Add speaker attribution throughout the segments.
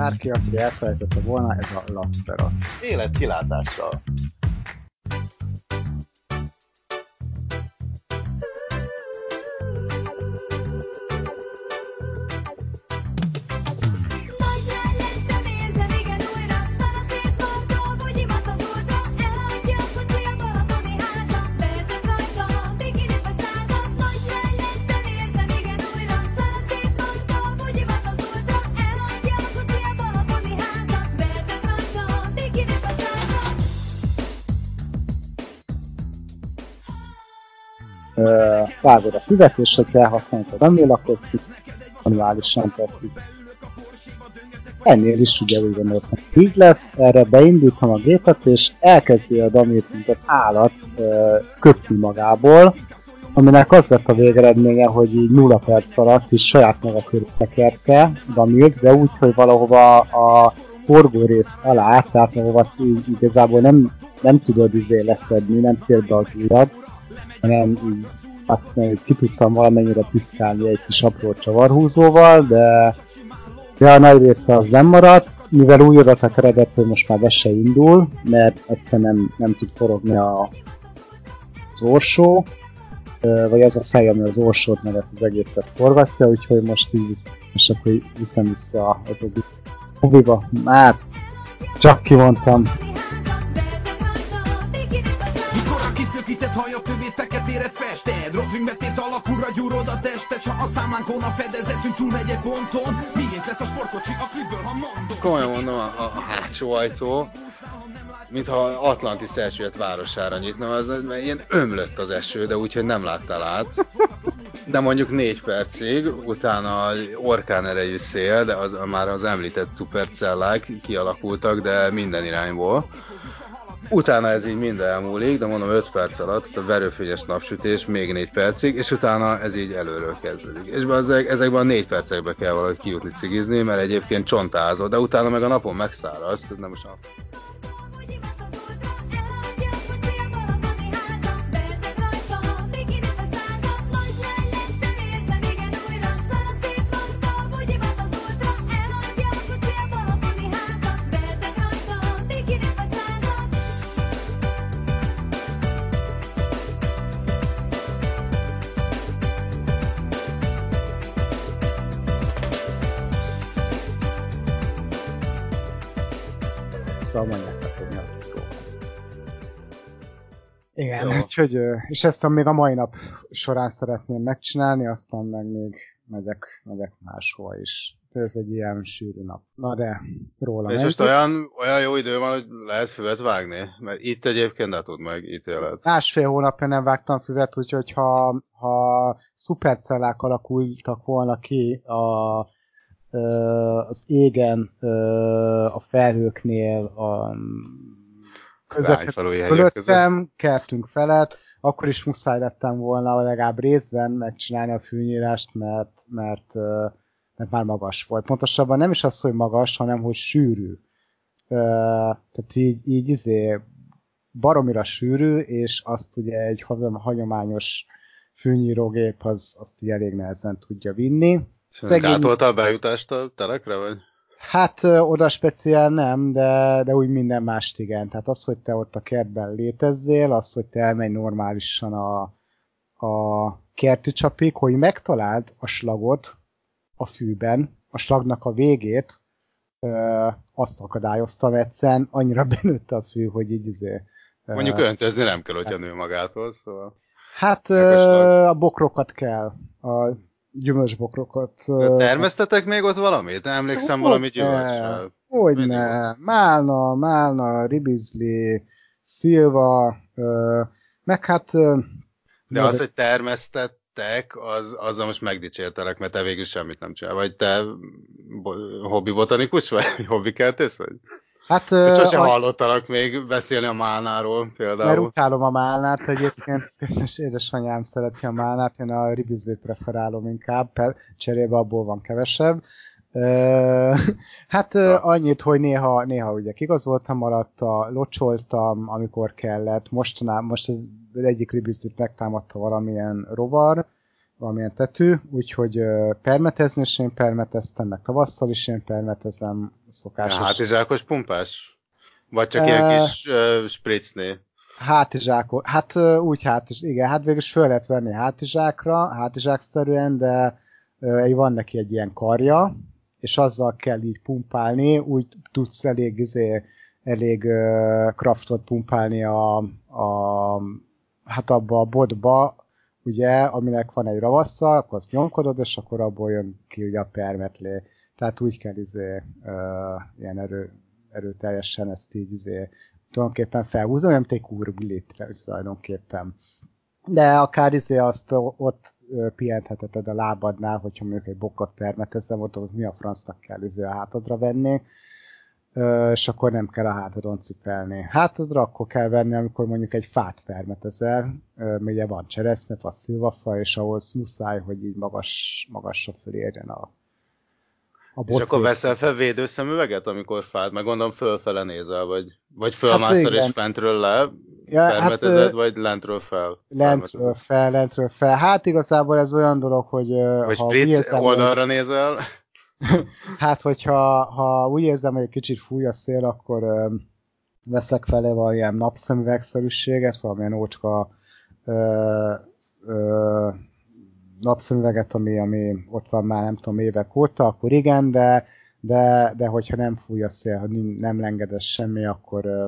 Speaker 1: bárki, aki elfelejtette volna, ez a Las Vegas.
Speaker 2: Élet
Speaker 1: vágod a füvet, és hogyha elhasználod a dummy akkor manuálisan tettük. Ennél is ugye gondoltam, így lesz, erre beindítom a gépet, és elkezdi a damit, mint az állat köpni magából, aminek az lett a végeredménye, hogy így nulla perc alatt is saját maga körül tekerke Damilt, de úgy, hogy valahova a forgórész alá, tehát ahova így igazából nem, nem tudod izé leszedni, nem fér be az ujjad, hanem így hát még ki tudtam valamennyire piszkálni egy kis apró csavarhúzóval, de, de a nagy része az nem maradt, mivel új oda tekeredett, hogy most már be indul, mert egyszerűen nem, nem tud forogni a, az orsó, vagy az a fej, ami az orsót meg ezt az egészet forgatja, úgyhogy most így visz, most akkor viszem vissza az obi- obiba. Hát, csak kimondtam.
Speaker 3: Kiszökített haja kövét feketére fested Roving betét alakúra gyúrod a testet S ha a számlánkon a fedezetünk túlmegy egy ponton Miénk lesz a sportkocsi a klipből, ha mondom
Speaker 2: Komolyan mondom, a, a, a hátsó ajtó, mintha Atlantis elsőjött városára nyitna, az mert ilyen ömlött az eső, de úgyhogy nem láttál át. De mondjuk négy percig, utána orkán erejű szél, de az, már az említett szupercellák kialakultak, de minden irányból. Utána ez így mind elmúlik, de mondom 5 perc alatt a verőfényes napsütés még 4 percig, és utána ez így előről kezdődik. És ezek, ezekben a 4 percekben kell valahogy kijutni cigizni, mert egyébként csontázol, de utána meg a napon megszáraz, nem most a...
Speaker 1: úgyhogy, és ezt még a mai nap során szeretném megcsinálni, aztán meg még megyek, megyek máshol is. Ez egy ilyen sűrű nap. Na de, róla
Speaker 2: És most olyan, olyan jó idő van, hogy lehet füvet vágni? Mert itt egyébként ne tud meg ítélet.
Speaker 1: Másfél hónapja nem vágtam füvet, úgyhogy ha, ha szupercellák alakultak volna ki a, az égen, a felhőknél, a között,
Speaker 2: Rányfalói hegyek között.
Speaker 1: fölöttem, kertünk felett, akkor is muszáj lettem volna legalább részben megcsinálni a fűnyírást, mert, mert, mert már magas volt. Pontosabban nem is az, hogy magas, hanem hogy sűrű. Tehát így, így izé baromira sűrű, és azt ugye egy hagyományos fűnyírógép az, azt így elég nehezen tudja vinni. Szegény-
Speaker 2: Gátolta a bejutást a telekre, vagy?
Speaker 1: Hát oda speciál nem, de, de úgy minden mást igen. Tehát az, hogy te ott a kertben létezzél, az, hogy te elmenj normálisan a, a kerti csapig, hogy megtaláld a slagot a fűben, a slagnak a végét, ö, azt akadályoztam egyszerűen, annyira benőtt a fű, hogy így izé, ö,
Speaker 2: Mondjuk öntözni nem kell, hogyha nő magától, szóval...
Speaker 1: Hát ö, a bokrokat kell, a gyümölcsbokrokat. ö,
Speaker 2: Termesztetek még ott valamit? Nem emlékszem
Speaker 1: Hogy
Speaker 2: valami
Speaker 1: ne.
Speaker 2: gyümölcsre.
Speaker 1: Hogy ne, málna, málna, ribizli, szilva, meg hát...
Speaker 2: De az, hogy termesztettek, az, azzal most megdicsértelek, mert te végül semmit nem csinál. Vagy te hobbi botanikus vagy? Hobbi kertész vagy?
Speaker 1: Hát ö,
Speaker 2: Ö, Sose
Speaker 1: a-
Speaker 2: hallottalak még beszélni a málnáról
Speaker 1: mert
Speaker 2: például.
Speaker 1: utálom a málnát egyébként, és édesanyám szereti a málnát, én a ribizlit preferálom inkább, cserébe abból van kevesebb. Hát
Speaker 2: Ja.
Speaker 1: annyit, hogy néha, néha ugye kigazoltam alatta, locsoltam, amikor kellett, mostanában, most az egyik ribizlit megtámadta valamilyen rovar, valamilyen tetű, úgyhogy permetezni is én permeteztem, meg tavasszal is én permetezem, szokásos.
Speaker 2: Hátizsákos pumpás? Vagy csak
Speaker 1: Eh.
Speaker 2: ilyen kis uh, spritzné?
Speaker 1: Hátizsákot, hát ö, úgy hátiz, igen, hát végül is föl lehet venni hátizsákra, hátizsákszerűen, de ö, van neki egy ilyen karja, és azzal kell így pumpálni, úgy tudsz elég, izé, elég ö, kraftot pumpálni a, a, hát abba a botba, ugye, aminek van egy ravassa, akkor azt nyomkodod, és akkor abból jön ki ugye a permetlé. Tehát úgy kell izé, ö, ilyen erő, erőteljesen ezt így izé, tulajdonképpen felhúzni, olyan, mint egy kurblitre tulajdonképpen. De akár izé azt ott pihentheted a lábadnál, hogyha mondjuk egy bokot permetezem, ott ott mi a francnak kell izé a hátadra venni, és akkor nem kell a hátadon cipelni. Hátadra akkor kell venni, amikor mondjuk egy fát permetezel, ugye van cseresznye, a szilvafa, és ahhoz muszáj, hogy így magas, magasra fölérjen a, a
Speaker 2: És akkor veszel fel védőszemüveget, amikor fád? Meg gondolom fölfele nézel, vagy, vagy fölmászol
Speaker 1: Hát
Speaker 2: és fentről le,
Speaker 1: Ja, hát,
Speaker 2: permetezed, vagy lentről fel?
Speaker 1: Lentről fel, lentről fel. Hát igazából ez olyan dolog, hogy
Speaker 2: Vagy
Speaker 1: ha
Speaker 2: spritz, oldalra nézel?
Speaker 1: hát hogyha ha úgy érzem, hogy egy kicsit fúj a szél, akkor ö, veszek fele valamilyen napszemüvegszerűséget, valamilyen ócska ö, ö, napszemüveget, ami, ami ott van már nem tudom évek óta, akkor igen, de, de, de hogyha nem fúj a szél, ha nem lengedes semmi, akkor ö,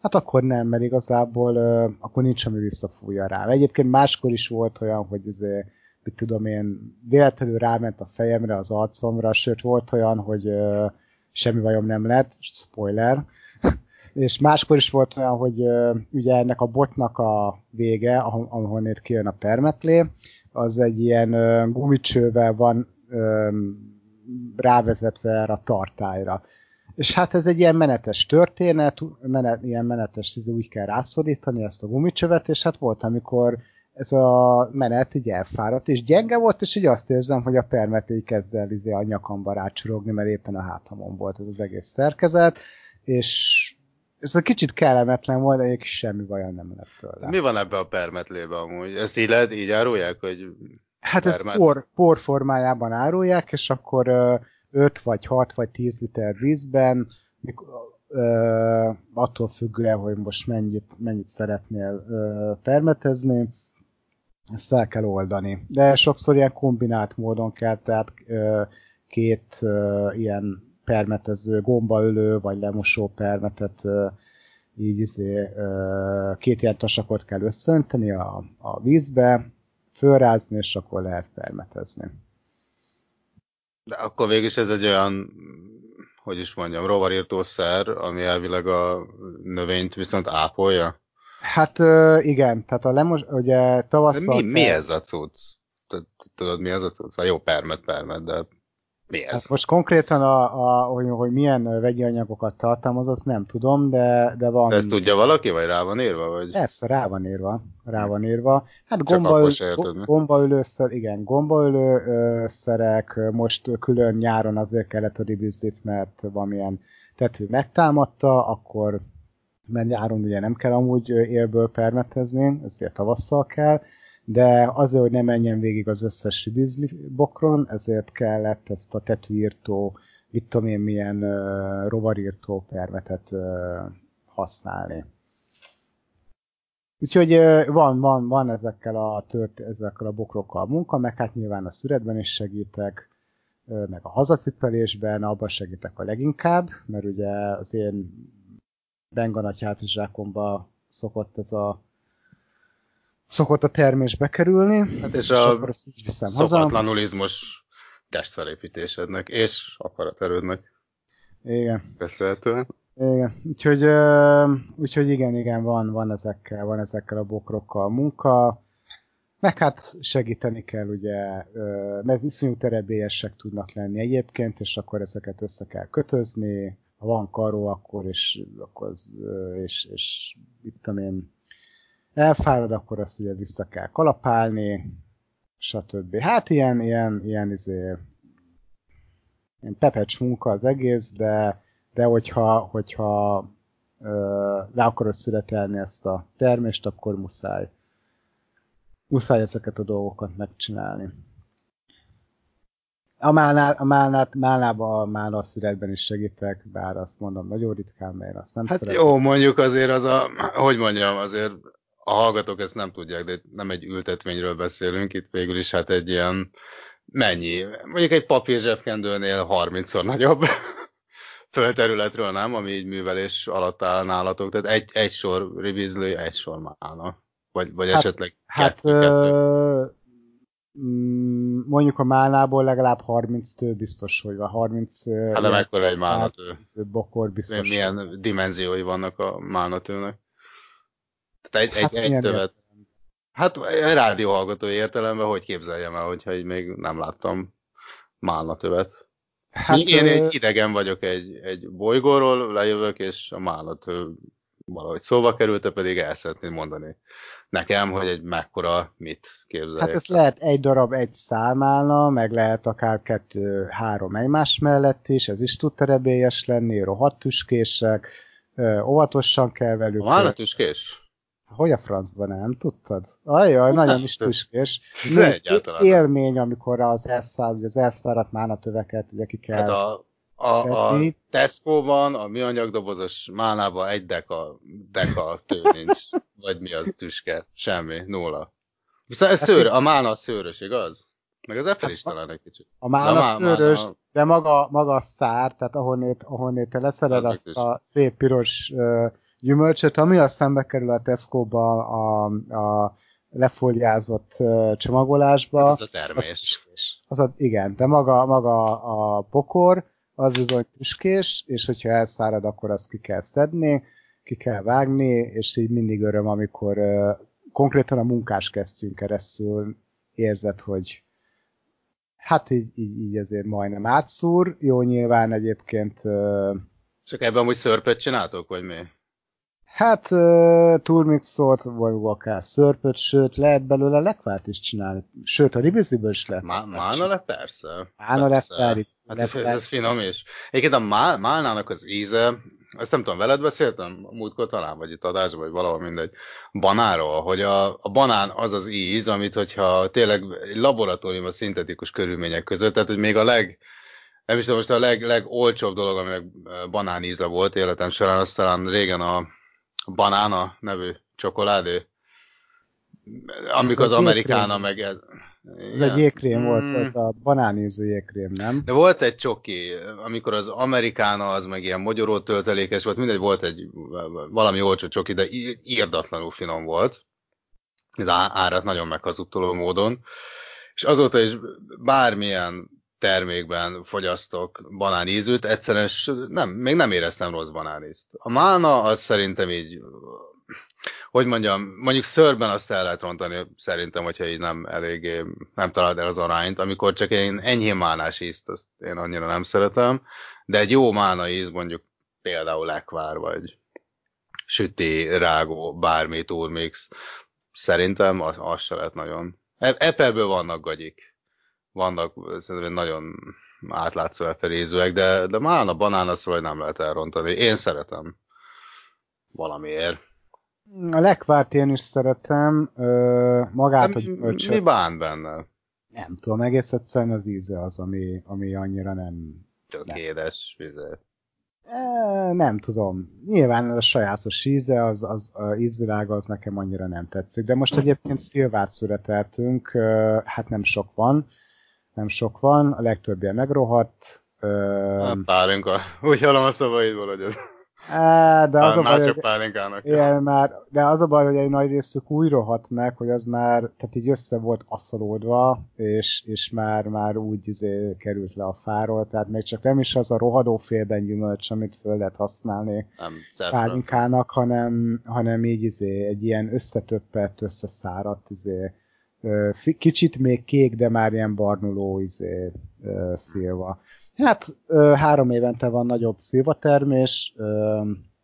Speaker 1: hát akkor nem, mert igazából ö, akkor nincs, ami visszafújja rá. Egyébként máskor is volt olyan, hogy azért mit tudom én, véletlenül ráment a fejemre, az arcomra, sőt volt olyan, hogy ö, semmi bajom nem lett, spoiler, és máskor is volt olyan, hogy ö, ugye ennek a botnak a vége, ahonnét kijön a permetlé, az egy ilyen ö, gumicsővel van ö, rávezetve erre a tartályra. És hát ez egy ilyen menetes történet, menet, ilyen menetes, úgy kell rászorítani ezt a gumicsövet, és hát volt, amikor ez a menet így elfáradt, és gyenge volt, és így azt érzem, hogy a permeté így kezd el izé a nyakamba rácsorogni, mert éppen a hátamon volt ez az egész szerkezet, és ez egy kicsit kellemetlen volt, de egyébként semmi bajom nem lett tőle.
Speaker 2: Mi van ebbe a permetlébe amúgy? Ezt így lehet, így árulják, hogy
Speaker 1: Hát ez
Speaker 2: Permet.
Speaker 1: por, por formájában árulják, és akkor ö, 5 vagy 6 vagy 10 liter vízben, mikor, ö, attól függően, hogy most mennyit, mennyit szeretnél ö, permetezni, ezt el kell oldani. De sokszor ilyen kombinált módon kell, tehát két ilyen permetező, gombaölő vagy lemosó permetet így izé, két ilyen tasakot kell összönteni a, a vízbe, fölrázni, és akkor lehet permetezni.
Speaker 2: De akkor végülis ez egy olyan, hogy is mondjam, rovarírtószer, ami elvileg a növényt viszont ápolja.
Speaker 1: Hát igen, tehát a lemos, ugye tavasszal...
Speaker 2: mi, mi ez a cucc? Tud- Tudod, mi ez a cucc? Vagy jó, permet, permet, de mi ez?
Speaker 1: Hát most konkrétan, a, a, hogy, hogy milyen vegyi anyagokat tartalmaz, azt nem tudom, de, de van...
Speaker 2: De ezt tudja valaki, vagy rá van írva? Vagy?
Speaker 1: Persze, rá van írva. Rá van írva. Hát gombaül, gombaülőszer, igen, gombaülőszerek, most külön nyáron azért kellett a ribizlit, mert valamilyen tető megtámadta, akkor mert nyáron ugye nem kell amúgy élből permetezni, ezért tavasszal kell, de azért, hogy ne menjen végig az összes ribizli bokron, ezért kellett ezt a tetőírtó, mit tudom én, milyen uh, rovarírtó permetet uh, használni. Úgyhogy ö, van, van, van ezekkel a, tört, ezekkel a bokrokkal munka, meg hát nyilván a szüretben is segítek, meg a hazacipelésben, abban segítek a leginkább, mert ugye az én benganaty hátizsákomba szokott ez a szokott a termés bekerülni,
Speaker 2: Hát és
Speaker 1: és
Speaker 2: a
Speaker 1: akkor azt úgy viszem haza.
Speaker 2: szokatlanul izmos testfelépítésednek és akaraterődnek
Speaker 1: Igen.
Speaker 2: köszönhetően.
Speaker 1: Igen, úgyhogy, úgyhogy igen, igen, van, van ezekkel, van ezekkel a bokrokkal munka, meg hát segíteni kell ugye, mert iszonyú terebélyesek tudnak lenni egyébként, és akkor ezeket össze kell kötözni, ha van karó, akkor és, akkor az, és, és mit tudom én, elfárad, akkor azt ugye vissza kell kalapálni, stb. Hát ilyen, ilyen, ilyen izé, ilyen pepecs munka az egész, de, de hogyha, hogyha ö, le akarod születelni ezt a termést, akkor muszáj. muszáj ezeket a dolgokat megcsinálni. A, málnál, a málnát, málnába a málna születben is segítek, bár azt mondom nagyon ritkán, mert én azt nem
Speaker 2: Hát
Speaker 1: szeretem.
Speaker 2: jó, mondjuk azért az a, hogy mondjam, azért a hallgatók ezt nem tudják, de nem egy ültetvényről beszélünk, itt végül is hát egy ilyen, mennyi, mondjuk egy papír zsebkendőnél 30-szor nagyobb földterületről, nem, ami így művelés alatt áll nálatok, tehát egy, egy sor ribizlő, egy sor málna. Vagy, vagy
Speaker 1: Hát-
Speaker 2: esetleg
Speaker 1: Hát
Speaker 2: kettő,
Speaker 1: ö, mondjuk a málnából legalább 30 tő biztos, hogy van 30 ö,
Speaker 2: Hát de mekkora egy málnatő?
Speaker 1: bokor biztos.
Speaker 2: Milyen dimenziói vannak a málnatőnek? Tehát egy,
Speaker 1: Hát
Speaker 2: egy, egy tövet. Hát egy rádióhallgatói értelemben hogy képzeljem el, hogyha így még nem láttam málnatövet.
Speaker 1: Hát,
Speaker 2: Hát, Én egy idegen vagyok egy, egy bolygóról, lejövök, és a málnatő valahogy szóba került, pedig el szeretnéd mondani nekem, hogy egy mekkora mit képzeljek.
Speaker 1: Hát ez lehet egy darab egy szálmálna, meg lehet akár kettő-három egymás mellett is, ez is tud terebélyes lenni, rohadt tüskések, óvatosan kell velük.
Speaker 2: A málnatüskés?
Speaker 1: Hogy a francban nem, tudtad? Ajjaj, nagyon
Speaker 2: Nem
Speaker 1: is tüskés. Élmény, amikor az elszáll, ugye az elszáradt málnatöveket ugye ki kell
Speaker 2: Hát a, a, a. Tesco-ban, a műanyagdobozos málnában egy deka, deka tő nincs. Vagy mi az tüske? Semmi, nulla. Viszont ez
Speaker 1: Hát
Speaker 2: szőr, a málna szőrös, igaz? Meg az Efer is talán egy kicsit.
Speaker 1: A málna
Speaker 2: má-
Speaker 1: szőrös,
Speaker 2: málna-
Speaker 1: de maga, maga a szár, tehát ahonnét, ahonnét te leszered
Speaker 2: Az
Speaker 1: azt
Speaker 2: biztos.
Speaker 1: a szép piros uh, gyümölcsöt, ami aztán bekerül a Tesco-ba a, a lefóliázott uh, csomagolásba.
Speaker 2: Hát ez a termés.
Speaker 1: Az. Az a, igen, de maga, maga a pokor, az bizony tüskés, és hogyha elszárad, akkor azt ki kell szedni, ki kell vágni, és így mindig öröm, amikor uh, konkrétan a munkás kesztyűn keresztül érzed, hogy hát így, így, így azért majdnem átszúr. Jó, nyilván egyébként uh,
Speaker 2: Csak ebben amúgy szörpöt csináltok, vagy mi?
Speaker 1: Hát turmixot, vagy akár szörpöt, sőt, lehet belőle lekvárt is csinálni. Sőt, a ribizliből is lehet.
Speaker 2: Má, málna persze.
Speaker 1: Málna
Speaker 2: persze. Hát ez, ez finom is. Egyébként a má, málnának az íze, ezt nem tudom, veled beszéltem múltkor talán, vagy itt adásban, vagy valahol mindegy, banáról, hogy a, a banán az az íz, amit hogyha tényleg laboratóriumban szintetikus körülmények között, tehát hogy még a leg, nem is tudom, most a leg, legolcsóbb dolog, aminek banán íze volt életem során, az talán régen a banána nevű csokoládé, amikor az amerikána meg... Ez,
Speaker 1: Ez egy jégkrém volt,
Speaker 2: Mm.
Speaker 1: az a banáníző jégkrém, nem?
Speaker 2: De volt egy csoki, amikor az amerikána az meg ilyen magyaró töltelékes volt, mindegy, volt egy valami olcsó csoki, de írdatlanul finom volt. Ez árat nagyon meghazudtoló módon. És azóta is bármilyen termékben fogyasztok banánízűt, egyszerűen nem, még nem éreztem rossz banánízt. A mána az szerintem így, hogy mondjam, mondjuk szörben azt el lehet rontani, szerintem, hogyha így nem eléggé, nem találod el az arányt, amikor csak én enyhén mánás ízt, azt én annyira nem szeretem, de egy jó mána íz, mondjuk például lekvár, vagy süti, rágó, bármi turmix, szerintem az, az se lehet nagyon. Eperből vannak gagyik. Vannak szerintem nagyon átlátszó eperézőek, de, de már a banán azt valahogy nem lehet elrontani. Én szeretem. Valamiért.
Speaker 1: A lekvárt én is szeretem, ö, magát,
Speaker 2: De
Speaker 1: hogy
Speaker 2: mi,
Speaker 1: gyümölcsöt,
Speaker 2: mi bán benne?
Speaker 1: nem tudom, egész egyszerűen az íze az, ami, ami annyira nem
Speaker 2: Tök
Speaker 1: Nem.
Speaker 2: édes. Vizé.
Speaker 1: E, nem tudom. Nyilván a sajátos íze, az, az a ízvilága az nekem annyira nem tetszik. De most egyébként szilvát születeltünk, hát nem sok van. Nem sok van, a legtöbbje megrohadt. Ö,
Speaker 2: Hát pálinka. Úgy hallom a szavaidból, hogy ez
Speaker 1: á, de az a baj,
Speaker 2: csak pálinkának.
Speaker 1: igen, már, de az a baj, hogy egy nagy részük úgy rohadt meg, hogy az már, tehát így össze volt asszalódva, és, és már, már úgy izé került le a fáról, tehát még csak nem is az a rohadó félben gyümölcs, amit föl lehet használni,
Speaker 2: Nem,
Speaker 1: pálinkának, hanem, hanem így izé, egy ilyen összetöppet, összeszáradt izé, kicsit még kék, de már ilyen barnuló izé, szilva. Hát három évente van nagyobb szilvatermés,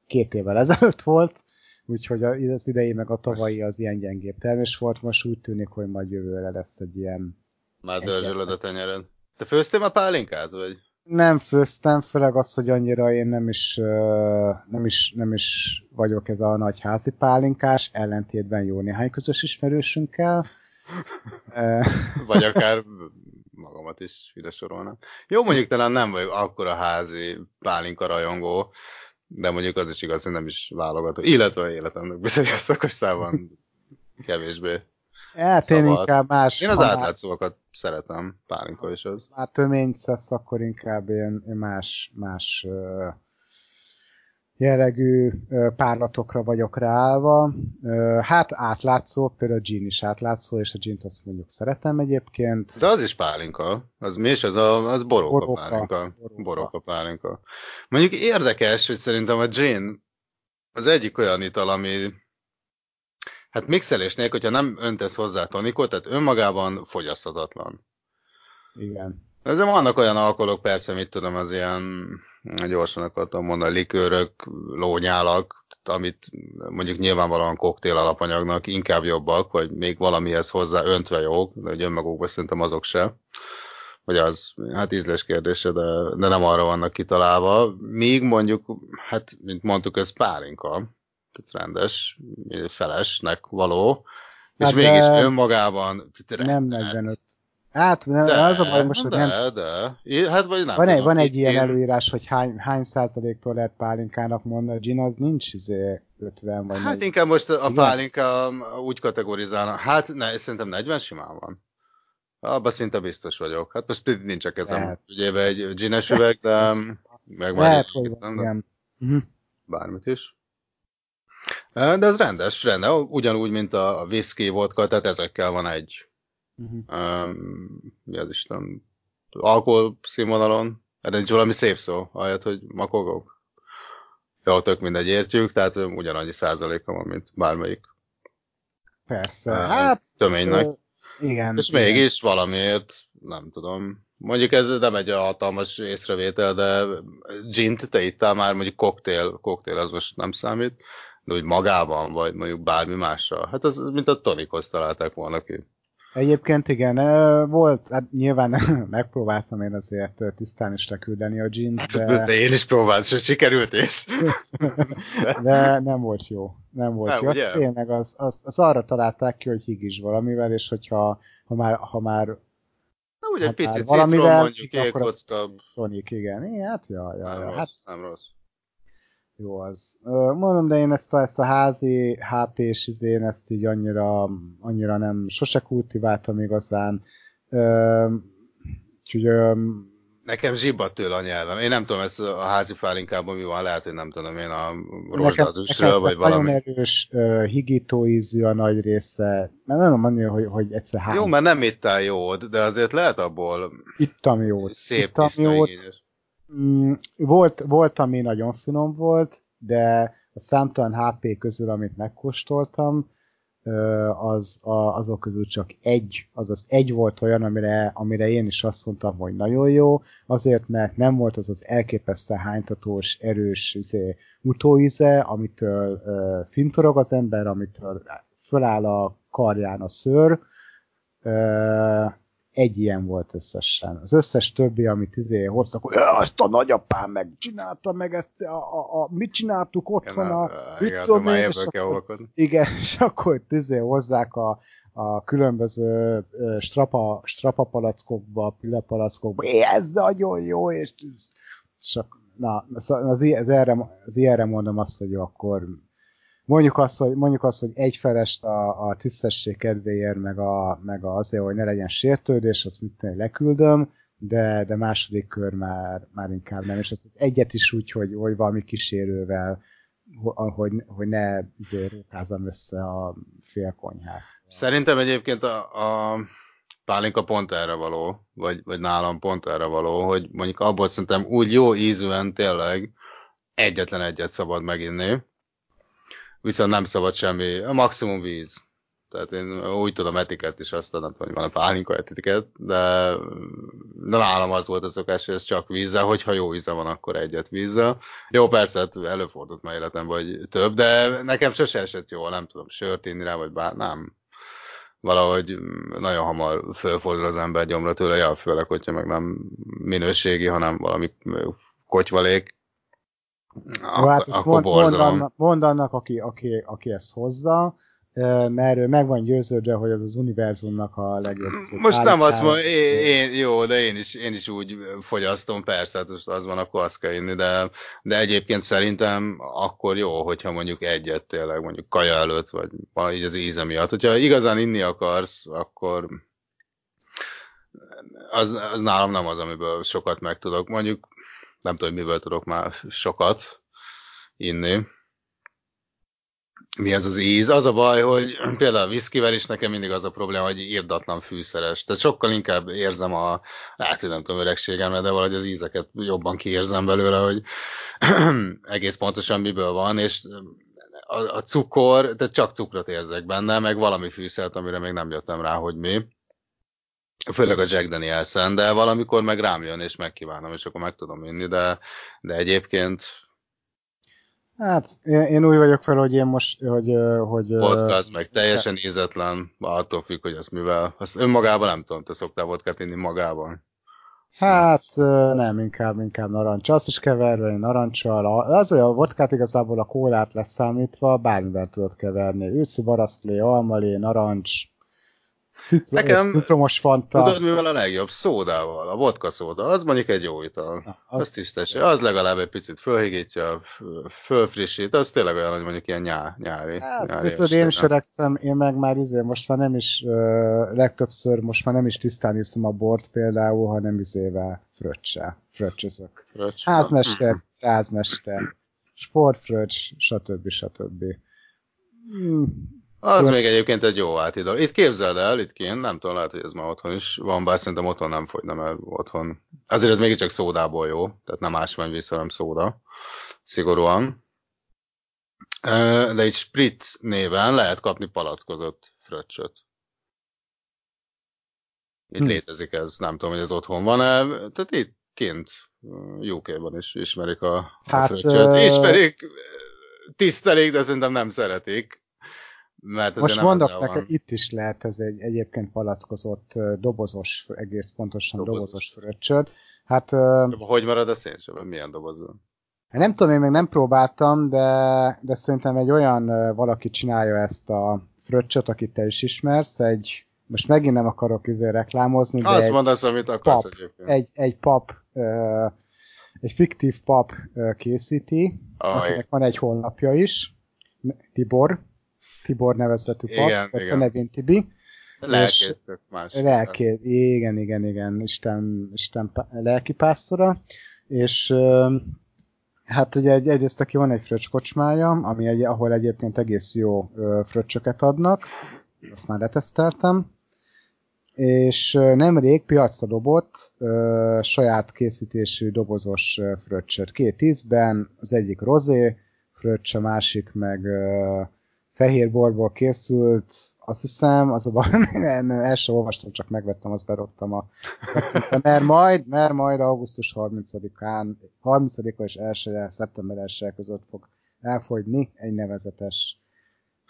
Speaker 1: két évvel ezelőtt volt, úgyhogy a- az idei meg a tavalyi az ilyen gyengébb termés volt, most úgy tűnik, hogy majd jövőre lesz egy ilyen
Speaker 2: Már dörzsölöd a tenyered. Te főztél már pálinkát, vagy?
Speaker 1: nem főztem, főleg az, hogy annyira én nem is, nem is, nem is vagyok ez a nagy házi pálinkás, ellentétben jó néhány közös ismerősünkkel.
Speaker 2: Vagy akár magamat is ide sorolnak. Jó, mondjuk talán nem vagyok akkora házi pálinka rajongó, de mondjuk az is igaz, hogy nem is válogató. Illetve életemnek bizonyos szakaszában kevésbé.
Speaker 1: Hát én inkább más,
Speaker 2: Én az
Speaker 1: ha már-
Speaker 2: átlátszóakat szeretem, pálinka is az.
Speaker 1: már töményt szesz, akkor inkább én más, más ö, jellegű párlatokra vagyok ráállva. Hát átlátszó, például a gin is átlátszó, és a gint azt mondjuk szeretem egyébként.
Speaker 2: De az is pálinka. Az mi is? Az, a, az boróka,
Speaker 1: Boróka.
Speaker 2: pálinka.
Speaker 1: Boróka.
Speaker 2: Boróka pálinka. Mondjuk érdekes, hogy szerintem a gin az egyik olyan ital, ami hát mixelés nélkül, hogyha nem öntesz hozzá tonikot, tehát önmagában fogyaszthatatlan.
Speaker 1: Igen.
Speaker 2: Ezzel vannak olyan alkoholok, persze, mit tudom, az ilyen, gyorsan akartam mondani, likőrök, lónyálak, amit mondjuk nyilvánvalóan koktél alapanyagnak inkább jobbak, vagy még valamihez hozzá öntve jók, de hogy önmagukban szerintem azok se. Vagy az, hát ízlés kérdése, de, de nem arra vannak kitalálva. Míg mondjuk, hát, mint mondtuk, ez pálinka, tehát rendes, felesnek való, és
Speaker 1: Hát
Speaker 2: mégis
Speaker 1: de
Speaker 2: önmagában
Speaker 1: Nem 45. Hát nem,
Speaker 2: de,
Speaker 1: az a baj most, hogy
Speaker 2: de,
Speaker 1: nem,
Speaker 2: de. Hát vagy nem
Speaker 1: van egy, van egy ilyen
Speaker 2: én-
Speaker 1: előírás, hogy hány, hány százaléktól lehet pálinkának mondani, a gin az nincs izé 50 vagy
Speaker 2: Hát
Speaker 1: 40.
Speaker 2: inkább most a
Speaker 1: Igen?
Speaker 2: pálinka úgy kategorizálna. Hát ne, szerintem 40 simán van. Abba szinte biztos vagyok. Hát most nincs a kezem.
Speaker 1: Lehet.
Speaker 2: Ugye egy gines üveg, de meg
Speaker 1: Lehet, hogy van,
Speaker 2: de
Speaker 1: igen. Uh-huh.
Speaker 2: bármit is. De ez rendes, rende, ugyanúgy, mint a whisky, vodka, tehát ezekkel van egy
Speaker 1: Uh-huh.
Speaker 2: um, mi az Isten, alkohol színvonalon, erre nincs valami szép szó, ahelyett, hogy makogok. Jó, tök mindegy, értjük, tehát ugyanannyi százaléka van, mint bármelyik
Speaker 1: Persze.
Speaker 2: ö,
Speaker 1: Hát,
Speaker 2: töménynek.
Speaker 1: ö, igen.
Speaker 2: És
Speaker 1: igen.
Speaker 2: mégis valamiért, nem tudom, mondjuk ez nem egy hatalmas észrevétel, de gint te ittál már, mondjuk koktél, koktél az most nem számít, de úgy magában, vagy mondjuk bármi mással. Hát az mint a tonikhoz találták volna ki.
Speaker 1: Egyébként igen, volt, hát nyilván megpróbáltam én azért tisztán is leküldeni a gin
Speaker 2: De,
Speaker 1: de,
Speaker 2: de én is próbáltam, sőt sikerült is.
Speaker 1: de nem volt jó. Nem volt
Speaker 2: Nem,
Speaker 1: jó.
Speaker 2: Ugye?
Speaker 1: tényleg, az, az, az, arra találták ki, hogy higis valamivel, és hogyha ha már, ha már
Speaker 2: Na, úgy egy
Speaker 1: Hát
Speaker 2: picit citrom, mondjuk
Speaker 1: az-
Speaker 2: éjkocka,
Speaker 1: tonik, igen. É, hát ja, ja,
Speaker 2: nem
Speaker 1: ja,
Speaker 2: rossz,
Speaker 1: hát
Speaker 2: nem rossz.
Speaker 1: Jó az. Mondom, de én ezt a, ezt a házi HP-s izén, ezt így annyira, annyira nem, sose kultiváltam igazán. Úgyhogy
Speaker 2: Nekem zsibbat tőle a nyelvem. Én nem tudom, ez a házi pálinkában mi van, lehet, hogy nem tudom én a
Speaker 1: nekem
Speaker 2: vagy
Speaker 1: nagyon
Speaker 2: valami.
Speaker 1: erős uh, higító ízű a nagy része. Nem tudom mondani, hogy, hogy egyszer hány.
Speaker 2: Jó, mert nem ittál jót, de azért lehet abból
Speaker 1: Ittam jót.
Speaker 2: szép
Speaker 1: Ittam jót.
Speaker 2: ígyes.
Speaker 1: Mm, volt, volt, ami nagyon finom volt, de a számtalan HP közül, amit megkóstoltam, az, a, azok közül csak egy, azaz egy volt olyan, amire, amire én is azt mondtam, hogy nagyon jó, azért, mert nem volt az az elképesztő hánytatós, erős izé, utóíze, amitől ö, fintorog az ember, amitől föláll a karján a szőr, ö, egy ilyen volt összesen. Az összes többi, amit izé hoztak, hogy "Ja, azt a nagyapám meg csinálta meg ezt, a, a, a, mit csináltuk otthon, a,
Speaker 2: Igen, már
Speaker 1: én, és akkor- igen, és akkor izé hozzák a, a különböző strapa, strapa palackokba, é, ez nagyon jó, és, és na, az, az, i- az, erre, az ilyenre mondom azt, hogy jó, akkor mondjuk azt, hogy, mondjuk azt, hogy egyfelest a, a tisztesség kedvéért, meg, a, meg a azért, hogy ne legyen sértődés, azt mit leküldöm, de, de második kör már, már inkább nem, és az az egyet is úgy, hogy, hogy valami kísérővel, ho- hogy, hogy ne izé, rókázom össze a félkonyhát.
Speaker 2: Szerintem egyébként a, a pálinka pont erre való, vagy, vagy nálam pont erre való, hogy mondjuk abból szerintem úgy jó ízűen tényleg egyetlen egyet szabad meginni, viszont nem szabad semmi, a maximum víz. Tehát én úgy tudom etikett is azt nem tudom, van a pálinka etikett, de, de nálam az volt a szokás, hogy ez csak vízzel, hogyha jó íze van, akkor egyet vízzel. Jó, persze, hát előfordult már életemben, hogy több, de nekem sose esett jól, nem tudom, sört inni rá, vagy bár, nem. Valahogy nagyon hamar fölfordul az ember gyomra tőle, ja, főleg, hogyha meg nem minőségi, hanem valami kotyvalék.
Speaker 1: Jó, hát
Speaker 2: Akkor,
Speaker 1: ezt mond, mond, annak, mond annak, aki, aki, aki ezt hozza, mert ő meg van győződve, hogy az az univerzumnak a legjobb.
Speaker 2: Most nem azt mondom, én, én, jó, de én is, én is úgy fogyasztom, persze, hát az van, akkor azt kell inni, de, de egyébként szerintem akkor jó, hogyha mondjuk egyet tényleg, mondjuk kaja előtt, vagy így az íze miatt. Hogyha igazán inni akarsz, akkor az, az nálam nem az, amiből sokat meg tudok. Mondjuk nem tudom, miből tudok már sokat inni. Mi ez az íz? Az a baj, hogy például a viszkivel is nekem mindig az a probléma, hogy írdatlan fűszeres. Tehát sokkal inkább érzem a, hát nem tudom, öregségemre, de valahogy az ízeket jobban kiérzem belőle, hogy egész pontosan miből van, és a, a cukor, tehát csak cukrot érzek benne, meg valami fűszert, amire még nem jöttem rá, hogy mi. Főleg a Jack Danielsen, de valamikor meg rám jön, és megkívánom, és akkor meg tudom inni, de, de egyébként
Speaker 1: Hát én, én úgy vagyok fel, hogy én most, hogy, hogy
Speaker 2: vodka meg teljesen ízetlen, attól függ, hogy azt mivel. Azt önmagában nem tudom, te szoktál vodkát inni magában?
Speaker 1: Hát nem, inkább, inkább narancs. Azt is keverve, narancsal. Az olyan vodkát igazából a kólát leszámítva, bármivel tudod keverni. Őszi barasztlé, almalé, narancs,
Speaker 2: Nekem-
Speaker 1: citromos fanta.
Speaker 2: Tudod, mivel a legjobb? Szódával. A vodka szóda, az mondjuk egy jó ital.
Speaker 1: Na,
Speaker 2: Az,
Speaker 1: az
Speaker 2: tisztességes. Az legalább egy picit fölhigítja, fölfrissít. Az tényleg olyan, hogy mondjuk ilyen nyá, nyári.
Speaker 1: Hát,
Speaker 2: nyári
Speaker 1: tudod, én is öregszem, én meg már izé, most már nem is, ö, legtöbbször most már nem is tisztán iszom a bort például, hanem izével fröccse, fröccsözök.
Speaker 2: Fröccs.
Speaker 1: Házmester, házmester, sportfröccs, stb. stb. Hmm.
Speaker 2: Az
Speaker 1: Jó.
Speaker 2: még egyébként egy jó átidal. Itt képzeld el, itt kint, nem tudom, lehet, hogy ez már otthon is van, bár szerintem otthon nem fogyna, mert otthon. Azért ez mégiscsak szódából jó, tehát nem ásványvíz, hanem szóda. Szigorúan. De egy spritz néven lehet kapni palackozott fröccsöt. Itt
Speaker 1: Hm.
Speaker 2: létezik ez, nem tudom, hogy ez otthon van-e, tehát itt kint UK-ban is ismerik a, a
Speaker 1: Hát,
Speaker 2: fröccsöt.
Speaker 1: ö,
Speaker 2: Ismerik, tisztelik, de szerintem nem szeretik. Mert
Speaker 1: Most mondok neked, itt is lehet ez egy egyébként palackozott dobozos, egész pontosan
Speaker 2: Dobozos.
Speaker 1: dobozos, fröccsöd. Hát
Speaker 2: Hogy marad a szénsebben? Milyen dobozban?
Speaker 1: nem tudom, én még nem próbáltam, de, de szerintem egy olyan valaki csinálja ezt a fröccsöt, akit te is ismersz, egy, most megint nem akarok izé reklámozni, de
Speaker 2: Azt
Speaker 1: egy,
Speaker 2: mondasz, amit akarsz
Speaker 1: pap,
Speaker 2: egyébként.
Speaker 1: egy, egy pap, egy fiktív pap készíti,
Speaker 2: Aj.
Speaker 1: akinek van egy honlapja is, Tibor, Tibor
Speaker 2: Igen,
Speaker 1: tehát a nevén Tibi,
Speaker 2: Lelkésztök más.
Speaker 1: Lelké, igen, igen, igen, Isten, Isten pá- lelkipásztora, és hát ugye egy, egyrészt aki van egy fröccskocsmája, ami egy, ahol egyébként egész jó fröccsöket adnak, azt már leteszteltem, és nemrég piacra dobott ö, saját készítésű dobozos fröccsöt. Két ízben, az egyik rozé fröccs, a másik meg ö, fehér borból készült, azt hiszem, az a baj, nem, el sem olvastam, csak megvettem, azt berodtam a mert majd, mert majd augusztus 30-án, 30-a és 1 szeptember 1 között fog elfogyni egy nevezetes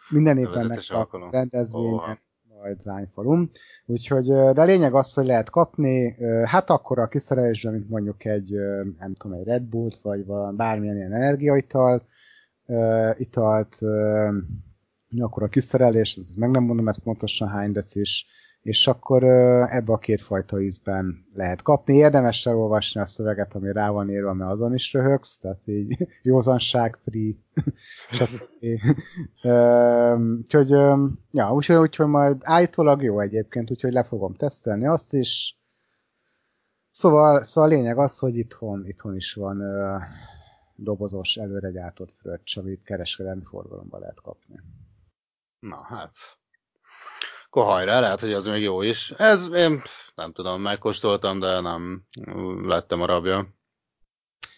Speaker 1: minden évben
Speaker 2: alkalom.
Speaker 1: rendezvényen,
Speaker 2: Óha.
Speaker 1: majd lányfalum. Úgyhogy, de a lényeg az, hogy lehet kapni, hát akkor a kiszerelésben, mint mondjuk egy, nem tudom, egy Red Bullt, vagy valami bármilyen ilyen energiaital, italt, akkor a kiszerelés, meg nem mondom ezt pontosan hány decis, és akkor ebbe a kétfajta ízben lehet kapni. Érdemes elolvasni a szöveget, ami rá van írva, mert azon is röhögsz, tehát így józanság free, stb. Úgyhogy, ja, úgyhogy, úgyhogy majd állítólag jó egyébként, úgyhogy le fogom tesztelni azt is. Szóval, szóval a lényeg az, hogy itthon, itthon is van dobozos, előre gyártott fröccs, amit kereskedelmi forgalomban lehet kapni.
Speaker 2: Na hát. Akkor hajrá, lehet, hogy az még jó is. Ez én nem tudom, megkóstoltam, de nem lettem a rabja.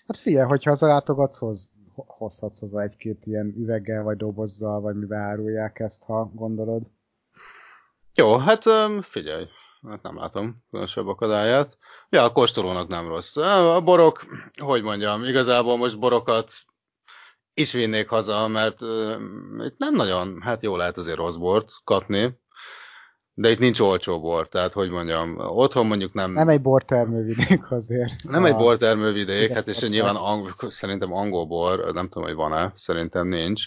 Speaker 1: Hát figyelj, hogyha az látogatsz, hoz, hozhatsz az egy-két ilyen üveggel, vagy dobozzal, vagy mivel árulják ezt, ha gondolod.
Speaker 2: Jó, hát figyelj, hát nem látom különösebb akadályát. Ja, a kóstolónak nem rossz. A borok, hogy mondjam, igazából most borokat is vinnék haza, mert öm, itt nem nagyon, hát jó lehet azért rossz bort kapni. De itt nincs olcsó bor, tehát hogy mondjam, otthon mondjuk nem...
Speaker 1: Nem egy bortermővidék azért.
Speaker 2: Nem egy
Speaker 1: A-
Speaker 2: bortermővidék,
Speaker 1: Igen,
Speaker 2: hát és
Speaker 1: persze.
Speaker 2: nyilván ang- szerintem angol bor, nem tudom, hogy van-e, szerintem nincs.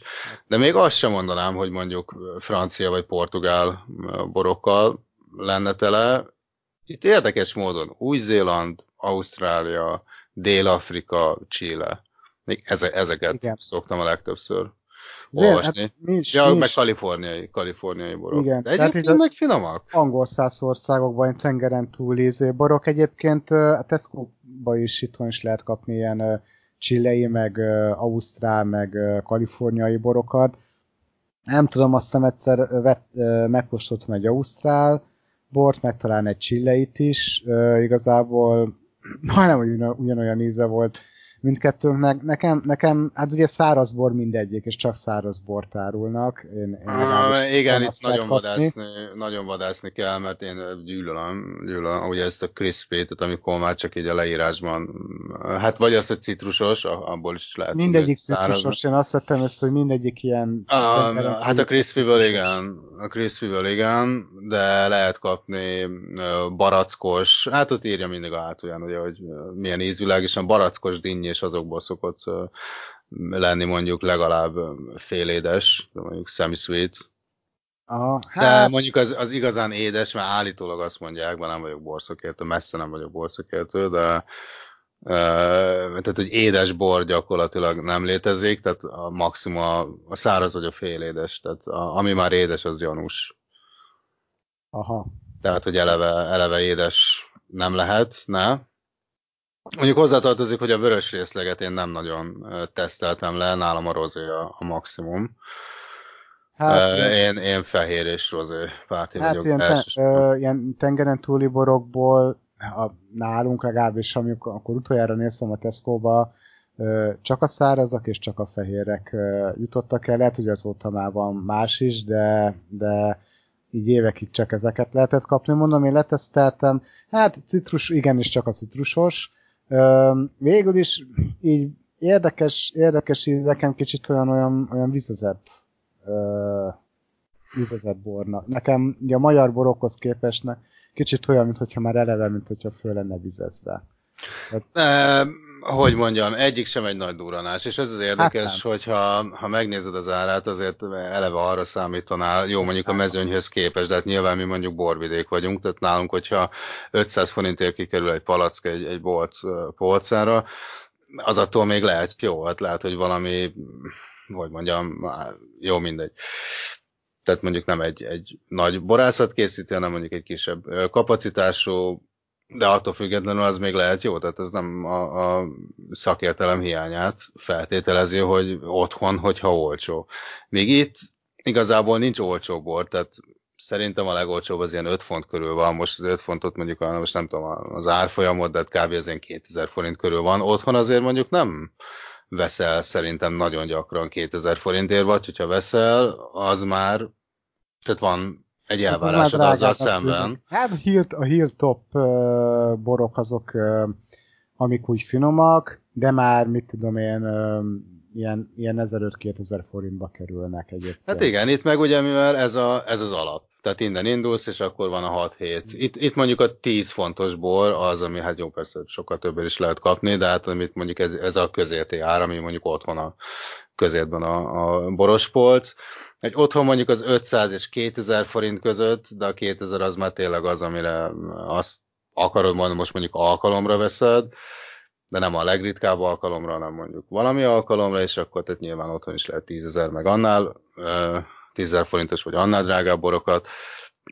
Speaker 2: De még azt sem mondanám, hogy mondjuk francia vagy portugál borokkal lenne tele. Itt érdekes módon Új-Zéland, Ausztrália, Dél-Afrika, Chile. Eze- ezeket
Speaker 1: Igen.
Speaker 2: szoktam a legtöbbször
Speaker 1: Azért,
Speaker 2: olvasni.
Speaker 1: hát mi is,
Speaker 2: Ja,
Speaker 1: mi
Speaker 2: meg
Speaker 1: is
Speaker 2: kaliforniai, kaliforniai borok.
Speaker 1: Igen,
Speaker 2: De
Speaker 1: tehát
Speaker 2: egyébként
Speaker 1: a-
Speaker 2: meg finomak.
Speaker 1: angol száz országokban tengeren túli borok. Egyébként a Tesco-ba is itthon is lehet kapni ilyen ö, chilei, meg ausztrál, meg kaliforniai borokat. Nem tudom, azt hiszem egyszer vett, megkóstoltam egy ausztrál bort, meg talán egy chileit is. Igazából majdnem ugyanolyan íze volt mindkettőnknek. Nekem, nekem, hát ugye száraz bor mindegyik, és csak száraz bort árulnak. Én, én legalábbis
Speaker 2: igen, itt nagyon
Speaker 1: kapni.
Speaker 2: vadászni, nagyon vadászni kell, mert én gyűlölöm, gyűlölöm ugye ezt a crispy tehát amikor már csak így a leírásban, hát vagy az, hogy citrusos, abból is lehet.
Speaker 1: Mindegyik
Speaker 2: hogy száraz.
Speaker 1: citrusos, én azt vettem össze, hogy mindegyik ilyen... Tengeren
Speaker 2: hát a crispy-ből
Speaker 1: citrusos.
Speaker 2: igen, a crispy-ből igen, de lehet kapni barackos, hát ott írja mindig a hátulján, ugye, hogy milyen ízvilág, és a barackos dinnyi és azokból szokott lenni mondjuk legalább félédes, de mondjuk semi-sweet,
Speaker 1: Aha,
Speaker 2: de
Speaker 1: hát,
Speaker 2: mondjuk az, az igazán édes, mert állítólag azt mondják, mert nem vagyok borszakértő, messze nem vagyok borszakértő, de tehát, hogy édes bor gyakorlatilag nem létezik, tehát a maximum a, a száraz vagy a félédes, tehát a, ami már édes, az gyanús.
Speaker 1: aha.
Speaker 2: Tehát, hogy eleve, eleve édes nem lehet, ne? Mondjuk hozzátartozik, hogy a vörös részleget én nem nagyon teszteltem le, nálam a rozé a, a maximum.
Speaker 1: Hát,
Speaker 2: én, én fehér és rozé párti
Speaker 1: hát
Speaker 2: vagyok
Speaker 1: ilyen, te,
Speaker 2: elsősorban.
Speaker 1: ö, ilyen tengeren túli borokból, a, nálunk legalábbis, amikor akkor utoljára néztem a Tesco-ba, csak a szárazak és csak a fehérek jutottak el. Lehet, hogy azóta már van más is, de, de így évekig csak ezeket lehetett kapni. Mondom, én leteszteltem, hát citrus, igenis csak a citrusos. Végül is így érdekes, érdekes ízeken kicsit olyan, olyan, olyan vizezett vizezett bornak. Nekem ugye a magyar borokhoz képest kicsit olyan, mintha már eleve, mint hogyha föl lenne vizezve.
Speaker 2: E, hogy mondjam, egyik sem egy nagy duranás, és ez az érdekes,
Speaker 1: Hát
Speaker 2: hogyha ha megnézed az árát, azért eleve arra számítanál, jó mondjuk a mezőnyhöz képest, de hát nyilván mi mondjuk borvidék vagyunk, tehát nálunk, hogyha 500 forintért kikerül egy palack egy, egy bolt polcára, az attól még lehet jó, hát lehet, hogy valami, hogy mondjam, jó mindegy. Tehát mondjuk nem egy, egy nagy borászat készíti, hanem mondjuk egy kisebb kapacitású, de attól függetlenül az még lehet jó, tehát ez nem a, a szakértelem hiányát feltételezi, hogy otthon, hogyha olcsó. Még itt igazából nincs olcsó bor, tehát szerintem a legolcsóbb az ilyen 5 font körül van, most az 5 fontot mondjuk, most nem tudom az árfolyamot, de hát kb. az ilyen 2000 forint körül van. Otthon azért mondjuk nem veszel szerintem nagyon gyakran 2000 forintért, vagy hogyha veszel, az már, tehát van egy
Speaker 1: Hát
Speaker 2: elvárásod azzal
Speaker 1: drágábbnak
Speaker 2: szemben.
Speaker 1: Hát a Hill, a Hilltop uh, borok azok, uh, amik úgy finomak, de már, mit tudom én, uh, ilyen, ilyen 1500-2000 forintba kerülnek egyébként.
Speaker 2: Hát igen, itt meg ugye, mivel ez, a, ez az alap. Tehát innen indulsz, és akkor van a 6-7. Itt, itt mondjuk a 10 fontos bor az, ami hát jó, persze sokkal többet is lehet kapni, de hát amit mondjuk ez, ez a közérti ár, ami mondjuk otthon a közértben a, a borospolc. Egy otthon mondjuk az 500 és 2000 forint között, de a 2000 az már tényleg az, amire azt akarod mondani, most mondjuk alkalomra veszed, de nem a legritkább alkalomra, hanem mondjuk valami alkalomra, és akkor tehát nyilván otthon is lehet 10 ezer, meg annál 10 ezer forintos, vagy annál drágább borokat,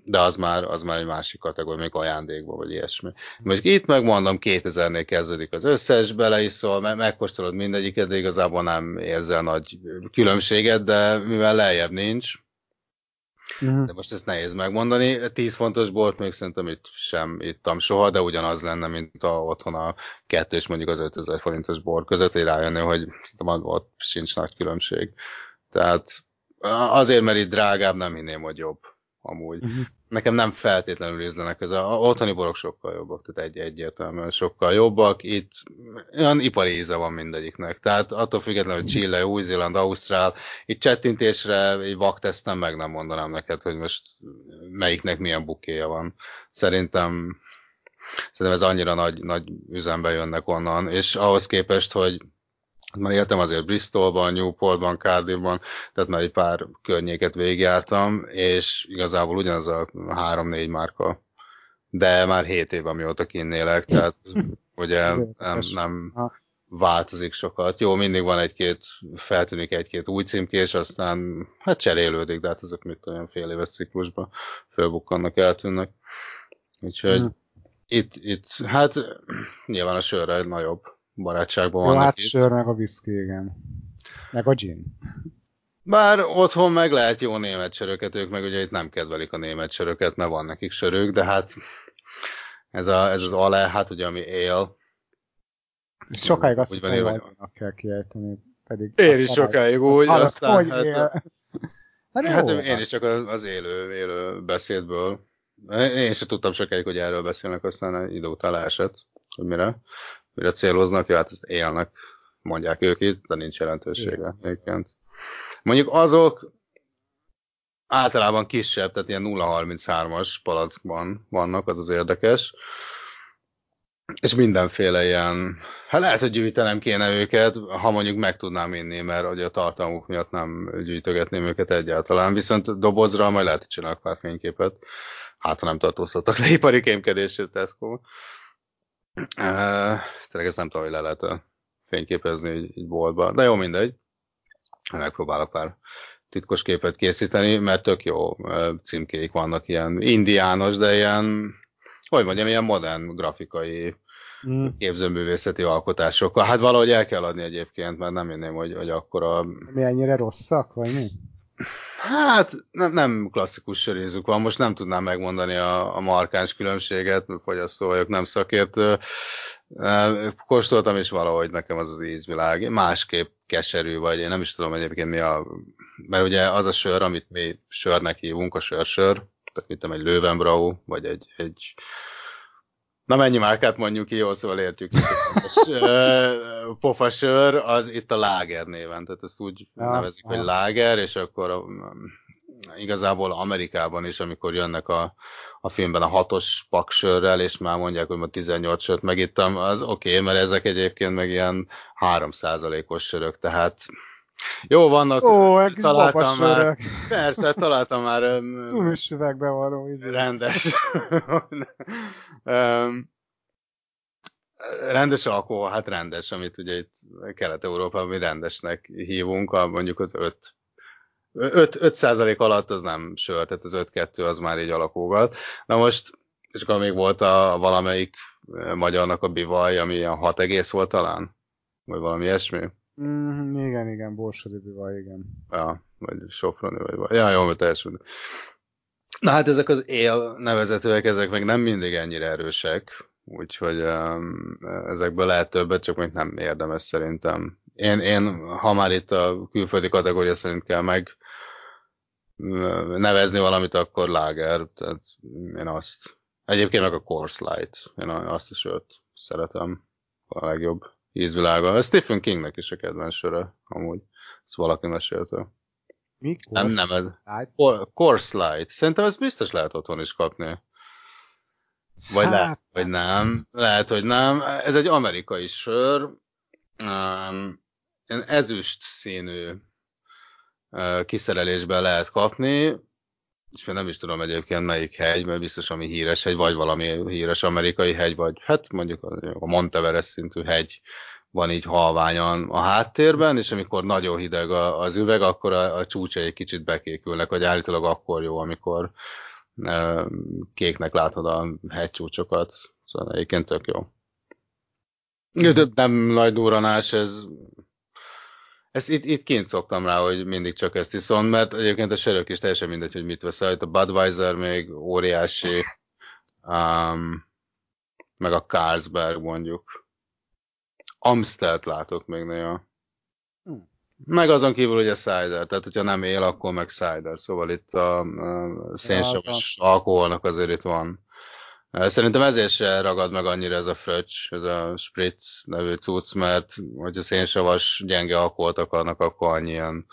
Speaker 2: de az már, az már egy másik kategória, még ajándékban, vagy ilyesmi. Most itt megmondom, 2000-nél kezdődik az összes, beleiszol, me- megkóstolod mindegyiket, de igazából nem érzel nagy különbséget, de mivel lejjebb nincs,
Speaker 1: Uh-huh.
Speaker 2: de most ezt nehéz megmondani. 10 fontos bort még szerintem itt sem ittam soha, de ugyanaz lenne, mint a otthon a kettő és mondjuk az 5000 forintos bor között, hogy rájönni, hogy szerintem ott sincs nagy különbség. Tehát azért, mert itt drágább, nem hinném, hogy jobb amúgy.
Speaker 1: Uh-huh.
Speaker 2: nekem nem feltétlenül ízlenek. Ez a, otthoni borok sokkal jobbak, tehát egy egyértelműen sokkal jobbak. Itt olyan ipari íze van mindegyiknek. Tehát attól függetlenül, hogy Chile, Új-Zéland, Ausztrál, itt csettintésre egy vakteszten meg nem mondanám neked, hogy most melyiknek milyen bukéja van. Szerintem szerintem ez annyira nagy, nagy üzembe jönnek onnan, és ahhoz képest, hogy már éltem azért Bristolban, Newportban, Cardiffban, tehát már egy pár környéket végigjártam, és igazából ugyanaz a három-négy márka, de már hét év, amióta kinnélek, tehát ugye nem, nem változik sokat. Jó, mindig van egy-két, feltűnik egy-két új címkés, aztán hát cserélődik, de hát azok mit olyan fél éves ciklusban fölbukkannak, eltűnnek. Úgyhogy hmm. itt, itt, hát nyilván a sörre egy nagyobb barátságban vannak
Speaker 1: hát
Speaker 2: itt.
Speaker 1: sör meg a whisky, igen. Meg a gin.
Speaker 2: Bár otthon meg lehet jó német söröket, ők meg ugye itt nem kedvelik a német söröket, mert van nekik sörük, de hát ez, a, ez az ale, hát ugye ami él.
Speaker 1: És sokáig azt
Speaker 2: Úgy van írva,
Speaker 1: hogy kell kiejteni. Pedig
Speaker 2: Én is sokáig úgy,
Speaker 1: Hallod,
Speaker 2: aztán
Speaker 1: hogy
Speaker 2: hát-
Speaker 1: él? Hát,
Speaker 2: Hát
Speaker 1: jó,
Speaker 2: én is csak az, az élő, élő beszédből. Én sem tudtam sokáig, hogy erről beszélnek, aztán egy idő után leesett, hogy mire, mire céloznak, ja, hát ezt élnek, mondják ők itt, de nincs jelentősége egyébként. Mondjuk azok általában kisebb, tehát ilyen 0,33-as palackban vannak, az az érdekes. És mindenféle ilyen, hát lehet, hogy gyűjtenem kéne őket, ha mondjuk meg tudnám inni, mert ugye a tartalmuk miatt nem gyűjtögetném őket egyáltalán, viszont dobozra majd lehet, hogy csinálok pár fényképet. Hát, ha nem tartóztattak le ipari kémkedését tesco Tényleg ezt nem tudom, hogy le lehet fényképezni egy, egy boltba. De jó, mindegy. Megpróbálok pár titkos képet készíteni, mert tök jó címkéik vannak, ilyen indiános, de ilyen, hogy mondjam, ilyen modern grafikai
Speaker 1: Mm.
Speaker 2: képzőművészeti alkotásokkal. Hát valahogy el kell adni egyébként, mert nem inném, hogy, hogy akkora...
Speaker 1: Mi ennyire rosszak, vagy mi?
Speaker 2: Hát nem, nem klasszikus sörézük van, most nem tudnám megmondani a, a markáns különbséget, fogyasztó vagyok, nem szakértő. Kóstoltam, és valahogy nekem az az ízvilág. Másképp keserű, vagy. Én nem is tudom egyébként mi a... Mert ugye az a sör, amit mi sörnek hívunk, a sörsör, tehát mint egy Löwenbrau, vagy egy, egy Na mennyi márkát mondjuk ki, jó, szóval értjük. Ö, Pofasör, az itt a láger néven, tehát ezt úgy
Speaker 1: Ja,
Speaker 2: nevezik, hogy
Speaker 1: ja.
Speaker 2: láger, és akkor um, igazából Amerikában is, amikor jönnek a, a filmben a hatos paksörrel, és már mondják, hogy ma 18 sört megittam, az oké, okay, mert ezek egyébként meg ilyen 3%-os sörök, tehát jó, vannak,
Speaker 1: Ó,
Speaker 2: találtam már, persze, találtam már öm,
Speaker 1: Cumis üvegbe való. izé.
Speaker 2: rendes. Öm, rendes alkohol, hát rendes, amit ugye itt Kelet-Európában mi rendesnek hívunk, a, mondjuk az 5 5, 5 alatt az nem sör, tehát az 5-2 az már így alakulgat. Na most, és akkor még volt a, valamelyik eh, magyarnak a bivaj, ami ilyen 6 egész volt talán? Vagy valami ilyesmi?
Speaker 1: Mm, igen, igen, borsodi bivaj, igen.
Speaker 2: Ja, vagy Sofroni, vagy vagy. Ja, jó, teljesen. Na hát ezek az él nevezetőek, ezek meg nem mindig ennyire erősek, úgyhogy um, ezekből lehet többet, csak még nem érdemes szerintem. Én, én, ha már itt a külföldi kategória szerint kell meg nevezni valamit, akkor láger, tehát én azt. Egyébként meg a Course Light, én azt is őt szeretem a legjobb ízvilága. A Stephen Kingnek is a kedvenc söre, amúgy. Ezt valaki mesélte.
Speaker 1: Mi?
Speaker 2: Nem, nem, ez,
Speaker 1: Light?
Speaker 2: Course Light. Szerintem ezt biztos lehet otthon is kapni. Vagy
Speaker 1: Hát,
Speaker 2: lehet, hogy nem. Lehet, hogy nem. Ez egy amerikai sör. Um, ezüst színű uh, kiszerelésben lehet kapni, és még nem is tudom egyébként melyik hegy, mert biztos ami híres hegy, vagy valami híres amerikai hegy, vagy hát mondjuk a Monteverest szintű hegy van így halványan a háttérben, és amikor nagyon hideg a- az üveg, akkor a, a csúcsai kicsit bekékülnek, vagy állítólag akkor jó, amikor ö, kéknek látod a hegycsúcsokat. Szóval egyébként tök jó. Nem nagy duranás, ez ezt itt, itt kint szoktam rá, hogy mindig csak ezt iszom, mert egyébként a sörök is teljesen mindegy, hogy mit veszel. Itt a Budweiser még óriási, um, meg a Carlsberg mondjuk. Amstelt látok még néha. Meg azon kívül ugye cider, tehát hogyha nem él, akkor meg cider. Szóval itt a, a szénsavas alkoholnak azért itt van. Szerintem ezért se ragad meg annyira ez a fröccs, ez a spritz nevű cucc, mert hogyha szénsavas gyenge alkoholt akarnak, akkor annyian.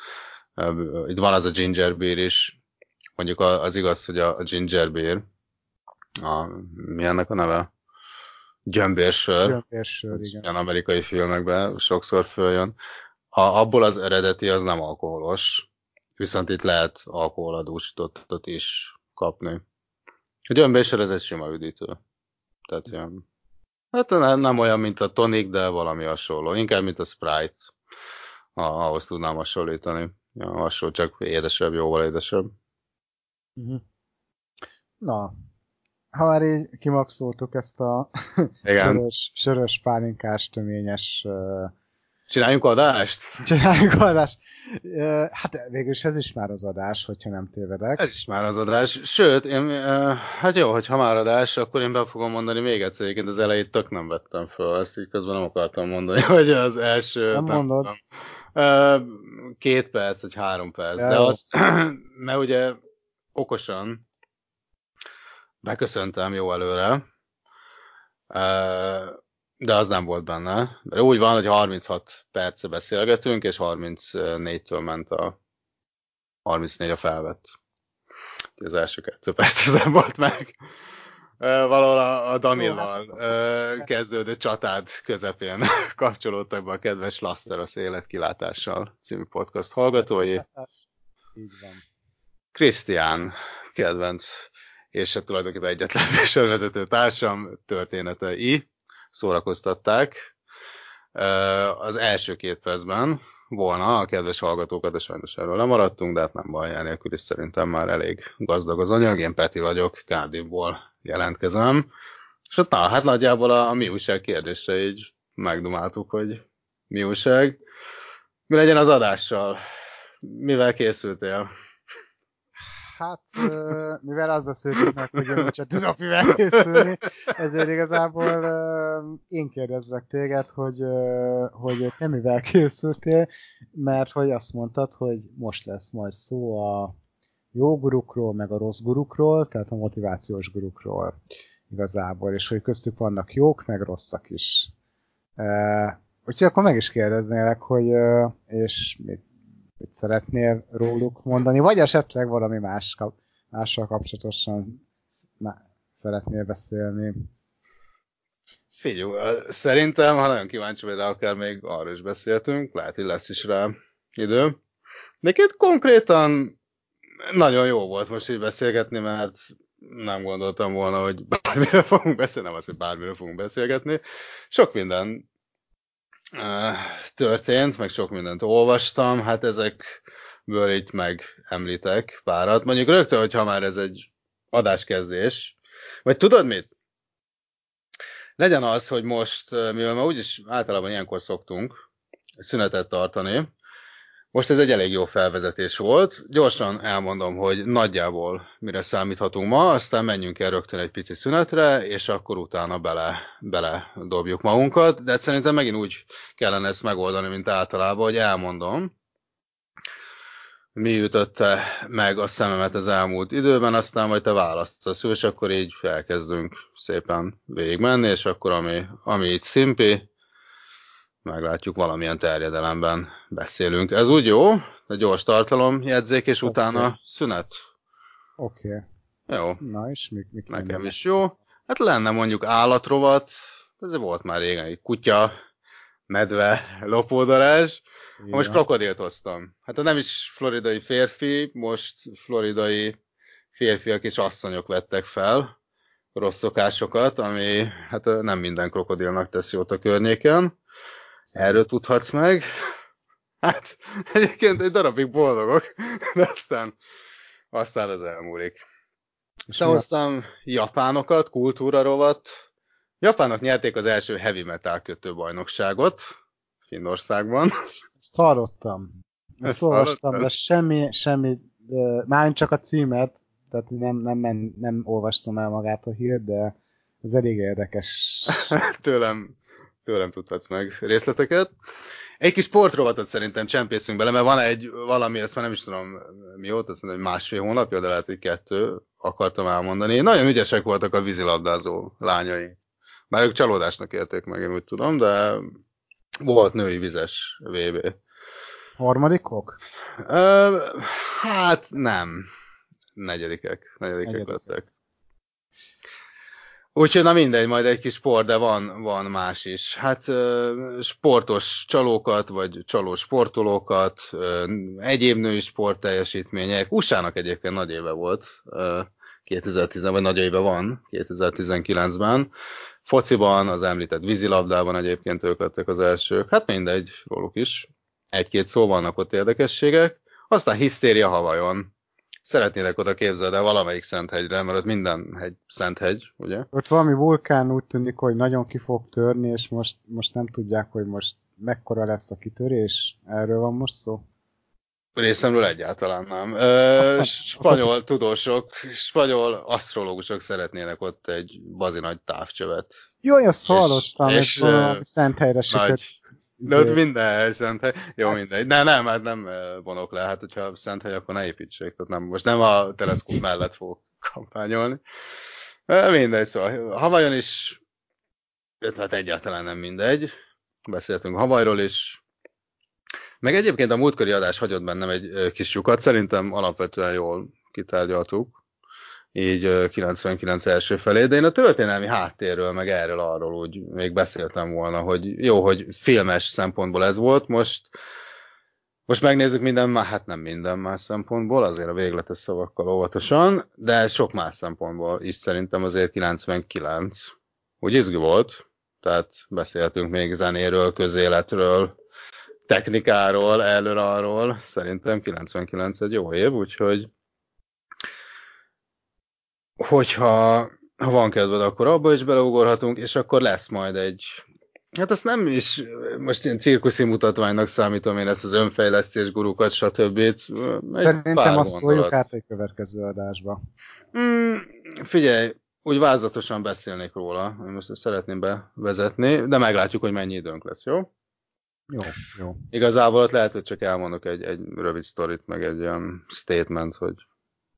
Speaker 2: Itt van az a ginger beer is. Mondjuk az igaz, hogy a ginger beer, a, mi ennek a neve? Gyömbérsör.
Speaker 1: Gyömbérsör, igen.
Speaker 2: Ilyen amerikai filmekben sokszor följön. A, abból az eredeti az nem alkoholos, viszont itt lehet alkoholadósítottat is kapni. A gyömbérsör ez egy sima üdítő. Tehát ilyen, hát nem, nem olyan, mint a tonic, de valami hasonló. Inkább, mint a Sprite. Ah, ahhoz tudnám hasonlítani. Ja, hasonló, csak édesebb, jóval édesebb.
Speaker 1: Uh-huh. Na, ha már így kimaxoltuk ezt a
Speaker 2: Igen.
Speaker 1: sörös, sörös pálinkás, töményes uh,
Speaker 2: Csináljunk adást?
Speaker 1: csináljuk adást. Hát végül is ez is már az adás, hogyha nem tévedek.
Speaker 2: Ez is már az adás. Sőt, én, hát jó, hogy ha már adás, akkor én be fogom mondani még egyszer, egyébként az elejét tök nem vettem föl, ezt így közben nem akartam mondani, hogy az első...
Speaker 1: Nem mondod.
Speaker 2: tudom, uh, két perc, vagy három perc, de
Speaker 1: jó.
Speaker 2: az, mert ugye okosan beköszöntem jó előre, de az nem volt benne. Mert úgy van, hogy 36 perce beszélgetünk, és 34-től ment a 34 a felvett. Az első kettő perc az nem volt meg. Valahol a, a Danillal ö, kezdődő csatád közepén kapcsolódtak be a kedves Laster az életkilátással című podcast hallgatói.
Speaker 1: Így van.
Speaker 2: Krisztián, kedvenc, és hát tulajdonképpen egyetlen műsorvezető társam történetei szórakoztatták. Az első két percben volna a kedves hallgatókat, de sajnos erről lemaradtunk, de hát nem baj, enélkül is szerintem már elég gazdag az anyag. Én Peti vagyok, Cardiffból jelentkezem. És ott na, hát nagyjából a, a mi újság kérdésre így megdumáltuk, hogy mi újság. Mi legyen az adással? Mivel készültél?
Speaker 1: Hát, mivel az beszéltük meg, hogy én úgyse tudok mivel készülni, ezért igazából én kérdezlek téged, hogy, hogy te mivel készültél, mert hogy azt mondtad, hogy most lesz majd szó a jó gurukról, meg a rossz gurukról, tehát a motivációs gurukról igazából, és hogy köztük vannak jók, meg rosszak is. Úgyhogy akkor meg is kérdeznélek, hogy és mit, mit szeretnél róluk mondani, vagy esetleg valami más mással kapcsolatosan szeretnél beszélni.
Speaker 2: Figyelj, szerintem, ha nagyon kíváncsi vagy rá, akár még arról is beszéltünk, lehet, hogy lesz is rá idő. Két konkrétan nagyon jó volt most így beszélgetni, mert nem gondoltam volna, hogy bármire fogunk beszélni, nem az, hogy bármire fogunk beszélgetni. Sok minden történt, meg sok mindent olvastam, hát ezekből itt megemlítek párat. Mondjuk rögtön, hogyha már ez egy adáskezdés, vagy tudod mit? Legyen az, hogy most, mivel már úgyis általában ilyenkor szoktunk szünetet tartani, most ez egy elég jó felvezetés volt. Gyorsan elmondom, hogy nagyjából mire számíthatunk ma, aztán menjünk el rögtön egy pici szünetre, és akkor utána bele, bele dobjuk magunkat. De szerintem megint úgy kellene ezt megoldani, mint általában, hogy elmondom, mi ütötte meg a szememet az elmúlt időben, aztán majd te választasz, és akkor így elkezdünk szépen végigmenni, és akkor ami, ami itt szimpi, meglátjuk valamilyen terjedelemben beszélünk. Ez úgy jó? Egy gyors tartalom jegyzék, és
Speaker 1: Oké.
Speaker 2: utána szünet.
Speaker 1: Oké, okay.
Speaker 2: Jó,
Speaker 1: na és mik, mik
Speaker 2: nekem
Speaker 1: lennének?
Speaker 2: is jó. Hát lenne mondjuk állatrovat, ez volt már régen, egy kutya, medve, lopódarázs.
Speaker 1: Igen.
Speaker 2: Most krokodilt hoztam. Hát nem is floridai férfi, most floridai férfiak és asszonyok vettek fel rossz szokásokat, ami hát nem minden krokodilnak tesz jót a környéken. Erről tudhatsz meg. Hát egyébként egy darabig boldogok, de aztán, aztán az elmúlik.
Speaker 1: És
Speaker 2: Behoztam japánokat, kultúra rovat. Japánok nyerték az első heavy metal kötő bajnokságot Finnországban.
Speaker 1: Ezt hallottam. Ezt,
Speaker 2: Ezt
Speaker 1: olvastam, de semmi, semmi, mármint csak a címet, tehát nem, nem, nem, nem olvastam el magát a hírt, de ez elég érdekes.
Speaker 2: tőlem, tőlem tudhatsz meg részleteket. Egy kis sportrovatot szerintem csempészünk bele, mert van egy valami, ezt már nem is tudom mióta, azt mondom, hogy másfél hónapja, de lehet, hogy kettő akartam elmondani. Nagyon ügyesek voltak a vízilabdázó lányai. Bár ők csalódásnak élték meg, én úgy tudom, de volt női vizes VB.
Speaker 1: Harmadikok?
Speaker 2: Ö, hát nem. Negyedikek. Negyedikek
Speaker 1: Negyedikek.
Speaker 2: lettek. Úgyhogy na mindegy, majd egy kis sport, de van, van más is. Hát sportos csalókat, vagy csaló sportolókat, egyéb női sportteljesítmények. USA-nak egyébként nagy éve volt, ö, 2010 vagy nagy éve van, 2019-ben. Fociban, az említett vízilabdában egyébként ők lettek az elsők. Hát mindegy, róluk is. Egy-két szó vannak ott érdekességek. Aztán hisztéria Havajon. Szeretnének oda képzelni, de valamelyik Szenthegyre, mert ott minden hegy Szenthegy, ugye?
Speaker 1: Ott valami vulkán úgy tűnik, hogy nagyon ki fog törni, és most, most nem tudják, hogy most mekkora lesz a kitörés. Erről van most szó?
Speaker 2: Részemről egyáltalán nem. Ö, spanyol tudósok, spanyol asztrológusok szeretnének ott egy bazi nagy távcsövet.
Speaker 1: Jó, azt hallottam,
Speaker 2: és,
Speaker 1: és,
Speaker 2: ö,
Speaker 1: valami szent helyre.
Speaker 2: Nagy. De ott minden Szenthely. Jó, mindegy. Ne, nem, hát nem vonok le. Hát, hogyha Szenthely, akkor ne építsék. Tehát nem, most nem a teleszkóp mellett fogok kampányolni. Mindegy, szóval Havajon is, hát egyáltalán nem mindegy. Beszéltünk Havajról is. Meg egyébként a múltkori adás hagyott bennem egy kis lyukat. Szerintem alapvetően jól kitárgyaltuk. Így ö, 99 első felé, de én a történelmi háttérről, meg erről arról úgy még beszéltem volna, hogy jó, hogy filmes szempontból ez volt, most most megnézzük minden, má- hát nem minden más szempontból, azért a végletes szavakkal óvatosan, de sok más szempontból is szerintem azért 99 úgy izgi volt, tehát beszéltünk még zenéről, közéletről, technikáról, arról, szerintem 99 egy jó év, úgyhogy hogyha ha van kedved, akkor abba is beleugorhatunk, és akkor lesz majd egy Hát azt nem is most ilyen cirkuszi mutatványnak számítom én ezt az önfejlesztés gurukat, stb. Egy
Speaker 1: Szerintem azt toljuk át egy következő adásba.
Speaker 2: Mm, figyelj, úgy vázatosan beszélnék róla, most ezt szeretném bevezetni, de meglátjuk, hogy mennyi időnk lesz, jó?
Speaker 1: Jó, jó.
Speaker 2: Igazából ott lehet, hogy csak elmondok egy, egy rövid sztorit, meg egy olyan statement, hogy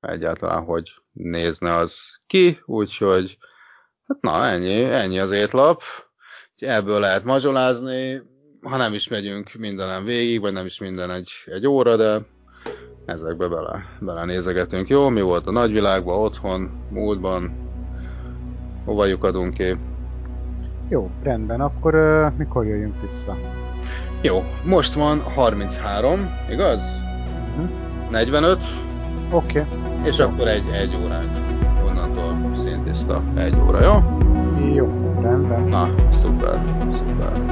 Speaker 2: egyáltalán hogy nézne az ki, úgyhogy hát na, ennyi, ennyi az étlap. Ebből lehet mazsolázni, ha nem is megyünk mindenem végig, vagy nem is minden egy, egy óra, de ezekbe bele, bele nézegetünk. Jó, mi volt a nagyvilágban, otthon, múltban, hova lyukadunk ki.
Speaker 1: Jó, rendben. Akkor uh, mikor jöjjünk vissza?
Speaker 2: Jó, most van 33, igaz?
Speaker 1: Uh-huh.
Speaker 2: 45,
Speaker 1: Oké.
Speaker 2: és akkor egy, egy óránk. Onnantól szintiszta egy óra, jó?
Speaker 1: Jó, rendben.
Speaker 2: Na, szuper, szuper.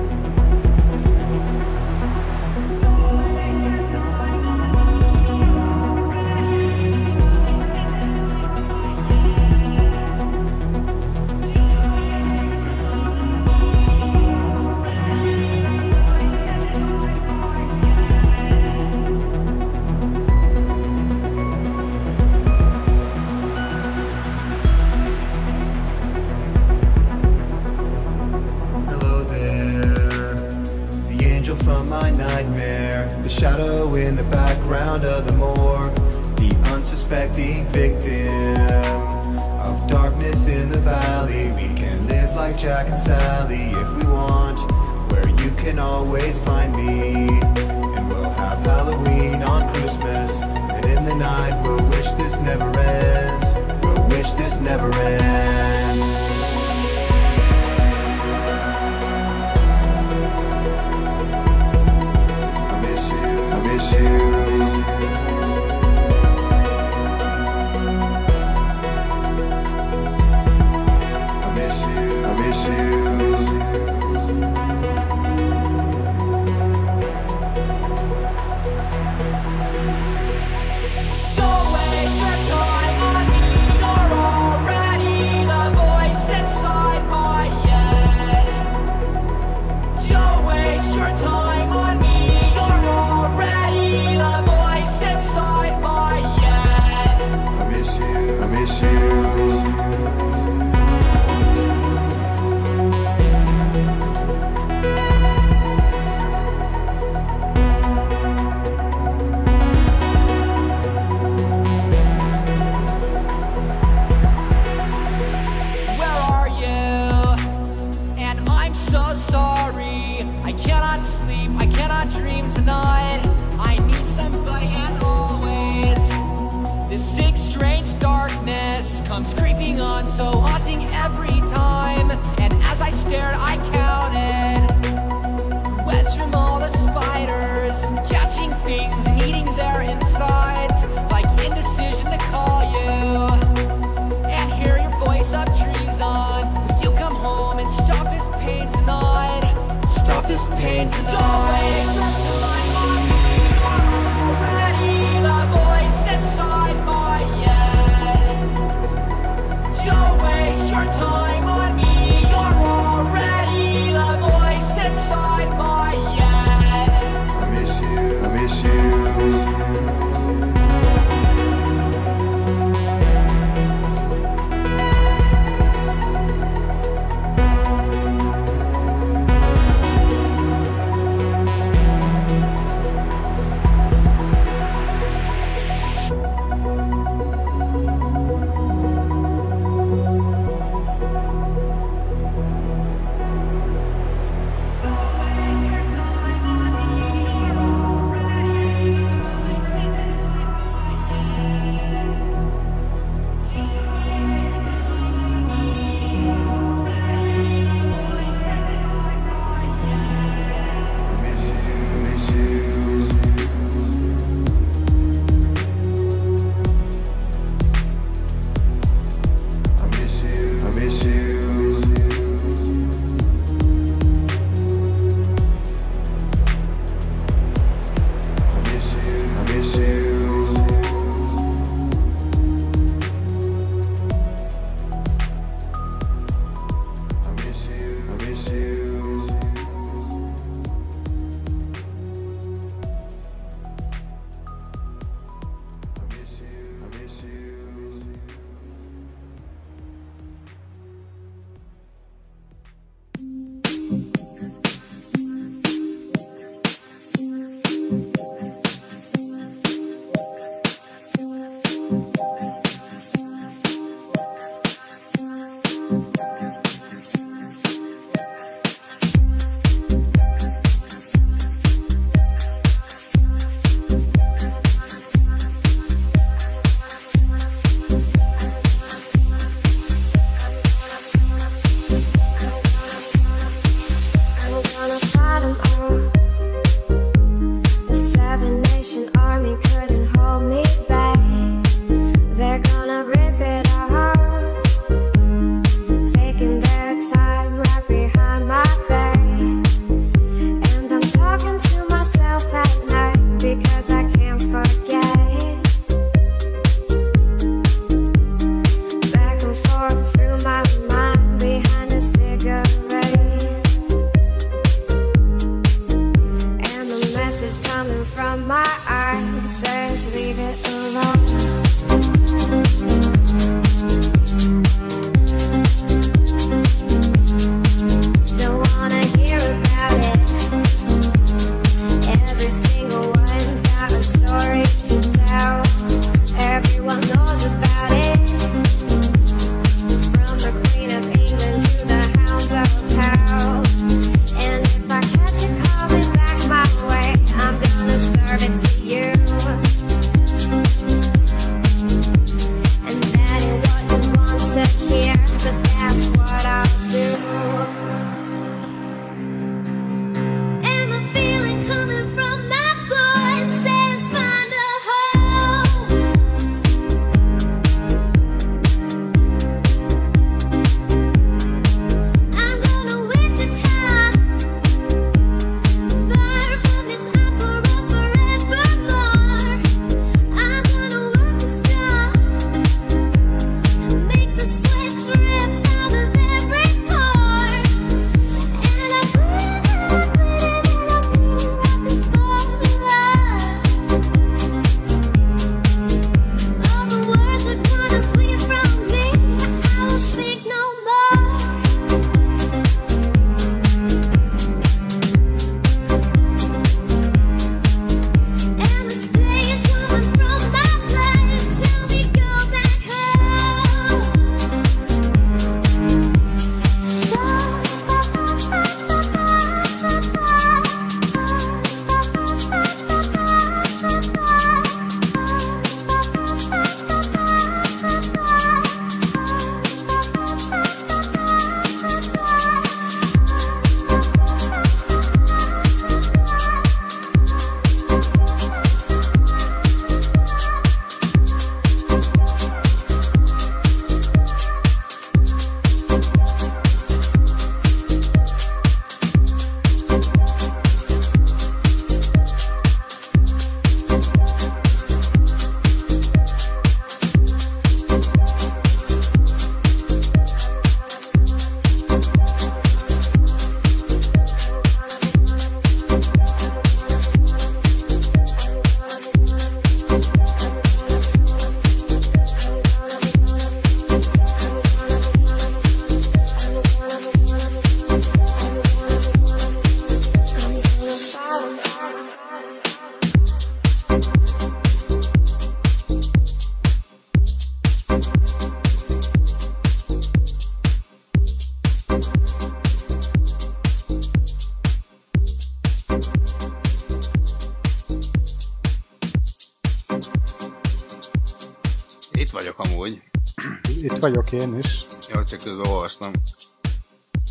Speaker 2: Vagyok
Speaker 1: én is.
Speaker 2: Jó, csak közben olvastam.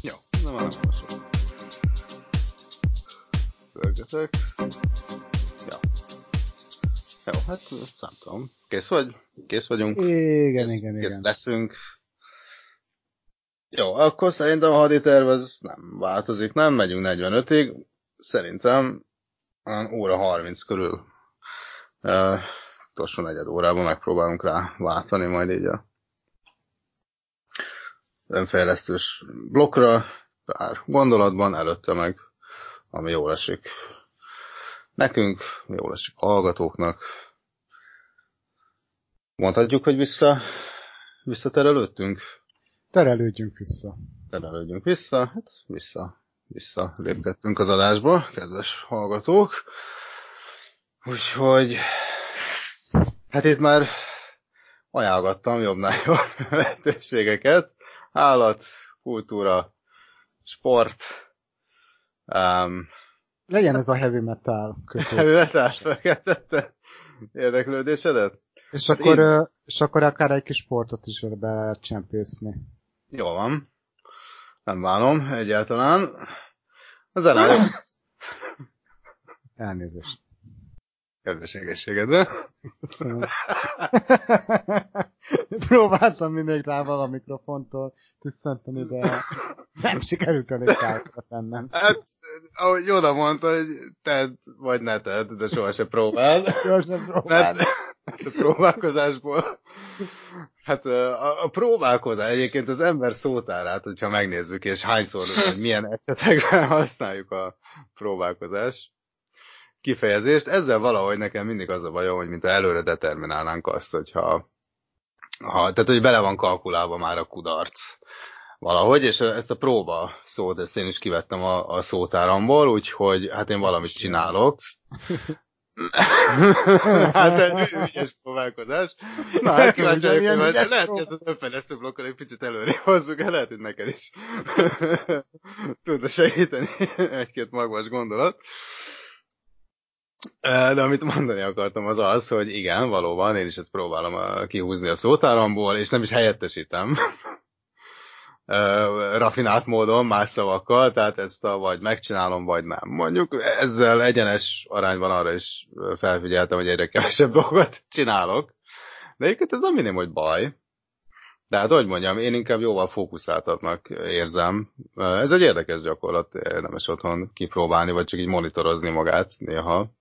Speaker 2: Jó, nem már nem olvasom. Pörgetek. Ja. Jó, hát nem tudom. Kész vagy? Kész vagyunk?
Speaker 1: Igen,
Speaker 2: kész,
Speaker 1: igen,
Speaker 2: kész
Speaker 1: igen.
Speaker 2: leszünk. Jó, akkor szerintem a haditerv az nem változik, nem? Megyünk 45-ig. Szerintem óra 30 körül uh, utolsó negyed órában megpróbálunk rá váltani majd így a önfejlesztős blokkra, pár gondolatban, előtte meg, ami jól esik nekünk, jól esik a hallgatóknak. Mondhatjuk, hogy vissza, visszaterelődtünk?
Speaker 1: Terelődjünk vissza.
Speaker 2: Terelődjünk vissza, hát vissza, vissza lépkedtünk az adásba, kedves hallgatók. Úgyhogy, hát itt már ajánlgattam jobbnál jobb lehetőségeket. Állat, kultúra, sport, um,
Speaker 1: Legyen ez a heavy metal kötő.
Speaker 2: Metal felkeltette érdeklődésedet?
Speaker 1: És
Speaker 2: Hát
Speaker 1: akkor, ö, és akkor akár egy kis sportot is vele be lehet csempészni.
Speaker 2: Jól van. Nem bánom egyáltalán. Az elején
Speaker 1: Elnézést.
Speaker 2: Kedves.
Speaker 1: Köszönöm. Próbáltam mindig rá a mikrofontól tüsszenteni, de nem sikerült elég károkat tennem.
Speaker 2: Hát, ahogy oda mondta, hogy tedd, vagy ne tedd, de sohasem próbáld.
Speaker 1: Jó, sem
Speaker 2: Mert a próbálkozásból, hát a, a próbálkozás, egyébként az ember szótárát, hogyha megnézzük, és hányszor, hogy milyen esetekben használjuk a próbálkozás kifejezést, ezzel valahogy nekem mindig az a bajom, hogy mint előre determinálnánk azt, hogyha ha, tehát, hogy bele van kalkulálva már a kudarc valahogy, és ezt a próba szót, ezt én is kivettem a, a szótáramból, úgyhogy hát én valamit csinálok. hát egy ügyes próbálkozás. Na, hát kíváncsi vagyok, hogy
Speaker 1: ügyes
Speaker 2: lehet, hogy ezt az önfejlesztő blokkot egy picit előre hozzuk el, lehet, hogy neked is tudna segíteni egy-két magvas gondolat. De amit mondani akartam az az, hogy igen, valóban, én is ezt próbálom kihúzni a szótáramból, és nem is helyettesítem. Rafinált módon, más szavakkal, tehát ezt a vagy megcsinálom, vagy nem. Mondjuk ezzel egyenes arányban arra is felfigyeltem, hogy egyre kevesebb dolgot csinálok. De egyébként ez nem mindig, hogy baj. De hát, hogy mondjam, én inkább jóval fókuszáltatnak érzem. Ez egy érdekes gyakorlat, érdemes otthon kipróbálni, vagy csak így monitorozni magát néha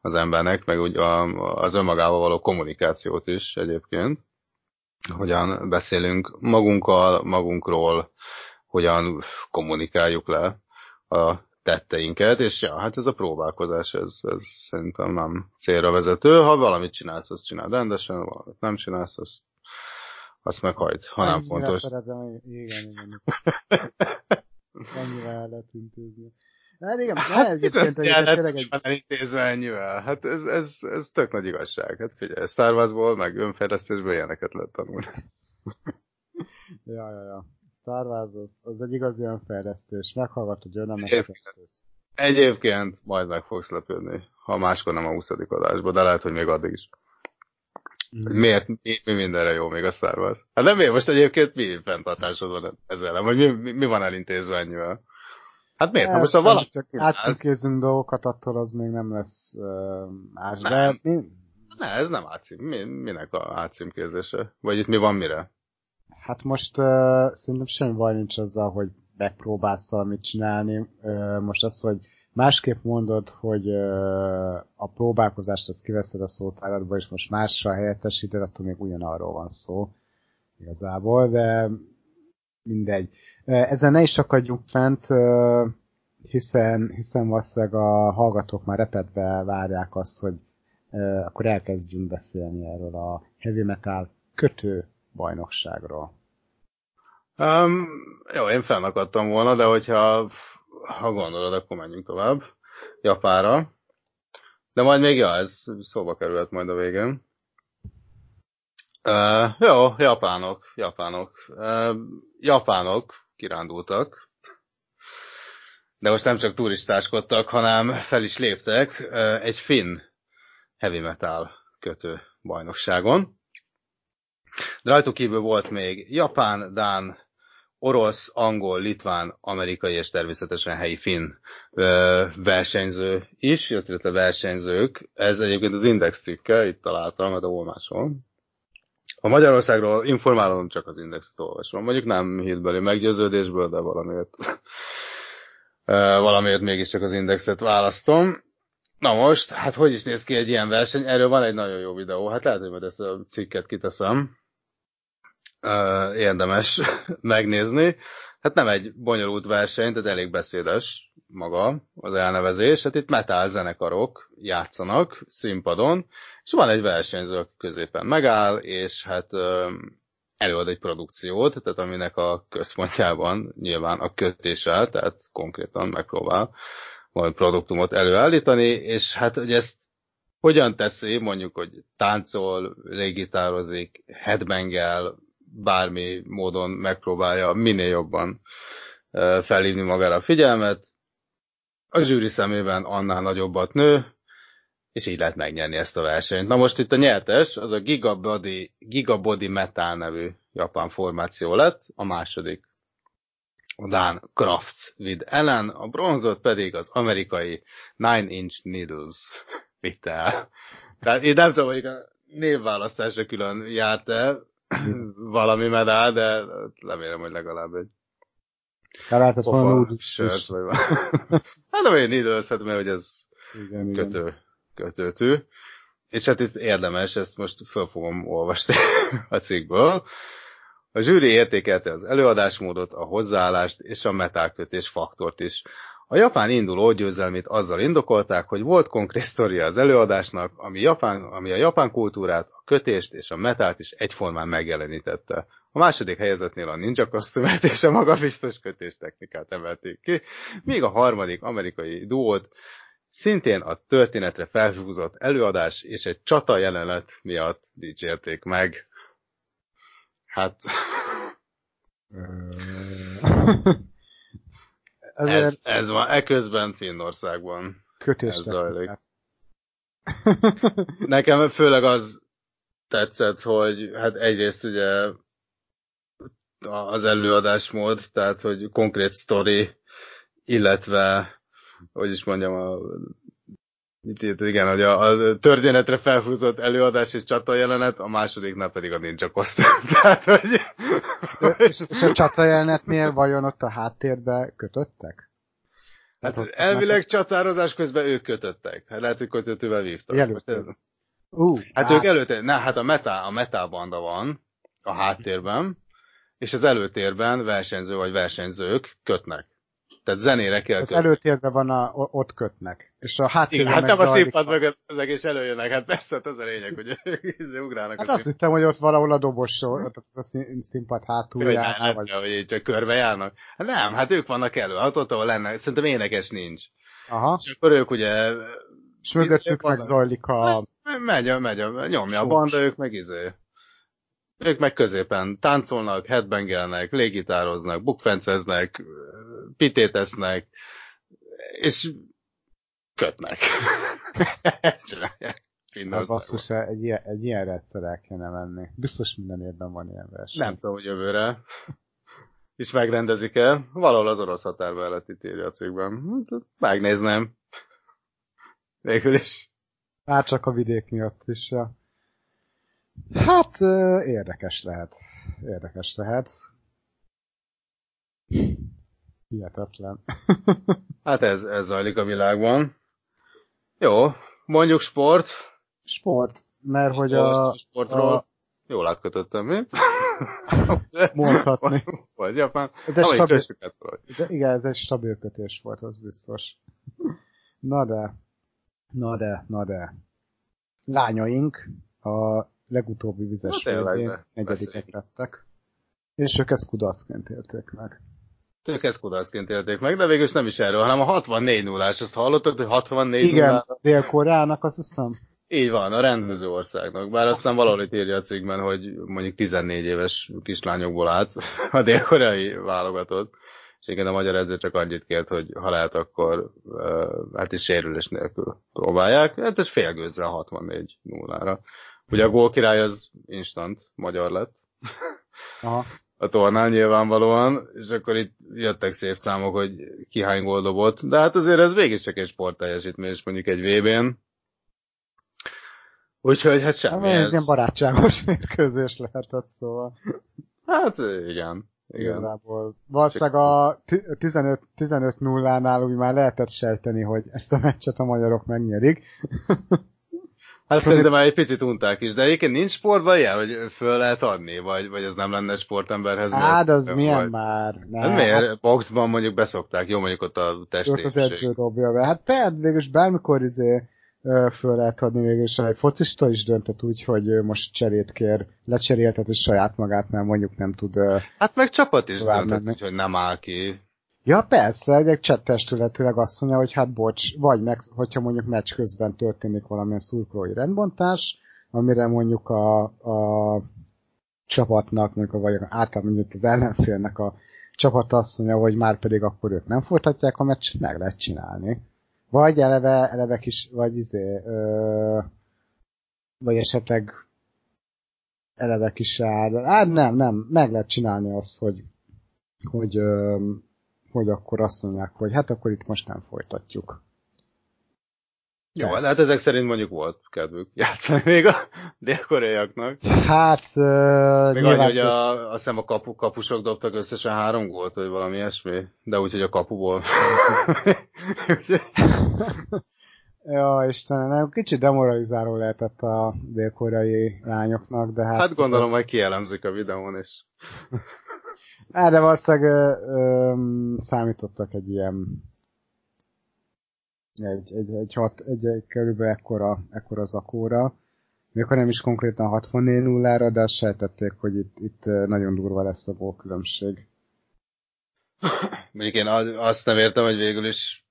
Speaker 2: az embernek, meg úgy a, az önmagával való kommunikációt is egyébként. Hogyan beszélünk magunkkal, magunkról, hogyan kommunikáljuk le a tetteinket, és ja, hát ez a próbálkozás, ez, ez szerintem nem célra vezető. Ha valamit csinálsz, azt csinál rendesen, valamit nem csinálsz, azt, azt meghajt, ha nem
Speaker 1: Ennyire
Speaker 2: fontos.
Speaker 1: Szeretem, igen, igen. Ennyire el lehet intézni. Hát igen, hát, egyébként tényleg egy,
Speaker 2: elintézve ennyivel? Hát ez, ez, ez tök nagy igazság. Hát figyelj, Star Warsból, meg önfejlesztésből ilyeneket lehet tanulni.
Speaker 1: ja, ja, ja. Star Wars az, az egy igazi önfejlesztés. Meghallgatod, hogy nem
Speaker 2: Egyébként. Egyébként majd meg fogsz lepődni, ha máskor nem a 20. adásban, de lehet, hogy még addig is. Hogy Miért, mi, mi mindenre jó még a Star Wars? Hát nem miért most egyébként mi fenntartásod van ezzel, vagy mi, mi, mi van elintézve ennyivel? Hát miért? Ha most ha valami
Speaker 1: csak átcímkézünk dolgokat, attól az még nem lesz uh, más. De
Speaker 2: Nem.
Speaker 1: mi,
Speaker 2: Ne, ez nem átcím. Mi, minek a átcímkézése? Vagy itt mi van mire?
Speaker 1: hát most uh, szerintem semmi baj nincs azzal, hogy megpróbálsz valamit csinálni. Uh, most az, hogy másképp mondod, hogy uh, a próbálkozást azt kiveszed a szótáradba, és most mással helyettesíted, attól még ugyanarról van szó igazából, de mindegy. Ezzel ne is akadjunk fent, hiszen, hiszen valószínűleg a hallgatók már repedve várják azt, hogy akkor elkezdjünk beszélni erről a heavy metal kötő bajnokságról.
Speaker 2: Um, jó, én fennakadtam volna, de hogyha ha gondolod, akkor menjünk tovább. Japára. De majd még, ja, ez szóba kerülhet majd a végén. Uh, jó, japánok, japánok. Uh, japánok kirándultak. De most nem csak turistáskodtak, hanem fel is léptek egy finn heavy metal kötő bajnokságon. De rajtuk kívül volt még japán, dán, orosz, angol, litván, amerikai és természetesen helyi finn versenyző is, illetve versenyzők. Ez egyébként az Index cikke, itt találtam, mert ahol máshol. A Magyarországról informálom, csak az Indexet olvasom. Mondjuk nem hitbeli meggyőződésből, de valamiért, valamiért mégiscsak az Indexet választom. Na most, hát hogy is néz ki egy ilyen verseny? Erről van egy nagyon jó videó. Hát lehet, hogy majd ezt a cikket kiteszem érdemes megnézni. Hát nem egy bonyolult verseny, tehát elég beszédes maga az elnevezés. Hát itt metal zenekarok játszanak színpadon, és van egy versenyző, aki középen megáll, és hát előad egy produkciót, tehát aminek a központjában nyilván a kötés áll, tehát konkrétan megpróbál valami produktumot előállítani, és hát hogy ezt hogyan teszi, mondjuk, hogy táncol, légitározik, headbangel, bármi módon megpróbálja minél jobban felhívni magára a figyelmet. A zsűri szemében annál nagyobbat nő, és így lehet megnyerni ezt a versenyt. Na most itt a nyertes, az a Gigabody, Gigabody Metal nevű japán formáció lett, a második a Dán Crafts with Ellen, a bronzot pedig az amerikai Nine Inch Needles vitte el. Tehát én nem tudom, hogy a névválasztásra külön járt el, valami medál, de remélem, hogy legalább egy
Speaker 1: lehetett volna úgy
Speaker 2: sört, vagy valami. hát nem olyan időzhet, mert hogy ez
Speaker 1: Igen, igen.
Speaker 2: kötő, kötőtű. És hát ez érdemes, ezt most föl fogom olvasni a cikkből. A zsűri értékelte az előadásmódot, a hozzáállást és a metálkötés faktort is. A japán induló győzelmét azzal indokolták, hogy volt konkrét sztoria az előadásnak, ami, japán, ami a japán kultúrát, a kötést és a metált is egyformán megjelenítette. A második helyezetnél a ninja kosztümát és a magabiztos kötés technikát emelték ki, míg a harmadik amerikai duót szintén a történetre felhúzott előadás és egy csata jelenet miatt dicsérték meg. Hát
Speaker 1: Ezért
Speaker 2: ez, ez van, eközben Finnországban ez
Speaker 1: kötés
Speaker 2: zajlik. Nekem főleg az tetszett, hogy hát egyrészt ugye az előadásmód, tehát hogy konkrét sztori, illetve hogy is mondjam, a, mit írt, igen, hogy a, a történetre felhúzott előadás és csata jelenet, a másodiknál pedig a ninja kosztüm. Tehát, hogy...
Speaker 1: és, és a csata jelenetnél vajon ott a háttérbe kötöttek?
Speaker 2: Hát
Speaker 1: ott-
Speaker 2: elvileg csatározás közben ők kötöttek. Hát lehet, hogy kötőtővel vívtak. Ez-
Speaker 1: Ú,
Speaker 2: Hát ők előtte, ne, hát a metal, a metal banda van a háttérben, és az előtérben versenyző vagy versenyzők kötnek. Tehát zenére kell
Speaker 1: Az
Speaker 2: kötni.
Speaker 1: előtérben van, a, ott kötnek. És a
Speaker 2: Igen,
Speaker 1: háttérben
Speaker 2: hát
Speaker 1: meg
Speaker 2: nem a színpad mögött ezek is előjönnek, hát persze, hát az a lényeg, hogy ugrálnak
Speaker 1: Hát
Speaker 2: a
Speaker 1: azt hittem, hogy ott valahol a dobos a szín- színpad
Speaker 2: nem,
Speaker 1: vagy...
Speaker 2: hogy így csak körbe járnak. Hát nem, hát ők vannak elő, hát ott, ahol lenne, szerintem énekes nincs.
Speaker 1: Aha,
Speaker 2: És akkor ők ugye
Speaker 1: és mögöttük meg zajlik a...
Speaker 2: Megy, megy, a- nyomja a banda, ők meg izé. Ők meg középen táncolnak, headbangelnek, légitároznak, bukfenceznek, pitét esznek, és kötnek. Ezt csinálják.
Speaker 1: Hát basszus, egy ilyen, egy ilyen rendszer el kéne menni. Biztos minden évben van ilyen verseny.
Speaker 2: Nem tudom, hogy jövőre is megrendezik el. Valahol az orosz határ mellett itt írja a cikkben. Hát, Megnézném. Végül is.
Speaker 1: Már csak a vidék miatt is. Hát, érdekes lehet. Érdekes lehet. Hihetetlen.
Speaker 2: Hát ez, ez zajlik a világban. Jó, mondjuk sport.
Speaker 1: Sport, mert hogy
Speaker 2: Sport,
Speaker 1: a,
Speaker 2: sportról.
Speaker 1: a
Speaker 2: Jól átkötöttem, mi?
Speaker 1: Mondhatni.
Speaker 2: Vagy japán. Na, vagy
Speaker 1: stabil, de igen, ez egy stabil kötés volt, az biztos. Na de, na de, na de. Lányaink a legutóbbi vizes
Speaker 2: de
Speaker 1: negyedikek lettek. És ők ezt kudarcként élték meg.
Speaker 2: Ők ezt kudarcként élték meg, de végül is nem is erről, hanem a 64 0 Azt hallottad, hogy 64
Speaker 1: Igen,
Speaker 2: 0
Speaker 1: Dél-Koreának azt hiszem.
Speaker 2: Így van, a rendező országnak. Bár aztán valahol itt írja a cikkben, hogy mondjuk 14 éves kislányokból állt a dél-koreai válogatott. És igen, a magyar ezért csak annyit kért, hogy ha lehet, akkor hát is sérülés nélkül próbálják. Hát ez félgőzzel 64 0-ra. Ugye a gólkirály az instant magyar lett
Speaker 1: Aha.
Speaker 2: A tornán nyilvánvalóan, és akkor itt jöttek szép számok, hogy ki hány gól dobott, de hát azért ez végig csak egy sportteljesítmény, és mondjuk egy VB-n. Úgyhogy hát semmi.
Speaker 1: Hát, ez ilyen barátságos mérkőzés lehetett, szóval
Speaker 2: hát igen. Igen.
Speaker 1: igazából. Valószínűleg a ti- 15 15-0-nál úgy már lehetett sejteni, hogy ezt a meccset a magyarok megnyerik.
Speaker 2: Hát szerintem már egy picit unták is, de egyébként nincs sportban ilyen, hogy föl lehet adni, vagy, vagy ez nem lenne sportemberhez.
Speaker 1: De az
Speaker 2: méltó,
Speaker 1: milyen
Speaker 2: vagy...
Speaker 1: már? Ne,
Speaker 2: Hát miért? Boxban mondjuk beszokták, jó mondjuk ott a
Speaker 1: Hát, ott az
Speaker 2: testépség.
Speaker 1: edző dobja be. Hát persze, végülis bármikor izé föl lehet adni végülis, egy focista is döntött úgy, hogy most cserét kér, lecseréltet és saját magát, mert mondjuk nem tud...
Speaker 2: Hát meg csapat is döntött,
Speaker 1: menni.
Speaker 2: úgyhogy nem áll ki.
Speaker 1: Ja persze, egy csettestületileg azt mondja, hogy hát bocs, vagy meg, hogyha mondjuk meccs közben történik valamilyen szurkolói rendbontás, amire mondjuk a, a csapatnak, mondjuk, a- vagy általában mondjuk az ellenfélnek a csapat azt mondja, hogy már pedig akkor ők nem folytatják a meccset, meg lehet csinálni. Vagy eleve, eleve kis, vagy izé, ö, vagy esetleg eleve kis áll. Hát nem, nem, meg lehet csinálni azt, hogy, hogy, ö, hogy akkor azt mondják, hogy hát akkor itt most nem folytatjuk.
Speaker 2: Jó,
Speaker 1: Persze.
Speaker 2: hát ezek szerint mondjuk volt kedvük játszani még a dél-koreaiaknak.
Speaker 1: Hát, ö,
Speaker 2: Még annyi, hogy a, azt hiszem a kapu, kapusok dobtak összesen három gólt, vagy valami ilyesmi, de úgy, hogy a kapuból.
Speaker 1: Ja, Istenem, nem, kicsit demoralizáló lehetett a dél-koreai lányoknak, de hát...
Speaker 2: hát gondolom, hogy kielemzik a videón, és
Speaker 1: De valószínűleg ö, ö, számítottak egy ilyen egy, egy, egy, hat, egy, egy körülbelül ekkora, ekkora zakóra. Még ha nem is konkrétan 64 0 de azt sejtették, hogy itt, itt nagyon durva lesz a gólkülönbség.
Speaker 2: mondjuk én az- azt nem értem, hogy végül is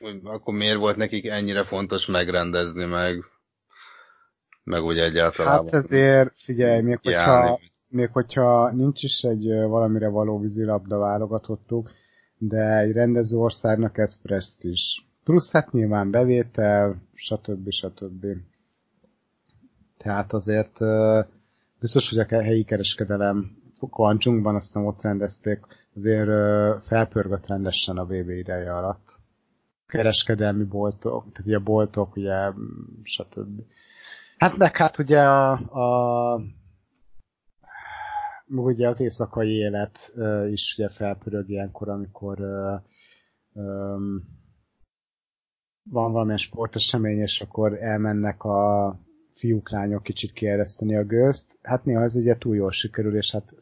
Speaker 2: hogy akkor miért volt nekik ennyire fontos megrendezni, meg meg úgy egyáltalán.
Speaker 1: Hát ezért, figyelj, még hogyha. Még hogyha nincs is egy valamire való vízilabda válogatottuk, de egy rendező országnak ez presztis. Plusz hát nyilván bevétel, stb. stb. Tehát azért biztos, hogy a helyi kereskedelem Kvancsunkban aztán ott rendezték, azért felpörgött rendesen a BB ideje alatt. Kereskedelmi boltok, tehát ugye boltok, ugye, stb. Hát meg hát ugye a, a meg ugye az éjszakai élet ö, is ugye felpörög ilyenkor, amikor ö, ö, van valamilyen sportesemény, és akkor elmennek a fiúk, lányok kicsit kiereszteni a gőzt. Hát néha ez ugye túl jól sikerül, és hát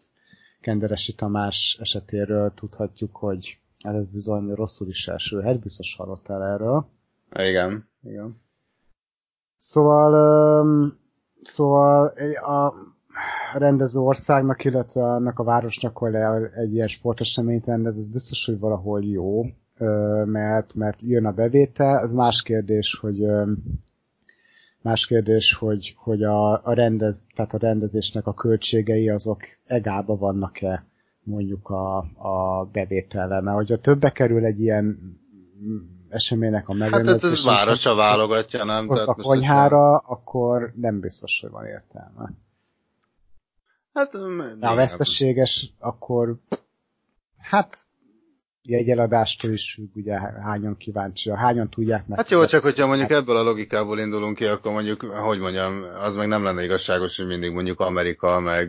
Speaker 1: Kenderesi Tamás esetéről tudhatjuk, hogy ez bizony rosszul is elsülhet, biztos hallottál erről.
Speaker 2: Igen, igen.
Speaker 1: Szóval, öm, szóval a rendező országnak, illetve annak a városnak, hogy egy ilyen sporteseményt rendez, ez biztos, hogy valahol jó, mert, mert jön a bevétel. Az más kérdés, hogy más kérdés, hogy, hogy a, a, rendez, tehát a rendezésnek a költségei azok egába vannak-e mondjuk a, a bevétellel, mert hogyha többe kerül egy ilyen eseménynek a
Speaker 2: Hát ez,
Speaker 1: megrendezése,
Speaker 2: városa válogatja, nem?
Speaker 1: az a konyhára, akkor nem biztos, hogy van értelme.
Speaker 2: Hát,
Speaker 1: De a
Speaker 2: igen.
Speaker 1: veszteséges, akkor hát jegyeladástól is függ, ugye hányan kíváncsi, hányan tudják meg.
Speaker 2: Hát jó, csak hogyha mondjuk ebből a logikából indulunk ki, akkor mondjuk, hogy mondjam, az meg nem lenne igazságos, hogy mindig mondjuk Amerika, meg,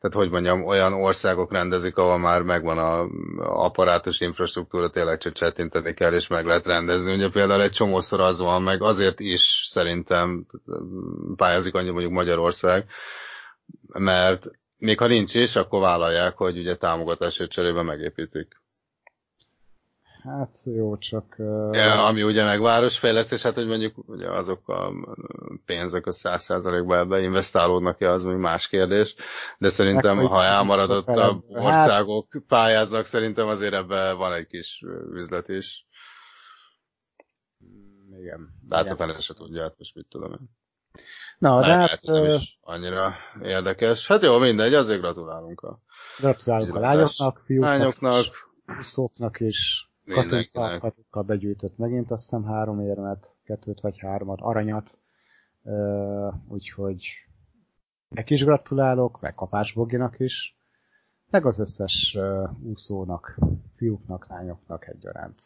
Speaker 2: tehát hogy mondjam, olyan országok rendezik, ahol már megvan a a apparátus infrastruktúra, tényleg csak csetinteni kell, és meg lehet rendezni. Ugye például egy csomószor az van, meg azért is szerintem pályázik annyi mondjuk Magyarország, mert még ha nincs is, akkor vállalják, hogy ugye támogatásért cserébe megépítik.
Speaker 1: Hát jó, csak... Uh,
Speaker 2: Ja, ami ugye meg városfejlesztés, hát hogy mondjuk ugye azok a pénzek a száz százalékba ebbe investálódnak-e, az még más kérdés, de szerintem,
Speaker 1: Meg,
Speaker 2: ha elmaradottabb
Speaker 1: Hát-
Speaker 2: országok pályáznak, szerintem azért ebben van egy kis üzlet is.
Speaker 1: igen.
Speaker 2: De hát
Speaker 1: igen.
Speaker 2: a se tudja, hát most mit tudom én.
Speaker 1: Na, de hát
Speaker 2: nem is annyira érdekes. Hát jó, mindegy, azért gratulálunk a
Speaker 1: gratulálunk a lányoknak, fiúknak,
Speaker 2: lányoknak,
Speaker 1: úszóknak is. Katinka, begyűjtött megint azt hiszem három érmet, kettőt vagy hármat, aranyat. Uh, úgyhogy Neki is gratulálok, meg Kapás Boginak is, meg az összes uh, úszónak, fiúknak, lányoknak egyaránt.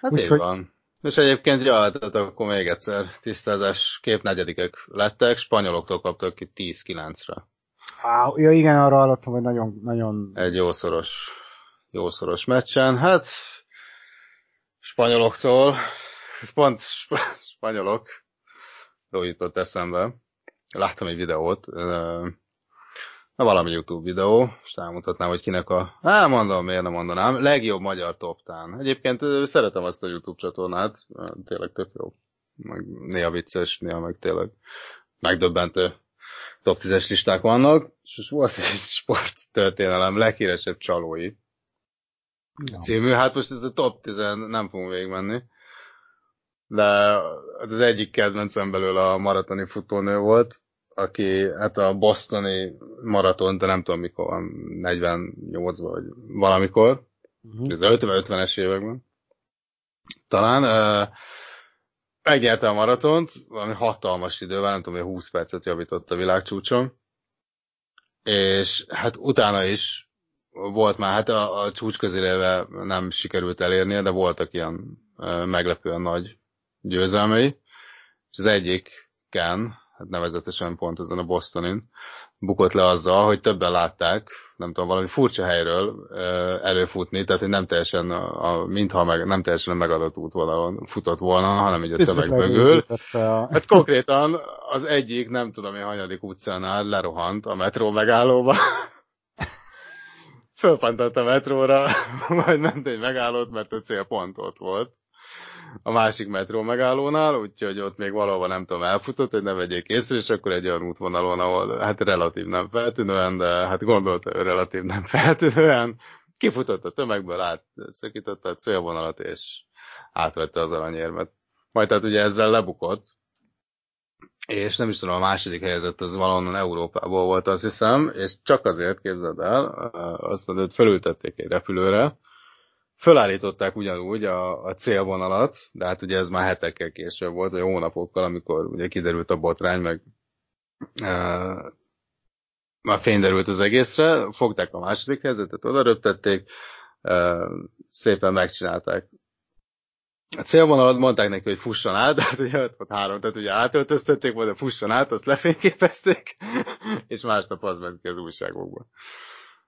Speaker 2: Hát
Speaker 1: Úgyhogy-
Speaker 2: van. És egyébként, ja, tehát akkor még egyszer tisztázás, kép negyedikek lettek, spanyoloktól kaptak ki 10-9-re.
Speaker 1: Á, ja igen, arra hallottam, hogy nagyon, nagyon
Speaker 2: Egy jószoros, jószoros meccsen. Hát, spanyoloktól, pont sp- spanyolok, jutott eszembe. Láttam egy videót, na valami YouTube videó, és elmutatnám, hogy kinek a, hát mondom, miért nem mondanám, legjobb magyar toptán. Egyébként szeretem azt a YouTube csatornát, tényleg tök jó. Meg néha vicces, néha meg tényleg megdöbbentő top 10-es listák vannak, és volt egy sporttörténelem leghíresebb csalói
Speaker 1: Ja.
Speaker 2: című, hát most ez a top 10 nem fogunk végigmenni, de hát az egyik kedvencem belőle a maratoni futónő volt, aki hát a bostoni maraton, de nem tudom mikor, 48 vagy valamikor,
Speaker 1: Uh-huh.
Speaker 2: az 50-50-es években. Talán uh, megnyerte a maratont, valami hatalmas idővel, nem tudom, hogy 20 percet javított a világcsúcson. És hát utána is volt már, hát a, a csúcs közéléve nem sikerült elérnie, de voltak ilyen uh, meglepően nagy győzelmei. És az egyik Ken, nevezetesen pont ezen a Bostonin, bukott le azzal, hogy többen látták, nem tudom, valami furcsa helyről előfutni, tehát hogy nem teljesen, a, a, mintha meg, nem teljesen a megadott útvonalon futott volna, hanem így a tömeg mögül.
Speaker 1: a...
Speaker 2: Hát konkrétan az egyik, nem tudom, én hanyadik utcánál lerohant a metró megállóba. Fölpantott a metróra, majd nem egy megállott, mert a célpont ott volt a másik metró megállónál, úgyhogy ott még valahol nem tudom, elfutott, hogy ne vegyék észre, és akkor egy olyan útvonalon, ahol hát relatív nem feltűnően, de hát gondolta, relatív nem feltűnően, kifutott a tömegből, átszakította a célvonalat, és átvette az aranyérmet. Majd tehát ugye ezzel lebukott, és nem is tudom, a második helyzet az valahonnan Európából volt, azt hiszem, és csak azért képzeld el, azt mondod, felültették egy repülőre, fölállították ugyanúgy a, a célvonalat, de hát ugye ez már hetekkel később volt, vagy hónapokkal, amikor ugye kiderült a botrány, meg uh, már fény derült az egészre, fogták a második helyzetet, oda röptették, uh, szépen megcsinálták a célvonalat, mondták neki, hogy fusson át, de hát ugye ott három, tehát ugye átöltöztették, majd fusson át, azt lefényképezték, és másnap az ment ki az újságokba.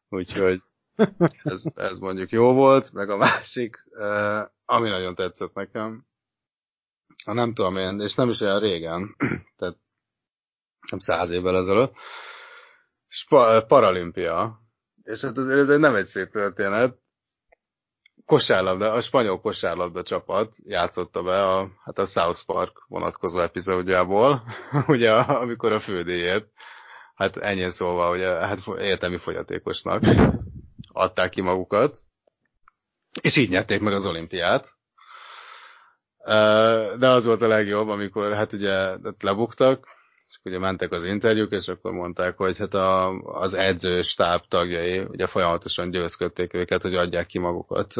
Speaker 2: Úgyhogy ez, ez mondjuk jó volt, meg a másik, ami nagyon tetszett nekem, ha nem tudom én, és nem is olyan régen, tehát nem száz évvel ezelőtt, Spa, paralimpia, és hát ez egy nem egy szép történet, kosárlabda, a spanyol kosárlabda csapat játszotta be a, hát a South Park vonatkozó epizódjából, ugye amikor a fődéjét, hát ennyi szólva, ugye, hát értelmi fogyatékosnak adták ki magukat, és így nyerték meg az olimpiát. De az volt a legjobb, amikor hát ugye lebuktak, és ugye mentek az interjúk, és akkor mondták, hogy hát a, az edző stáb tagjai ugye folyamatosan győzködték őket, hogy adják ki magukat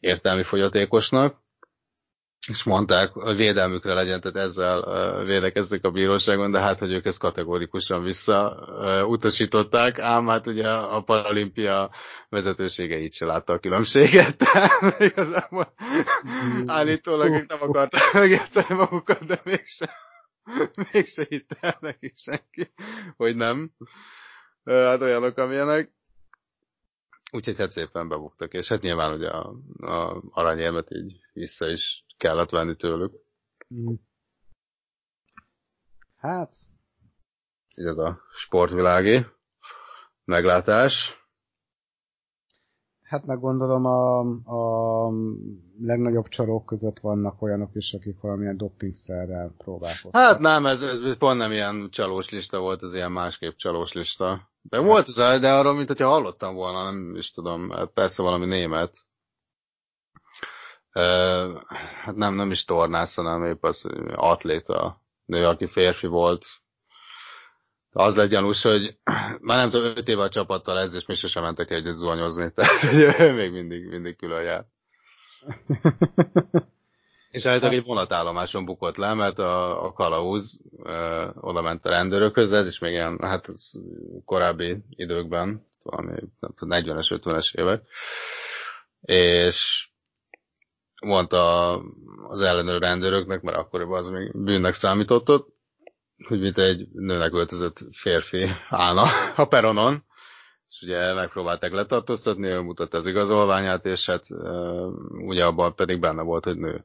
Speaker 2: értelmi fogyatékosnak, és mondták, hogy védelmükre legyen, tehát ezzel védekeztek a bíróságon, de hát, hogy ők ezt kategórikusan visszautasították, ám hát ugye a paralimpia vezetősége így se látta a különbséget, tehát igazából állítólag ők nem akarták megjátszani magukat, de mégsem mégse hitte el neki senki, hogy nem. Hát olyanok, amilyenek. Úgyhogy hát szépen bebuktak, és hát nyilván ugye a, a aranyérmet így vissza is kellett venni tőlük.
Speaker 1: Mm. Hát,
Speaker 2: Így ez a sportvilági meglátás.
Speaker 1: hát meg gondolom a, a legnagyobb csalók között vannak olyanok is, akik valamilyen dopingszerrel próbálkoztak.
Speaker 2: Hát nem, ez, ez pont nem ilyen csalós lista volt, ez ilyen másképp csalós lista. De volt ez, de arról, mint hogyha hallottam volna, nem is tudom, hát persze valami német. Hát nem, nem is tornász, hanem épp az atléta nő, aki férfi volt. Az lett gyanús, hogy már nem tudom, 5 éve a csapattal edz, és még sosem mentek egyet zuhanyozni, tehát ő még mindig, mindig külön jár. És állítólag egy vonatállomáson bukott le, mert a, a kalauz ö, oda ment a rendőrökhöz, ez is még ilyen, hát ez korábbi időkben, valami nem tudom, 40-es, 50-es évek, és mondta az ellenőr rendőröknek, mert akkoriban az még bűnnek számított ott, hogy mint egy nőnek öltözött férfi állna a peronon, és ugye megpróbálták letartóztatni, ő mutatta az igazolványát, és hát ugye abban pedig benne volt, hogy nő.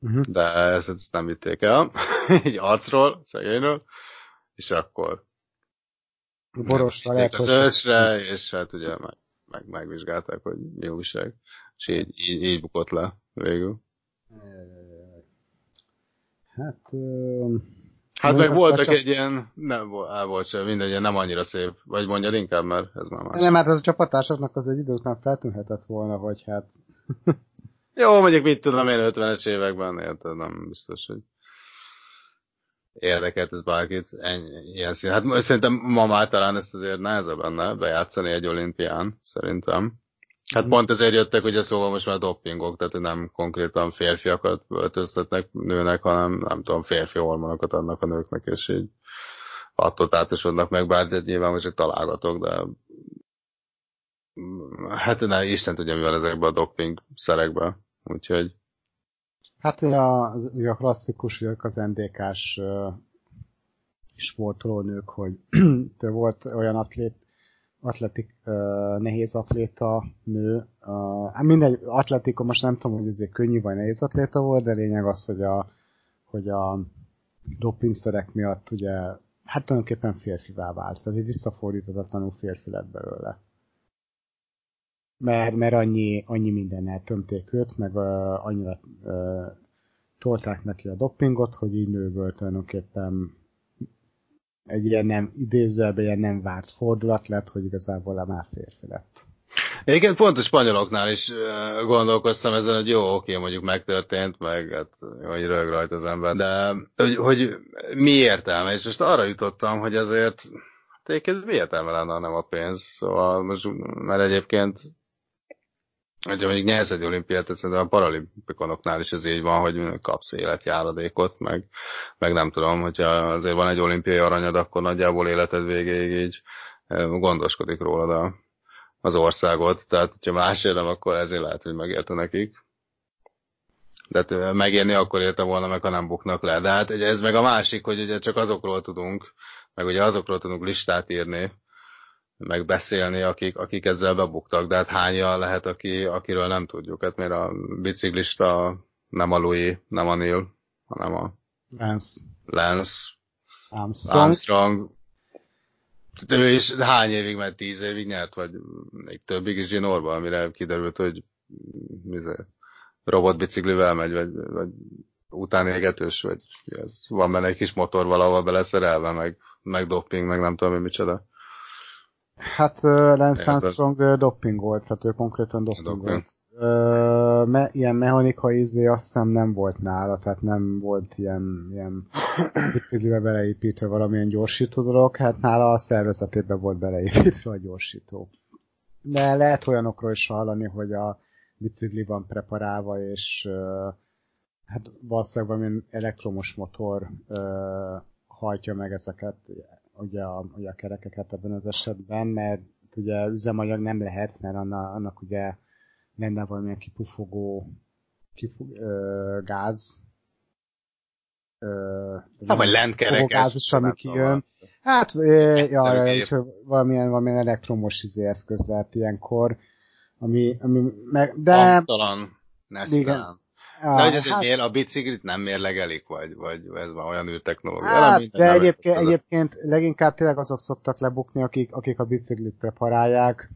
Speaker 1: Uh-huh.
Speaker 2: De ezt, ezt nem vitték el, így arcról, szegényről, és akkor
Speaker 1: Borosra lehet,
Speaker 2: az ősre, és hát ugye meg, meg, megvizsgálták, hogy mi újság, és így, így, így bukott le végül.
Speaker 1: Hát...
Speaker 2: Hát meg voltak
Speaker 1: már
Speaker 2: egy ilyen, nem, á, volt sem, mindegy, nem annyira szép, vagy mondjad inkább, mert ez már más.
Speaker 1: Nem, hát ez a csapattársaknak az egy idő után feltűnhetett volna, vagy hát...
Speaker 2: Jó, mondjuk mit tudom én 50-es években, érted, nem biztos, hogy érdekelt ez bárkit, ennyi, ilyen szín. Hát szerintem ma már talán ezt azért nehezebb lenne bejátszani egy olimpián, szerintem. Hát pont ezért jöttek ugye szóval most már dopingok, tehát nem konkrétan férfiakat öltöztetnek nőnek, hanem nem tudom, férfi hormonokat adnak a nőknek, és így attól tátosodnak meg, bár nyilván most találgatok, de hát ne, Isten tudja, mi van ezekben a doping szerekben. Úgyhogy
Speaker 1: Hát ugye a, ugye a klasszikus, ugye az NDK-s sportolónők, hogy volt olyan atlét, atletik, uh, nehéz atléta nő, uh, mindegy, atletika, most nem tudom, hogy ez egy könnyű vagy nehéz atléta volt, de lényeg az, hogy a, hogy a dopingszerek miatt ugye, hát tulajdonképpen férfivá vált, tehát visszafordíthatatlanul férfi lett belőle. Mert, mert annyi, annyi mindennel tömték őt, meg uh, annyira uh, tolták neki a dopingot, hogy így nőből tulajdonképpen egy ilyen nem idézőjelben ilyen nem várt fordulat lett, hogy igazából már férfi lett.
Speaker 2: Egyébként pont a spanyoloknál is gondolkoztam ezen, hogy jó, oké, mondjuk megtörtént, meg hát, hogy rög rajta az ember, de hogy, hogy mi értelme, és most arra jutottam, hogy azért hát egyébként mi értelme lenne, nem a pénz, szóval most, mert egyébként Hogyha mondjuk nyersz egy olimpiát, szerintem a paralimpikonoknál is ez így van, hogy kapsz életjáradékot, meg, meg nem tudom, hogyha azért van egy olimpiai aranyad, akkor nagyjából életed végéig így eh, gondoskodik rólad a, az országot, tehát hogyha másért nem, akkor ezért lehet, hogy megérte nekik. De megérni akkor érte volna meg, ha nem buknak le. De hát ugye ez meg a másik, hogy ugye csak azokról tudunk, meg ugye azokról tudunk listát írni, meg beszélni, akik, akik ezzel bebuktak, de hát hányan lehet, aki, akiről nem tudjuk. Hát miért a biciklista nem a Louis, nem a Neil, hanem a
Speaker 1: Lance
Speaker 2: Lance
Speaker 1: Armstrong.
Speaker 2: Armstrong. Ő is hány évig, mert tíz évig nyert, vagy még többig is zsinórban, amire kiderült, hogy robotbiciklivel megy, vagy, vagy utánégetős, vagy ez, van benne egy kis motor valahol beleszerelve, meg, meg doping, meg nem tudom, mi micsoda.
Speaker 1: Hát uh, Lance
Speaker 2: Érted.
Speaker 1: Armstrong uh, doping volt, tehát ő konkrétan volt. Uh, me, ilyen mechanikai izé azt hiszem nem volt nála, tehát nem volt ilyen, ilyen biciklibe beleépítve valamilyen gyorsító dolog, hát nála a szervezetében volt beleépítve a gyorsító. De lehet olyanokról is hallani, hogy a bicikli van preparálva, és uh, hát valószínűleg valamilyen elektromos motor uh, hajtja meg ezeket, ugye a, ugye a kerekeket ebben az esetben, mert ugye üzemanyag nem lehet, mert annak, annak ugye lenne valamilyen kipufogó kifug, ö, gáz. Ö,
Speaker 2: Hát, vagy lent
Speaker 1: kifogó
Speaker 2: kerekes,
Speaker 1: gáz is, ami kijön. Hát, ö, ja, valamilyen, valamilyen elektromos izé eszköz lehet ilyenkor, ami, ami meg, de...
Speaker 2: Amtalan, nesztelen.
Speaker 1: Á,
Speaker 2: De hogy ez
Speaker 1: hát-
Speaker 2: egy mér, a biciklit nem mérlegelik, vagy, vagy ez van olyan űrtechnológia.
Speaker 1: Hát,
Speaker 2: Nem,
Speaker 1: de egyébként,
Speaker 2: ez a-
Speaker 1: egyébként leginkább tényleg azok szoktak lebukni, akik, akik a biciklit preparálják,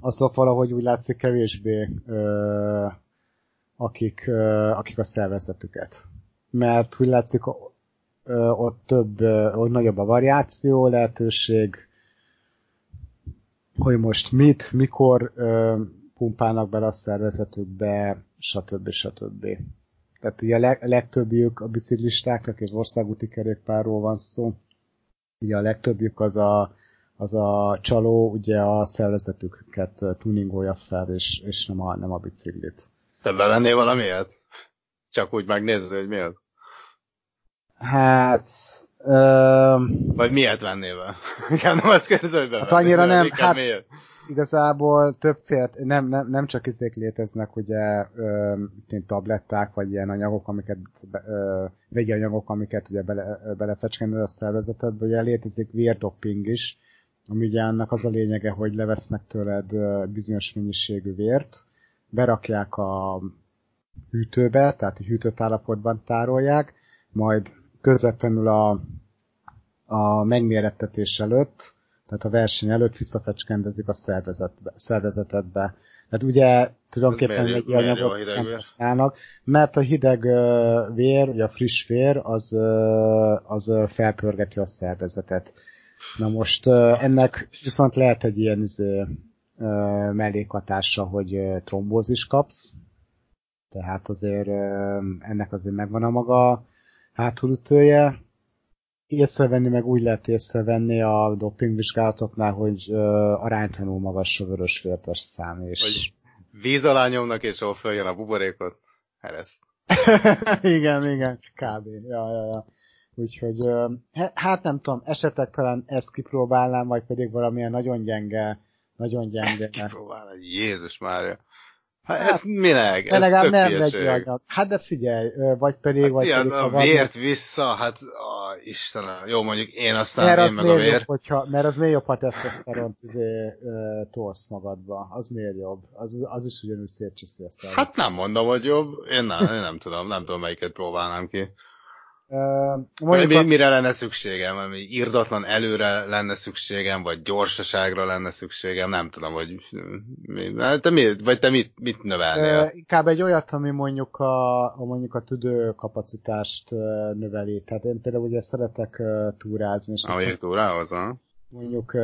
Speaker 1: azok valahogy úgy látszik kevésbé, ö, akik, ö, akik a szervezetüket. Mert úgy látszik, ö, ott több, ö, ott nagyobb a variáció, lehetőség, hogy most mit, mikor ö, pumpálnak bele a szervezetükbe, stb. stb. Tehát ugye a leg, legtöbbjük a biciklistáknak, és országúti kerékpárról van szó, ugye a legtöbbjük az a, az a csaló, ugye a szervezetüket tuningolja fel, és, és nem, a, nem a biciklit.
Speaker 2: Te bevennél valamiért? Csak úgy megnézni, hogy miért.
Speaker 1: Hát... Ö,
Speaker 2: Vagy miért vennél be? Igen, nem azt kérdezem, hogy
Speaker 1: Hát
Speaker 2: bevennél,
Speaker 1: annyira
Speaker 2: de
Speaker 1: nem, hát-
Speaker 2: miért?
Speaker 1: Igazából többféle, nem, nem, nem csak izék léteznek, ugye, ö, mint tabletták, vagy ilyen anyagok, amiket, ö, vegyi anyagok, amiket ugye bele, ö, belefecskendez a szervezetedbe, ugye létezik vérdopping is, ami ugye annak az a lényege, hogy levesznek tőled bizonyos mennyiségű vért, berakják a hűtőbe, tehát hűtött állapotban tárolják, majd közvetlenül a, a megmérettetés előtt, tehát a verseny előtt visszafecskendezik a szervezetbe, szervezetedbe. Tehát ugye tulajdonképpen
Speaker 2: miért-
Speaker 1: egy
Speaker 2: miért
Speaker 1: anyagot nem használnak, mert a hideg vér, vagy a friss vér, az, az felpörgeti a szervezetet. Na most ennek viszont lehet egy ilyen izé, mellékhatása, hogy trombózis kapsz, tehát azért ennek azért megvan a maga hátulütője. Észrevenni meg úgy lehet észrevenni a dopingvizsgálatoknál, hogy ö, aránytalanul magas a vörösvértes szám, és...
Speaker 2: Vagy víz alá nyomnak, és ahol följön a buborékot, ereszt.
Speaker 1: igen, igen, kb. Ja, ja, ja. Úgyhogy, he- hát nem tudom, esetek talán ezt kipróbálnám, vagy pedig valamilyen nagyon gyenge, nagyon gyenge.
Speaker 2: Ezt kipróbálni, Jézus Mária. Hát,
Speaker 1: Hát,
Speaker 2: ez minek?
Speaker 1: De legalább nem
Speaker 2: hülyeség.
Speaker 1: anyag. Hát de figyelj, vagy pedig,
Speaker 2: Hát
Speaker 1: vagy
Speaker 2: mi
Speaker 1: pedig,
Speaker 2: a, a
Speaker 1: van-
Speaker 2: vért vissza, hát a, Istenem, jó mondjuk én aztán
Speaker 1: mert
Speaker 2: én
Speaker 1: az,
Speaker 2: meg a
Speaker 1: miért jobb,
Speaker 2: vér.
Speaker 1: hogyha, mert az miért jobb, ha tesztoszteront izé, tolsz magadba. Az miért jobb? Az, az is ugyanúgy szétcsiszi szervet.
Speaker 2: Hát nem mondom, hogy jobb, én nem, én nem tudom, nem tudom melyiket próbálnám ki.
Speaker 1: Mondjuk
Speaker 2: mi,
Speaker 1: azt,
Speaker 2: mire lenne szükségem? Ami irdatlan előre lenne szükségem, vagy gyorsaságra lenne szükségem, nem tudom, hogy mi, hát te mi, vagy te mit, mit növelnél?
Speaker 1: inkább egy olyat, ami mondjuk a, a mondjuk a tüdő kapacitást növeli. Tehát én például ugye szeretek túrázni, és
Speaker 2: Ahogy túrához, ha?
Speaker 1: mondjuk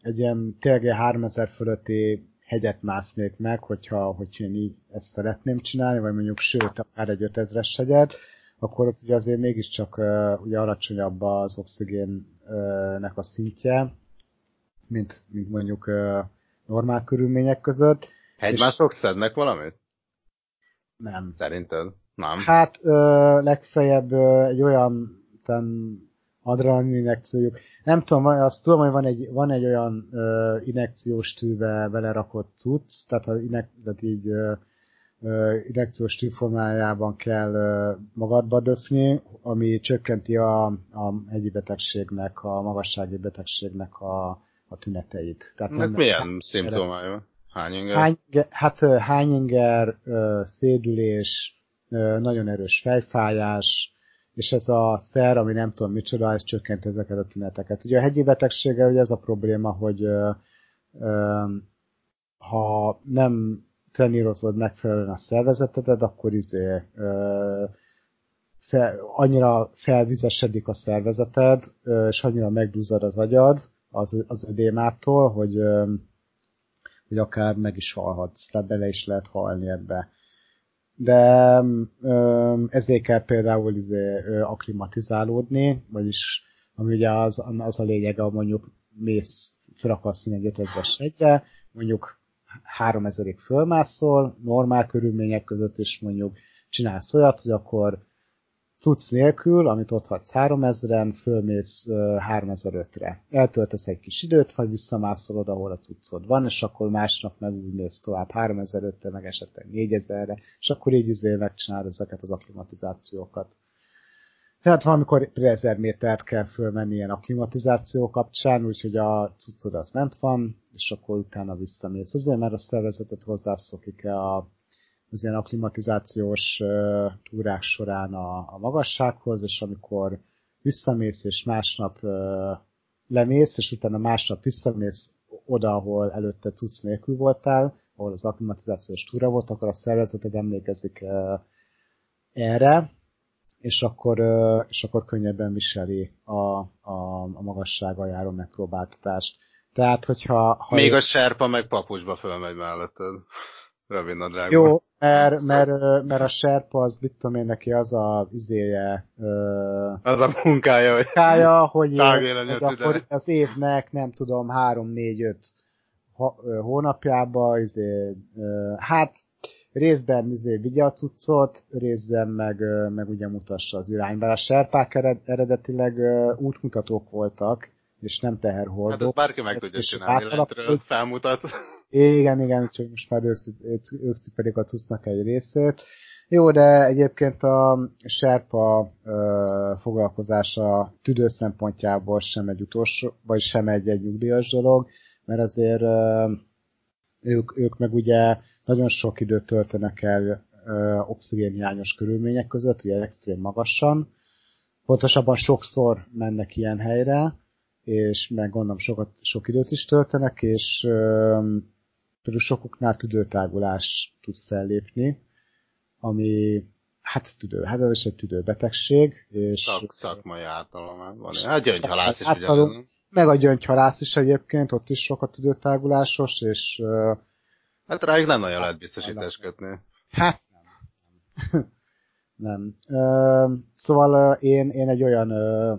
Speaker 1: egy ilyen tényleg ilyen 3000 fölötti hegyet másznék meg, hogyha hogy én így ezt szeretném csinálni, vagy mondjuk sőt, akár egy 5000-es hegyet, akkor ott ugye azért mégiscsak ugye alacsonyabb az oxigénnek a szintje, mint, mint mondjuk normál körülmények között.
Speaker 2: Hegymászok szednek valamit?
Speaker 1: Nem.
Speaker 2: Szerinted? Nem.
Speaker 1: Hát ö, legfeljebb ö, egy olyan ten, adrenalin injekciójuk. Nem tudom, azt tudom, hogy van egy, van egy olyan ö, injekciós tűbe belerakott cucc, tehát, ha inek, tehát így ö, injekciós tű formájában kell magadba döfni, ami csökkenti a, a hegyi betegségnek, a magassági betegségnek a, a tüneteit. Tehát
Speaker 2: Ennek milyen szimptomája? van? Hány inger?
Speaker 1: Hány, hát hányinger, szédülés, nagyon erős fejfájás, és ez a szer, ami nem tudom micsoda, ez csökkenti ezeket a tüneteket. Ugye a hegyi betegséggel ugye ez a probléma, hogy ha nem trenírozod megfelelően a szervezetedet, akkor izé ö, fel, annyira felvizesedik a szervezeted, ö, és annyira megduzzad az agyad az, az ödémától, hogy ö, hogy akár meg is halhatsz, tehát bele is lehet halni ebbe. De ö, ezért kell például izé, ö, aklimatizálódni, vagyis ami ugye az, az a lényege, mondjuk mész, fel akarsz egy 5000-es hegyre, mondjuk 3000-ig fölmászol, normál körülmények között is mondjuk csinálsz olyat, hogy akkor cucc nélkül, amit ott hagysz 3000-en, fölmész uh, 3005-re. Eltöltesz egy kis időt, vagy visszamászol oda, ahol a cuccod van, és akkor másnap meg úgy mész tovább 3005-re, meg esetleg 4000-re, és akkor így izé megcsinálod ezeket az akklimatizációkat. Tehát valamikor 1000 métert kell fölmenni ilyen akklimatizáció kapcsán, úgyhogy a cuccod az lent van, és akkor utána visszamész. Azért, mert a szervezetet hozzászokik a az ilyen akklimatizációs túrák során a, a magassághoz, és amikor visszamész, és másnap uh, lemész, és utána másnap visszamész oda, ahol előtte tudsz nélkül voltál, ahol az akklimatizációs túra volt, akkor a szervezeted emlékezik uh, erre, és akkor, és akkor könnyebben viseli a, a, a magassága járó megpróbáltatást. Tehát, hogyha... Ha
Speaker 2: Még a serpa meg papucsba fölmegy melletted. Rövid nadrágban.
Speaker 1: Jó, mert, mert, mert a serpa az, mit tudom én, neki az a izéje,
Speaker 2: Az a munkája, hogy
Speaker 1: kája, hogy, hogy akkor az évnek, nem tudom, három, négy, öt ha- ö, hónapjába, izé, hát részben izé vigye a cuccot, részben meg, meg ugye mutassa az irányba. A serpák ered, eredetileg útmutatók voltak, és nem
Speaker 2: Hát
Speaker 1: teherhordók.
Speaker 2: ezt bárki meg
Speaker 1: Ezt
Speaker 2: tudja csinálni, lentről felmutat.
Speaker 1: Igen, igen, úgyhogy most már ők, ők, cipelik a cuccnak egy részét. Jó, de egyébként a Sherpa ö, foglalkozása tüdő szempontjából sem egy utolsó, vagy sem egy, egy nyugdíjas dolog, mert azért ö, ők, ők meg ugye nagyon sok időt töltenek el oxigénhiányos körülmények között, ugye extrém magasan, pontosabban sokszor mennek ilyen helyre, és meg gondolom sokat, sok időt is töltenek, és például sokuknál tüdőtágulás tud fellépni, ami hát tüdő, hát ez egy tüdőbetegség, és
Speaker 2: Szak, szakmai ártalom van. Hát gyöngyhalász is ugyanaz.
Speaker 1: meg a gyöngyhalász is egyébként, ott is sokat tüdőtágulásos, és
Speaker 2: Hát rájuk nem nagyon lehet biztosítást kötni.
Speaker 1: hát nem. nem. Ö, szóval én, én egy olyan ö,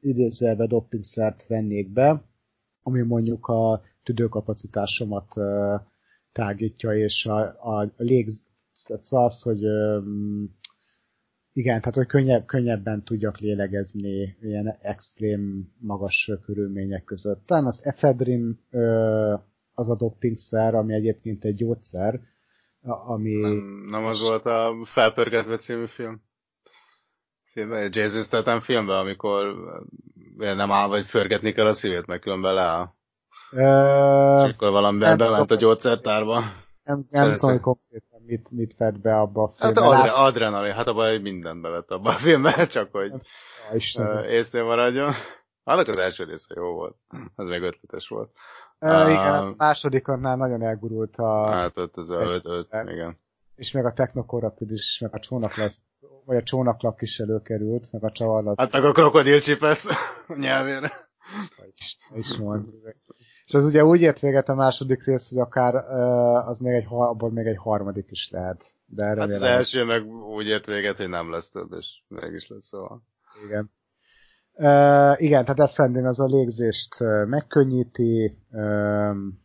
Speaker 1: idézőjelbe dopingszert vennék be, ami mondjuk a tüdőkapacitásomat ö, tágítja, és a, a légz, szóval az, hogy ö, igen, tehát hogy könnyebb, könnyebben tudjak lélegezni ilyen extrém magas körülmények között. Talán az efedrin ö, az a dopingszer, ami egyébként egy gyógyszer, ami...
Speaker 2: Nem, nem az volt a Felpörgetve című film? Filmben, Jason Statham filmben, amikor eh, nem áll, vagy förgetni kell a szívét, meg különben leáll.
Speaker 1: Ö,
Speaker 2: És akkor valamiben
Speaker 1: nem
Speaker 2: bement a gyógyszertárba.
Speaker 1: nem, nem tudom, konkrétan mit, mit vett be abba a
Speaker 2: Hát
Speaker 1: filmbe.
Speaker 2: adre, adrenalin, hát abban mindent bevett abban a filmben, csak hogy uh, észnél maradjon. Annak az első része jó volt. Az meg ötletes volt.
Speaker 1: Igen, a másodikonnál nagyon elgurult a,
Speaker 2: Hát ott az öt, öt, igen.
Speaker 1: és meg a technokorrapid is, meg a csónaklap, vagy a csónaklap is előkerült, meg a csavarlat
Speaker 2: Hát meg a krokodil csipesz nyelvére.
Speaker 1: is, is mond. És az ugye úgy ért véget a második rész, hogy akár az még egy, abból még egy harmadik is lehet. De
Speaker 2: Hát az első meg úgy ért véget, hogy nem lesz több, és mégis lesz szóval.
Speaker 1: igen. Uh, igen, tehát Effendin az a légzést megkönnyíti, um,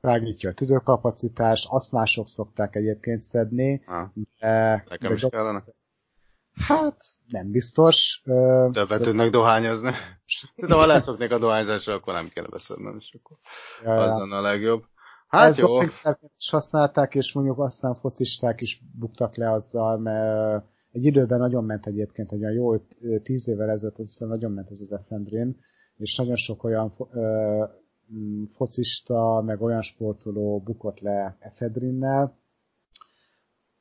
Speaker 1: rágítja a tüdőkapacitást, azt mások szokták egyébként szedni,
Speaker 2: Ha,
Speaker 1: de,
Speaker 2: nekem
Speaker 1: de
Speaker 2: is kellene.
Speaker 1: hát nem biztos. Uh,
Speaker 2: Többet tudnak dohányozni. Szerintem, ha leszoknék a dohányzásra, akkor nem kéne beszednem, és akkor az lenne a legjobb. Hát
Speaker 1: Ezt
Speaker 2: jó.
Speaker 1: dopingszerként is használták, és mondjuk aztán focisták is buktak le azzal, mert egy időben nagyon ment egyébként, egy olyan jó tíz évvel ezelőtt aztán nagyon ment ez az efendrin, és nagyon sok olyan ö, mm, focista, meg olyan sportoló bukott le efedrinnel,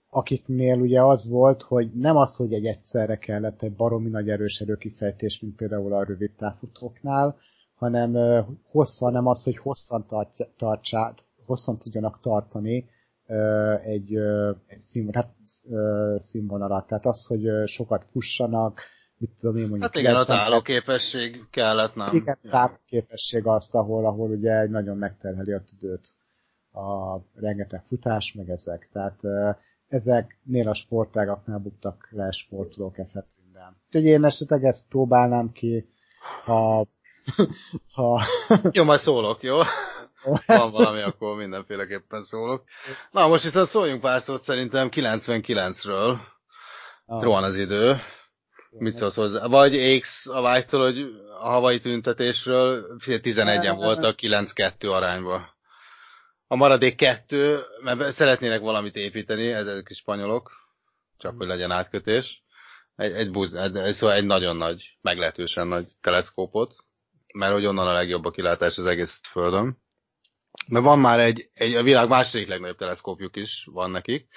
Speaker 1: akiknél ugye az volt, hogy nem az, hogy egy egyszerre kellett egy baromi nagy erős erőkifejtés, mint például a rövid távfutóknál, hanem hosszan, nem az, hogy hosszan tartja, tartsák, hosszan tudjanak tartani egy, egy színvonalat, hát, színvonalat. Tehát az, hogy sokat fussanak, mit tudom én mondjuk.
Speaker 2: Hát igen, a
Speaker 1: 90
Speaker 2: állóképesség kellett, nem?
Speaker 1: igen, ja. képesség azt, ahol, ahol ugye egy nagyon megterheli a tüdőt a rengeteg futás, meg ezek. Tehát ezeknél a sportágaknál buktak le sportolók effektíven. Úgyhogy én esetleg ezt próbálnám ki, ha, ha
Speaker 2: Jó, majd szólok, jó? Van valami, akkor mindenféleképpen szólok. Na, most viszont szóljunk pár szót szerintem 99-ről. Rohan az idő. Mit szólsz hozzá? Vagy X a vágytól, hogy a havai tüntetésről 11-en voltak 9-2 arányba. A maradék kettő, mert szeretnének valamit építeni, ezek is spanyolok, csak hogy legyen átkötés. Egy, egy, buz, egy, szóval egy nagyon nagy, meglehetősen nagy teleszkópot, mert hogy onnan a legjobb a kilátás az egész földön. Mert van már egy, egy a világ második legnagyobb teleszkópjuk is, van nekik,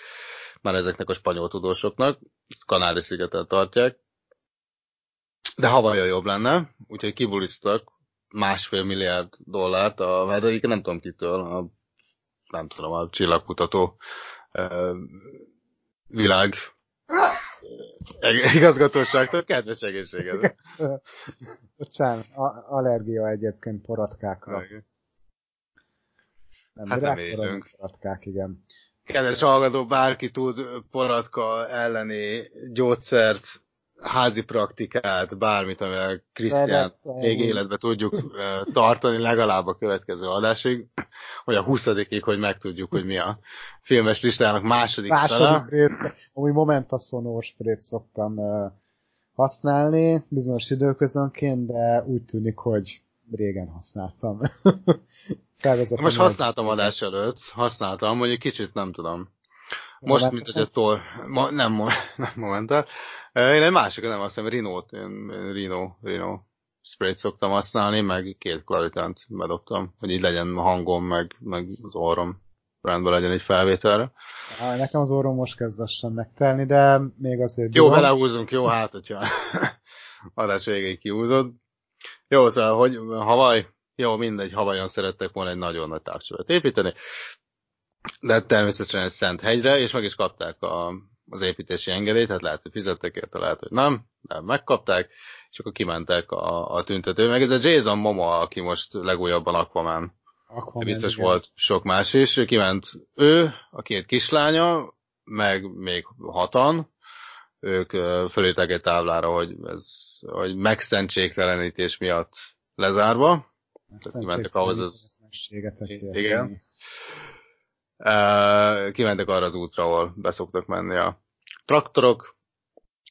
Speaker 2: már ezeknek a spanyol tudósoknak, Kanári szigeten tartják, de Havajon jobb lenne, úgyhogy kibulisztak másfél milliárd dollárt, a, hát egyébként nem tudom kitől, a, nem tudom, a csillagkutató ö, világ igazgatóságtól, kedves egészséged.
Speaker 1: Bocsánat, a- allergia egyébként poratkákra. Nem,
Speaker 2: Hát nem élünk.
Speaker 1: Poratkák, igen.
Speaker 2: Kedves hallgató, bárki tud poratka elleni gyógyszert házi praktikát, bármit, amivel Krisztián még életbe tudjuk ö, tartani legalább a következő adásig, vagy a 20 hogy megtudjuk, hogy mi a filmes listának második,
Speaker 1: Második rész, amúgy Momentasszonó sprayt szoktam uh, használni bizonyos időközönként, de úgy tűnik, hogy régen használtam.
Speaker 2: Most használtam adás előtt, használtam, mondjuk kicsit nem tudom. Most, mint hogy a tor... Ma, nem, nem momentál. Én egy másikat nem használom, Rino-t, én Rino, Rino sprayt szoktam használni, meg két klaritánt bedobtam, hogy így legyen a hangom, meg, meg az orrom rendben legyen egy felvételre.
Speaker 1: Á, Nekem az orrom most kezd lassan megtelni, de még azért
Speaker 2: Jó,
Speaker 1: bírom.
Speaker 2: belehúzunk, jó, hát, hogyha adás végéig kihúzod. Jó, szóval, hogy Havaj, jó, mindegy, Havajon szerettek volna egy nagyon nagy távcsövet építeni, de természetesen egy szent hegyre, és meg is kapták a, az építési engedélyt, hát lehet, hogy fizettek érte, lehet, hogy nem, de megkapták, és akkor kimentek a, a tüntető. Meg ez a Jason Momoa, aki most legújabban Aquaman
Speaker 1: Aquaman,
Speaker 2: biztos
Speaker 1: igen.
Speaker 2: volt sok más is. Ő kiment ő, a két kislánya, meg még hatan, ők fölültek egy táblára, hogy ez hogy megszentségtelenítés miatt lezárva. Kimentek ahhoz az... Igen. Uh, kimentek arra az útra, ahol beszoktak menni a traktorok,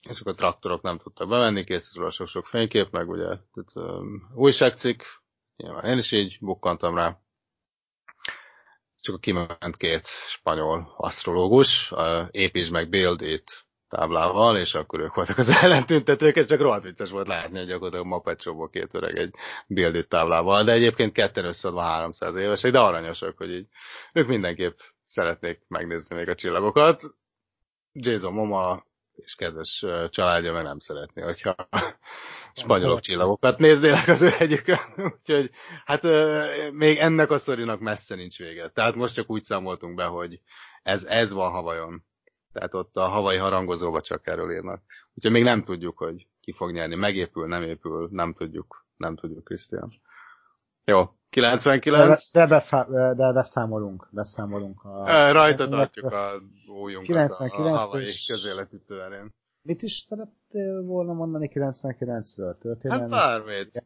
Speaker 2: és akkor a traktorok nem tudtak bemenni, készült róla sok-sok fénykép, meg ugye tehát, um, újságcikk, nyilván én is így bukkantam rá. Csak kiment két spanyol asztrológus, uh, építsd meg Build It táblával, és akkor ők voltak az ellentüntetők, ez csak rohadt vicces volt látni, hogy gyakorlatilag Mapecsóból két öreg egy Build It táblával, de egyébként ketten összeadva 300 évesek, de aranyosak, hogy így ők mindenképp szeretnék megnézni még a csillagokat. Jason Momoa és kedves családja meg nem szeretné, hogyha spanyolok csillagokat néznének az ő hegyükön. Úgyhogy hát még ennek a szorinak messze nincs vége. Tehát most csak úgy számoltunk be, hogy ez, ez van Havajon. Tehát ott a havai harangozóba csak erről írnak. Úgyhogy még nem tudjuk, hogy ki fog nyerni. Megépül, nem épül, nem tudjuk. Nem tudjuk, Krisztián. Jó,
Speaker 1: De,
Speaker 2: 99.
Speaker 1: de, befá, de beszámolunk, beszámolunk. A,
Speaker 2: Ö, Rajta tartjuk a újunkat
Speaker 1: 99
Speaker 2: a havai
Speaker 1: és-
Speaker 2: közéletütő erén.
Speaker 1: Mit is szerettél volna mondani 99-ről?
Speaker 2: Hát
Speaker 1: Történelmi?
Speaker 2: bármit.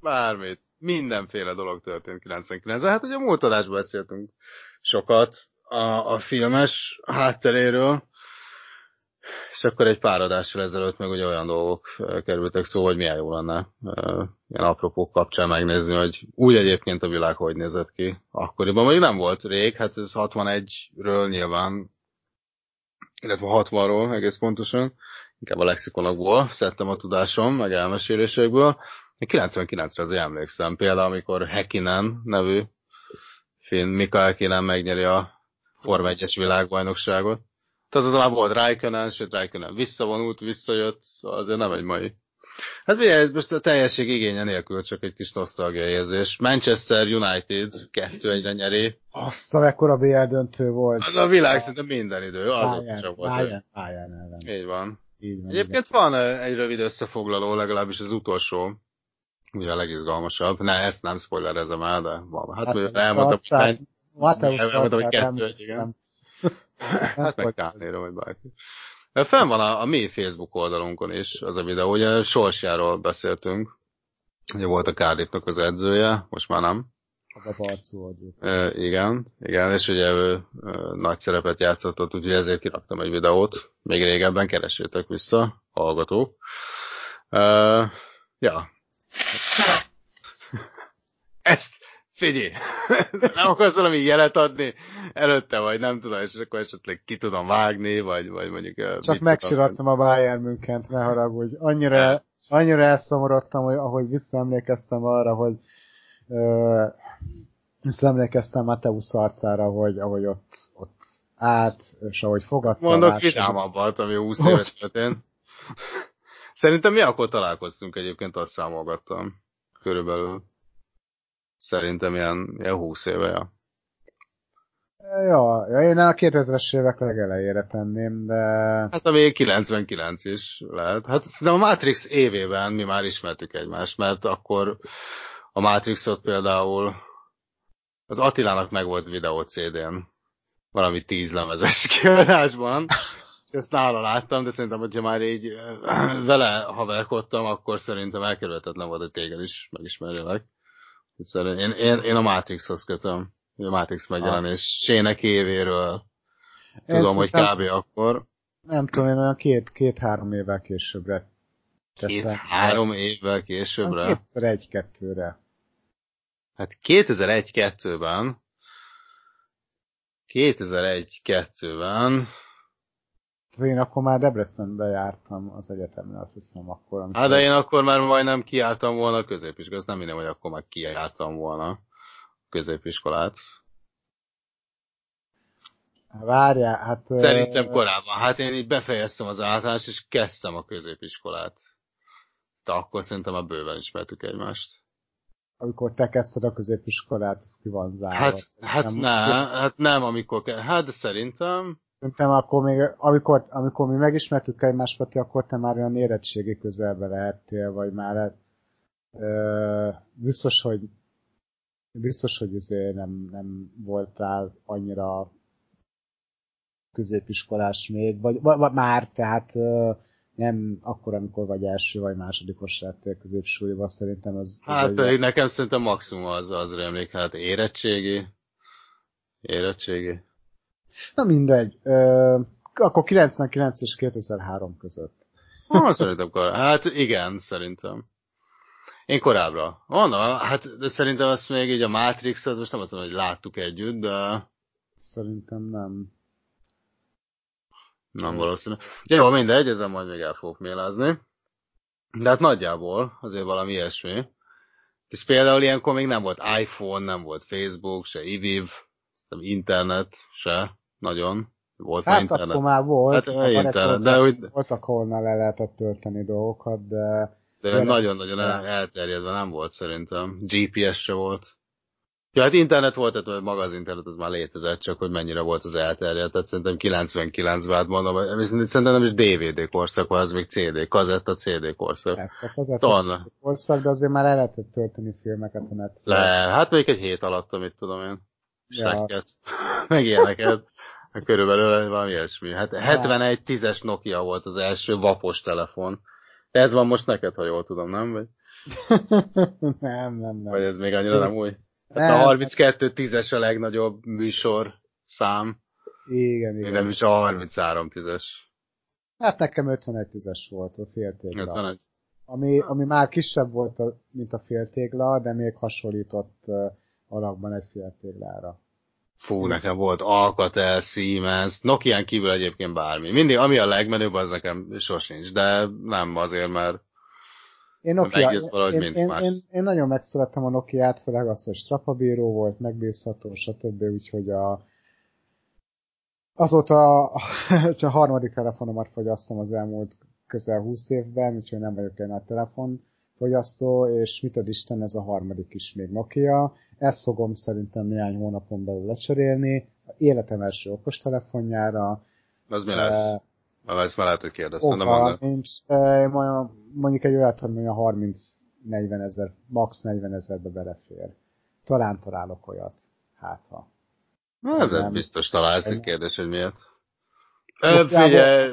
Speaker 2: Bármit. Mindenféle dolog történt 99 Hát ugye a múlt adásban beszéltünk sokat a, a filmes hátteréről, és akkor egy pár adással ezelőtt meg ugye olyan dolgok kerültek szó, hogy milyen jó lenne ilyen apropók kapcsán megnézni, hogy úgy egyébként a világ hogy nézett ki akkoriban. Mondjuk nem volt rég, hát ez 61-ről nyilván, illetve 60-ról egész pontosan, inkább a lexikonokból szedtem a tudásom, meg elmesélésekből. 99-re azért emlékszem, például amikor Hekinen nevű finn Mika Hekinen megnyeri a Forma 1-es világbajnokságot. Tehát azon már volt Raikkonen, sőt Raikkonen visszavonult, visszajött, szóval azért nem egy mai. Hát ugye ez most a teljesség igénye nélkül csak egy kis nosztalgia érzés. Manchester United 2-1-re nyeri.
Speaker 1: Azt a mekkora BL döntő volt.
Speaker 2: Az a világ szinte minden idő,
Speaker 1: Bayern,
Speaker 2: sem volt.
Speaker 1: Bayern, Bayern ellen.
Speaker 2: Így van.
Speaker 1: Így van,
Speaker 2: Egyébként van ö, egy rövid összefoglaló, legalábbis az utolsó, ugye a legizgalmasabb. Ne, ezt nem spoilerezem el, de van. Hát, hát elmondtam,
Speaker 1: Mateusz
Speaker 2: elmondtam, hogy
Speaker 1: Szarkár,
Speaker 2: kettő, igen. Hát meg Kálnéra, vagy bárki. Fenn van a, a mi Facebook oldalunkon is az a videó, ugye Sorsjáról beszéltünk. Ugye volt a Cardiffnak az edzője, most már nem.
Speaker 1: A adjuk.
Speaker 2: E, igen, igen, és ugye ő e, nagy szerepet játszott ott, úgyhogy ezért kiraktam egy videót. Még régebben keressétek vissza, hallgatók. E, ja. Ezt, figyelj, nem akarsz valami jelet adni előtte, vagy nem tudom, és akkor esetleg ki tudom vágni, vagy, vagy mondjuk...
Speaker 1: Csak megsirattam a Bayern Münchent, ne haragudj. Annyira, annyira elszomorodtam, hogy ahogy visszaemlékeztem arra, hogy ö, visszaemlékeztem Mateusz arcára, hogy ahogy ott, ott állt, és ahogy fogadta
Speaker 2: Mondok vidámabbat, ami 20 éves történt. Szerintem mi akkor találkoztunk egyébként, azt számolgattam. Körülbelül. Szerintem ilyen, ilyen 20 éve, ja.
Speaker 1: Ja, ja, én a 2000-es évek legelejére tenném, de
Speaker 2: Hát ami 99 is lehet. Hát szerintem a Matrix évében mi már ismertük egymást, mert akkor a Matrixot például az Attilának meg volt videó CD-n valami tíz lemezes kiadásban, ezt nála láttam, de szerintem, hogyha már így ö, vele haverkodtam, akkor szerintem elkerülhetetlen volt, hogy téged is megismerjelek. Egyszerűen én, én, én a Matrixhoz kötöm. A Matrix megjelenésének évéről
Speaker 1: Én
Speaker 2: tudom, hogy
Speaker 1: szerintem-
Speaker 2: kb. akkor.
Speaker 1: Nem tudom, én olyan két, két-három évvel későbbre
Speaker 2: Két-három évvel későbbre.
Speaker 1: 2001-2-re.
Speaker 2: Hát 2001-2-ben 2001-2-ben
Speaker 1: Én akkor már Debrecenbe jártam az egyetemre, azt hiszem akkor. amikor-
Speaker 2: Hát de én akkor már majdnem kiártam volna a középiskolát, az nem minden, hogy akkor már kiártam volna a középiskolát.
Speaker 1: Várjál, hát...
Speaker 2: Szerintem korábban. Hát én így befejeztem az általános, és kezdtem a középiskolát. De akkor szerintem a bőven ismertük egymást.
Speaker 1: Amikor te kezdted a középiskolát, az ki van zárva.
Speaker 2: Hát, hát
Speaker 1: Nem-
Speaker 2: nem, hát nem, amikor, ke- hát de szerintem,
Speaker 1: Szerintem akkor még, amikor, amikor mi megismertük egymást, Pati, akkor te már olyan érettségi közelbe lehettél, vagy már ö, biztos, hogy biztos, hogy azért nem, nem voltál annyira középiskolás még, vagy, vagy, vagy már, tehát ö, nem akkor, amikor vagy első vagy másodikos lettél középsúlyban, szerintem az... az
Speaker 2: hát
Speaker 1: egy-
Speaker 2: pedig nekem szerintem maximum az, az rémlik, hát érettségi, érettségi.
Speaker 1: Na mindegy, ö, akkor 99 és 2003 között.
Speaker 2: Ah, szerintem kor... Hát igen, szerintem. Én korábbra. Mondom, hát de szerintem azt még így a Matrix-et, most nem azt mondom, hogy láttuk együtt, de
Speaker 1: Szerintem nem.
Speaker 2: nem valószínű. Jó, mindegy, ezen majd még el fogok mélázni. De hát nagyjából azért valami ilyesmi. És például ilyenkor még nem volt iPhone, nem volt Facebook, se iViv, nem internet, se nagyon. Volt
Speaker 1: Hát
Speaker 2: internet.
Speaker 1: akkor már volt.
Speaker 2: Hát,
Speaker 1: abban
Speaker 2: internet, de úgy-
Speaker 1: Voltak, ahol le lehetett tölteni dolgokat, de
Speaker 2: De nagyon-nagyon el- elterjedve nem volt szerintem. GPS se volt. Ja, hát internet volt, tehát maga az internet az már létezett, csak hogy mennyire volt az elterjedt. Tehát szerintem 99-ben, hát mondom, szerintem nem is DVD korszak az még CD, kazetta CD korszak.
Speaker 1: ezt a
Speaker 2: Tonna.
Speaker 1: korszak, de azért már el lehetett tölteni filmeket a netre.
Speaker 2: Le, hát még egy hét alatt, amit tudom én.
Speaker 1: Ja.
Speaker 2: Stekket. Meg ilyeneket. Körülbelül valami ilyesmi. Hát 71 10-es Nokia volt az első vapos telefon. Ez van most neked, ha jól tudom, nem? Vagy,
Speaker 1: nem, nem, nem.
Speaker 2: vagy ez még annyira nem új? Hát
Speaker 1: Nem.
Speaker 2: a 32 10-es a legnagyobb műsor szám,
Speaker 1: Igen, igen.
Speaker 2: nem is a 33 10-es.
Speaker 1: Hát nekem 51 tízes volt a féltégla.
Speaker 2: 51.
Speaker 1: Ami, ami már kisebb volt, a, mint a féltégla, de még hasonlított uh, alakban egy féltéglára.
Speaker 2: Fú, nekem volt Alcatel, Siemens, Nokián kívül egyébként bármi. Mindig, ami a legmenőbb, az nekem sosincs, de nem azért, mert
Speaker 1: Én,
Speaker 2: Az
Speaker 1: Nokia,
Speaker 2: egész valahogy
Speaker 1: én, én,
Speaker 2: más.
Speaker 1: én, én, nagyon megszerettem a Nokiát, főleg azt, hogy strapabíró volt, megbízható, stb. Úgyhogy a, azóta csak a harmadik telefonomat fogyasztom az elmúlt közel 20 évben, úgyhogy nem vagyok egy nagy telefonfogyasztó, és mit ad Isten, ez a harmadik is még Nokia. Ezt fogom szerintem néhány hónapon belül lecserélni, életem első okostelefonjára.
Speaker 2: az mi
Speaker 1: Eh,
Speaker 2: lesz? Uh, ezt már lehet, hogy kérdeztem, de
Speaker 1: Oka,
Speaker 2: mondod.
Speaker 1: nincs, eh, mondja- mondjuk egy olyat, hogy mondja 30-40 ezer, max 40 ezerbe belefér. Talán találok olyat, hát ha.
Speaker 2: Hát, de
Speaker 1: nem.
Speaker 2: biztos találsz egy kérdés, hogy miért.
Speaker 1: Nokiával-
Speaker 2: figyelj,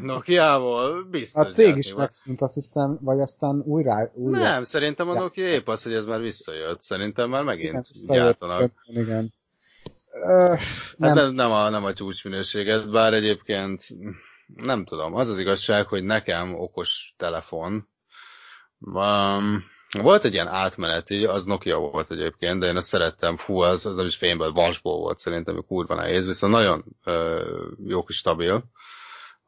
Speaker 2: Nokiával biztos.
Speaker 1: A cég is megszűnt, azt hiszem, vagy aztán újra... újra
Speaker 2: Nem, szerintem a. Nokia épp az, hogy ez már visszajött. Szerintem már
Speaker 1: igen,
Speaker 2: megint
Speaker 1: visszajött,
Speaker 2: gyártanak.
Speaker 1: Igen. Ö,
Speaker 2: Hát
Speaker 1: nem,
Speaker 2: nem, nem, a, nem a csúcsminőséget, bár egyébként nem tudom, az az igazság, hogy nekem okos telefon, um, volt egy ilyen átmeneti, az Nokia volt egyébként, de én azt szerettem, fú, az, az nem is fényből, vasból volt szerintem, hogy kurva nehéz, viszont nagyon ö, jó kis stabil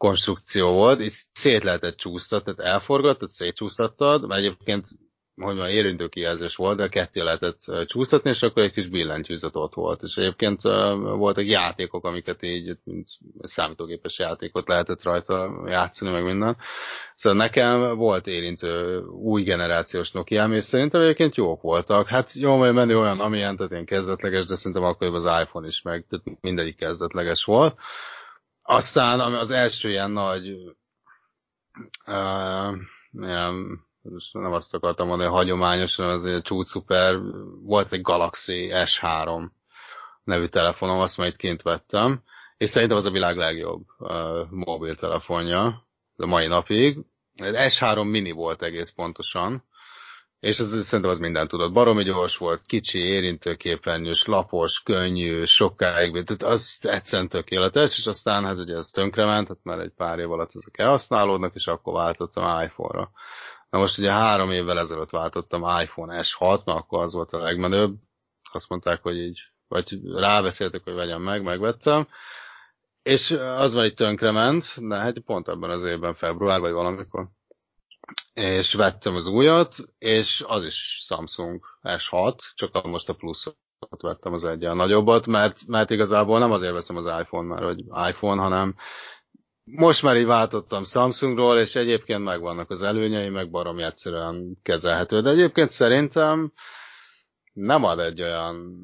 Speaker 2: konstrukció volt, és szét lehetett csúsztatni, tehát elforgattad, szétcsúsztattad, mert egyébként hogy már érintő kijelzés volt, de ketté lehetett csúsztatni, és akkor egy kis billentyűzet ott volt. És egyébként voltak játékok, amiket így, mint számítógépes játékot lehetett rajta játszani, meg minden. Szóval nekem volt érintő új generációs Nokia, és szerintem egyébként jók voltak. Hát jó, majd menni olyan, amilyen, tehát ilyen kezdetleges, de szerintem akkor az iPhone is meg, tehát mindegyik kezdetleges volt. Aztán az első ilyen nagy uh, ilyen, nem azt akartam mondani, hogy hagyományos, hanem az egy csúcs szuper, volt egy Galaxy S3 nevű telefonom, azt majd kint vettem, és szerintem az a világ legjobb uh, mobiltelefonja a mai napig. Ez S3 mini volt egész pontosan, és ez, szerintem az minden tudott. Baromi gyors volt, kicsi, érintőképernyős, lapos, könnyű, sokáig, tehát az egyszerűen tökéletes, és aztán hát ugye ez tönkrement, tehát már egy pár év alatt ezek elhasználódnak, és akkor váltottam iPhone-ra. Na most ugye három évvel ezelőtt váltottam iPhone S6, mert akkor az volt a legmenőbb. Azt mondták, hogy így, vagy rábeszéltek, hogy vegyem meg, megvettem. És az már így tönkrement, de hát pont ebben az évben, február vagy valamikor. És vettem az újat, és az is Samsung S6, csak most a pluszot vettem az egyen nagyobbat, mert, mert igazából nem azért veszem az iPhone, mert hogy iPhone, hanem most már így váltottam Samsungról, és egyébként megvannak az előnyei, meg barom egyszerűen kezelhető. De egyébként szerintem nem ad egy olyan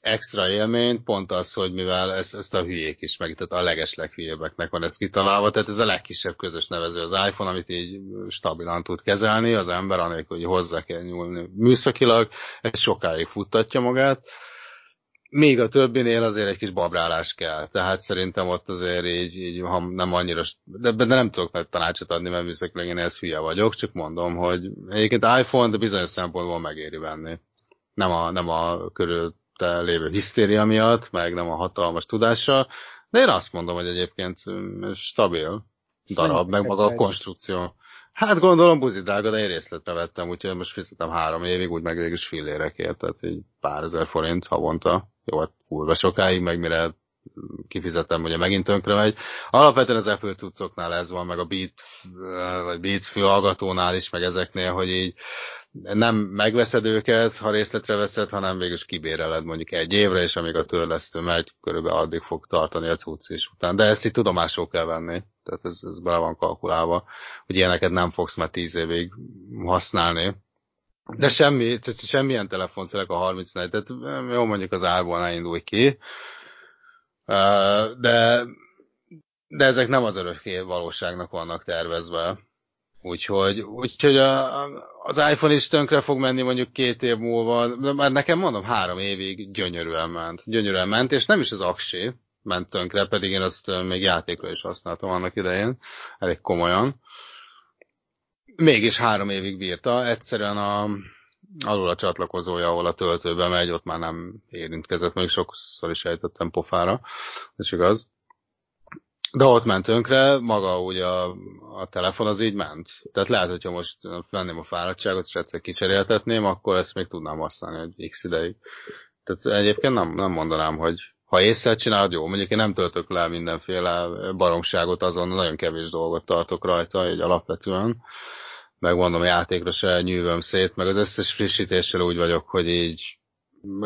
Speaker 2: extra élményt, pont az, hogy mivel ezt, ezt a hülyék is meg, tehát a leges leghülyébbeknek van ez kitalálva, tehát ez a legkisebb közös nevező az iPhone, amit így stabilan tud kezelni az ember, anélkül, hogy hozzá kell nyúlni műszakilag, ez sokáig futtatja magát. Még a többinél azért egy kis babrálás kell, tehát szerintem ott azért így, így ha nem annyira, de, de nem tudok nagy tanácsot adni, mert műszakilag én ez hülye vagyok, csak mondom, hogy egyébként iPhone, de bizonyos szempontból megéri venni. Nem a, nem a körül mögötte lévő hisztéria miatt, meg nem a hatalmas tudása, de én azt mondom, hogy egyébként mm, stabil darab, meg maga a konstrukció. Hát gondolom buzi drága, de én részletre vettem, úgyhogy most fizetem három évig, úgy meg végül is fillérekért, tehát így pár ezer forint havonta. Jó, hát kurva sokáig, meg mire kifizetem, ugye megint tönkre megy. Alapvetően az Apple cuccoknál ez van, meg a Beat, vagy Beats fülhallgatónál is, meg ezeknél, hogy így nem megveszed őket, ha részletre veszed, hanem végül is kibéreled mondjuk egy évre, és amíg a törlesztő megy, körülbelül addig fog tartani a cucc is után. De ezt így tudomásul kell venni. Tehát ez, ez bele van kalkulálva, hogy ilyeneket nem fogsz már tíz évig használni. De semmi, semmilyen telefon, főleg a 34, tehát jó mondjuk az árból ne indulj ki, de, de ezek nem az örökké valóságnak vannak tervezve. Úgyhogy, úgyhogy a, az iPhone is tönkre fog menni mondjuk két év múlva, de már nekem mondom, három évig gyönyörűen ment. Gyönyörűen ment, és nem is az aksi ment tönkre, pedig én azt még játékra is használtam annak idején, elég komolyan. Mégis három évig bírta, egyszerűen a, alul a csatlakozója, ahol a töltőbe megy, ott már nem érintkezett, még sokszor is ejtettem pofára, ez igaz. De ott ment tönkre, maga ugye a, a telefon az így ment. Tehát lehet, hogyha most venném a fáradtságot, és egyszer kicseréltetném, akkor ezt még tudnám használni egy x ideig. Tehát egyébként nem, nem mondanám, hogy ha észre csinálod, jó, mondjuk én nem töltök le mindenféle baromságot, azon nagyon kevés dolgot tartok rajta, egy alapvetően megmondom, a játékra se nyűvöm szét, meg az összes frissítéssel úgy vagyok, hogy így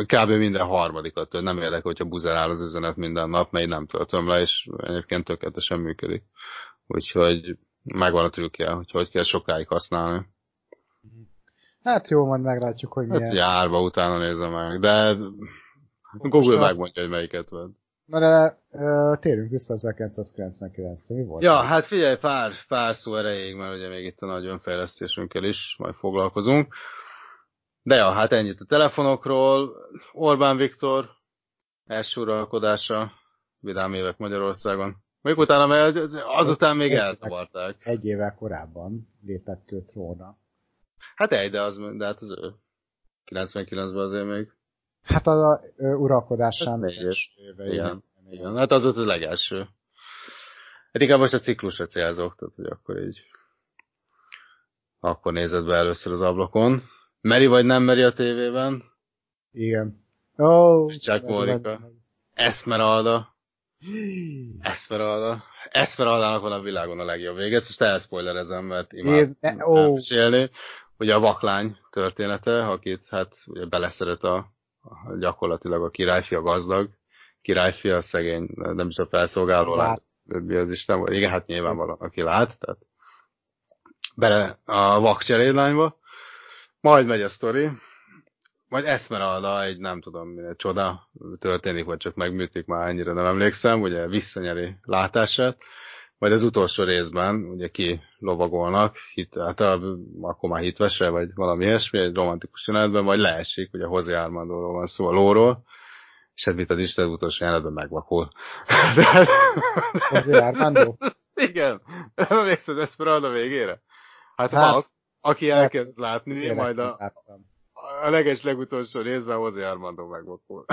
Speaker 2: kb. minden harmadikat tölt. Nem érdekel, hogyha buzerál az üzenet minden nap, mert nem töltöm le, és egyébként tökéletesen működik. Úgyhogy megvan a trükkje, hogy hogy kell sokáig használni.
Speaker 1: Hát jó, majd meglátjuk, hogy milyen.
Speaker 2: Hát járva utána nézem meg, de Google megmondja, hogy melyiket vedd.
Speaker 1: Na de uh, térjünk vissza 1999 mi volt?
Speaker 2: Ja, hát figyelj, pár, pár szó erejéig, mert ugye még itt a nagy önfejlesztésünkkel is majd foglalkozunk. De ja, hát ennyit a telefonokról. Orbán Viktor első uralkodása, vidám évek Magyarországon. Még utána, mert azután még elzavarták.
Speaker 1: Egy évvel korábban lépett ő trónra.
Speaker 2: Hát egy, de, az, de hát az ő. 99-ben azért még.
Speaker 1: Hát az a ö, uralkodásán
Speaker 2: Hát négyes.
Speaker 1: éve.
Speaker 2: Igen, igen. Hát az volt a legelső. Hát inkább most a ciklusra célzok, tehát hogy akkor így akkor nézed be először az ablakon. Meri vagy nem meri a tévében?
Speaker 1: Igen. Ó,
Speaker 2: Csak Mónika. Esmeralda. Esmeralda. Esmeraldának van a világon a legjobb vége. Ezt most elszpoilerezem, mert
Speaker 1: Jéz- ne- ó.
Speaker 2: elmesélni. Ugye a vaklány története, akit hát ugye beleszeret a, a gyakorlatilag a királyfi, a gazdag királyfi, a szegény, nem is a felszolgáló
Speaker 1: Lát.
Speaker 2: lát. Az Isten? Igen, hát nyilvánvalóan, aki lát, tehát bele a vak cserélányba. Majd megy a sztori, majd Esmeralda egy nem tudom, milyen csoda történik, vagy csak megműtik, már ennyire nem emlékszem, ugye visszanyeri látását, majd az utolsó részben ugye ki lovagolnak, hit, hát a, akkor már hitvesre, vagy valami ilyesmi, egy romantikus jelenetben, majd leesik, ugye Hozé Armandóról van szó, a lóról, És hát mit az Isten utolsó jelenetben megvakul.
Speaker 1: Azért Armando?
Speaker 2: igen, nem emlékszel az Esperanto végére? Hát,
Speaker 1: Hát,
Speaker 2: hát aki elkezd látni,
Speaker 1: Tényleg
Speaker 2: majd a,
Speaker 1: láttam.
Speaker 2: a leges legutolsó részben José Armando megvakul.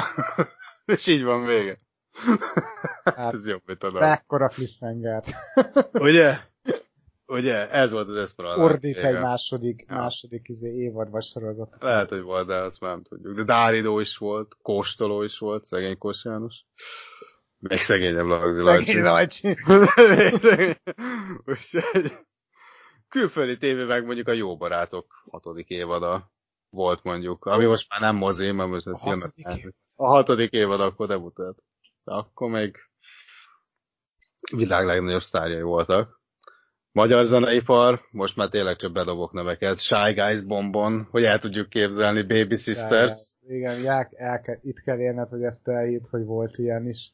Speaker 2: És így van vége.
Speaker 1: Hát,
Speaker 2: Ez jobb, mint a dal.
Speaker 1: Mekkora cliffhanger.
Speaker 2: Ugye? Ugye? Ez volt az Esperanto.
Speaker 1: Ordít egy második,
Speaker 2: Ja.
Speaker 1: második izé, évad vagy sorozat.
Speaker 2: Lehet, hogy volt, de azt már nem tudjuk. De Dáridó is volt, Kóstoló is volt, szegény Kós János. Még szegényebb Lagzi
Speaker 1: Szegény
Speaker 2: Lajcsi.
Speaker 1: Lajcsi.
Speaker 2: Úgyhogy külföldi tévé meg mondjuk a Jó Barátok hatodik évada volt mondjuk, ami most már nem mozi, mert most
Speaker 1: A
Speaker 2: ez
Speaker 1: hatodik évad?
Speaker 2: A hatodik évad akkor debutált. De akkor még világ legnagyobb sztárjai voltak. Magyar zeneipar, most már tényleg csak bedobok neveket. Shy Guys Bombon, hogy el tudjuk képzelni, Baby Sisters.
Speaker 1: Igen, Ják, el kell, itt kell érned, hogy ezt elhitt, hogy volt ilyen is.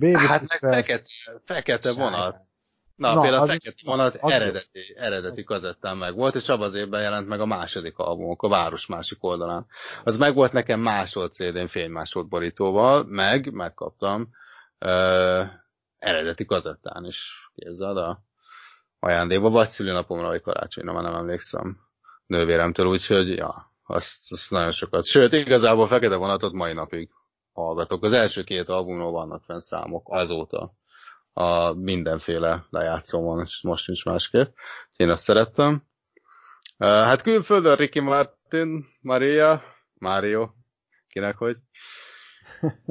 Speaker 1: Baby
Speaker 2: Hát meg
Speaker 1: Sisters,
Speaker 2: fekete, fekete
Speaker 1: Shy
Speaker 2: vonat. Na,
Speaker 1: Na,
Speaker 2: például a
Speaker 1: az
Speaker 2: fekete
Speaker 1: is-
Speaker 2: vonat
Speaker 1: az
Speaker 2: eredeti, eredeti
Speaker 1: Az-
Speaker 2: kazettán meg volt, és abban az évben jelent meg a második albumok, a város másik oldalán. Az meg volt nekem másolt CD-n fénymásolt borítóval, meg megkaptam ö, eredeti kazettán is, képzeld a ajándékba, vagy szülinapomra, vagy karácsonyra, már nem emlékszem nővéremtől, úgyhogy ja, azt, azt nagyon sokat. Sőt, igazából fekete vonatot mai napig hallgatok. Az első két albumról vannak fenn számok azóta a mindenféle lejátszómon, és most nincs másképp. Én azt szerettem. Hát külföldön Ricky Martin, Maria, Mario, kinek hogy.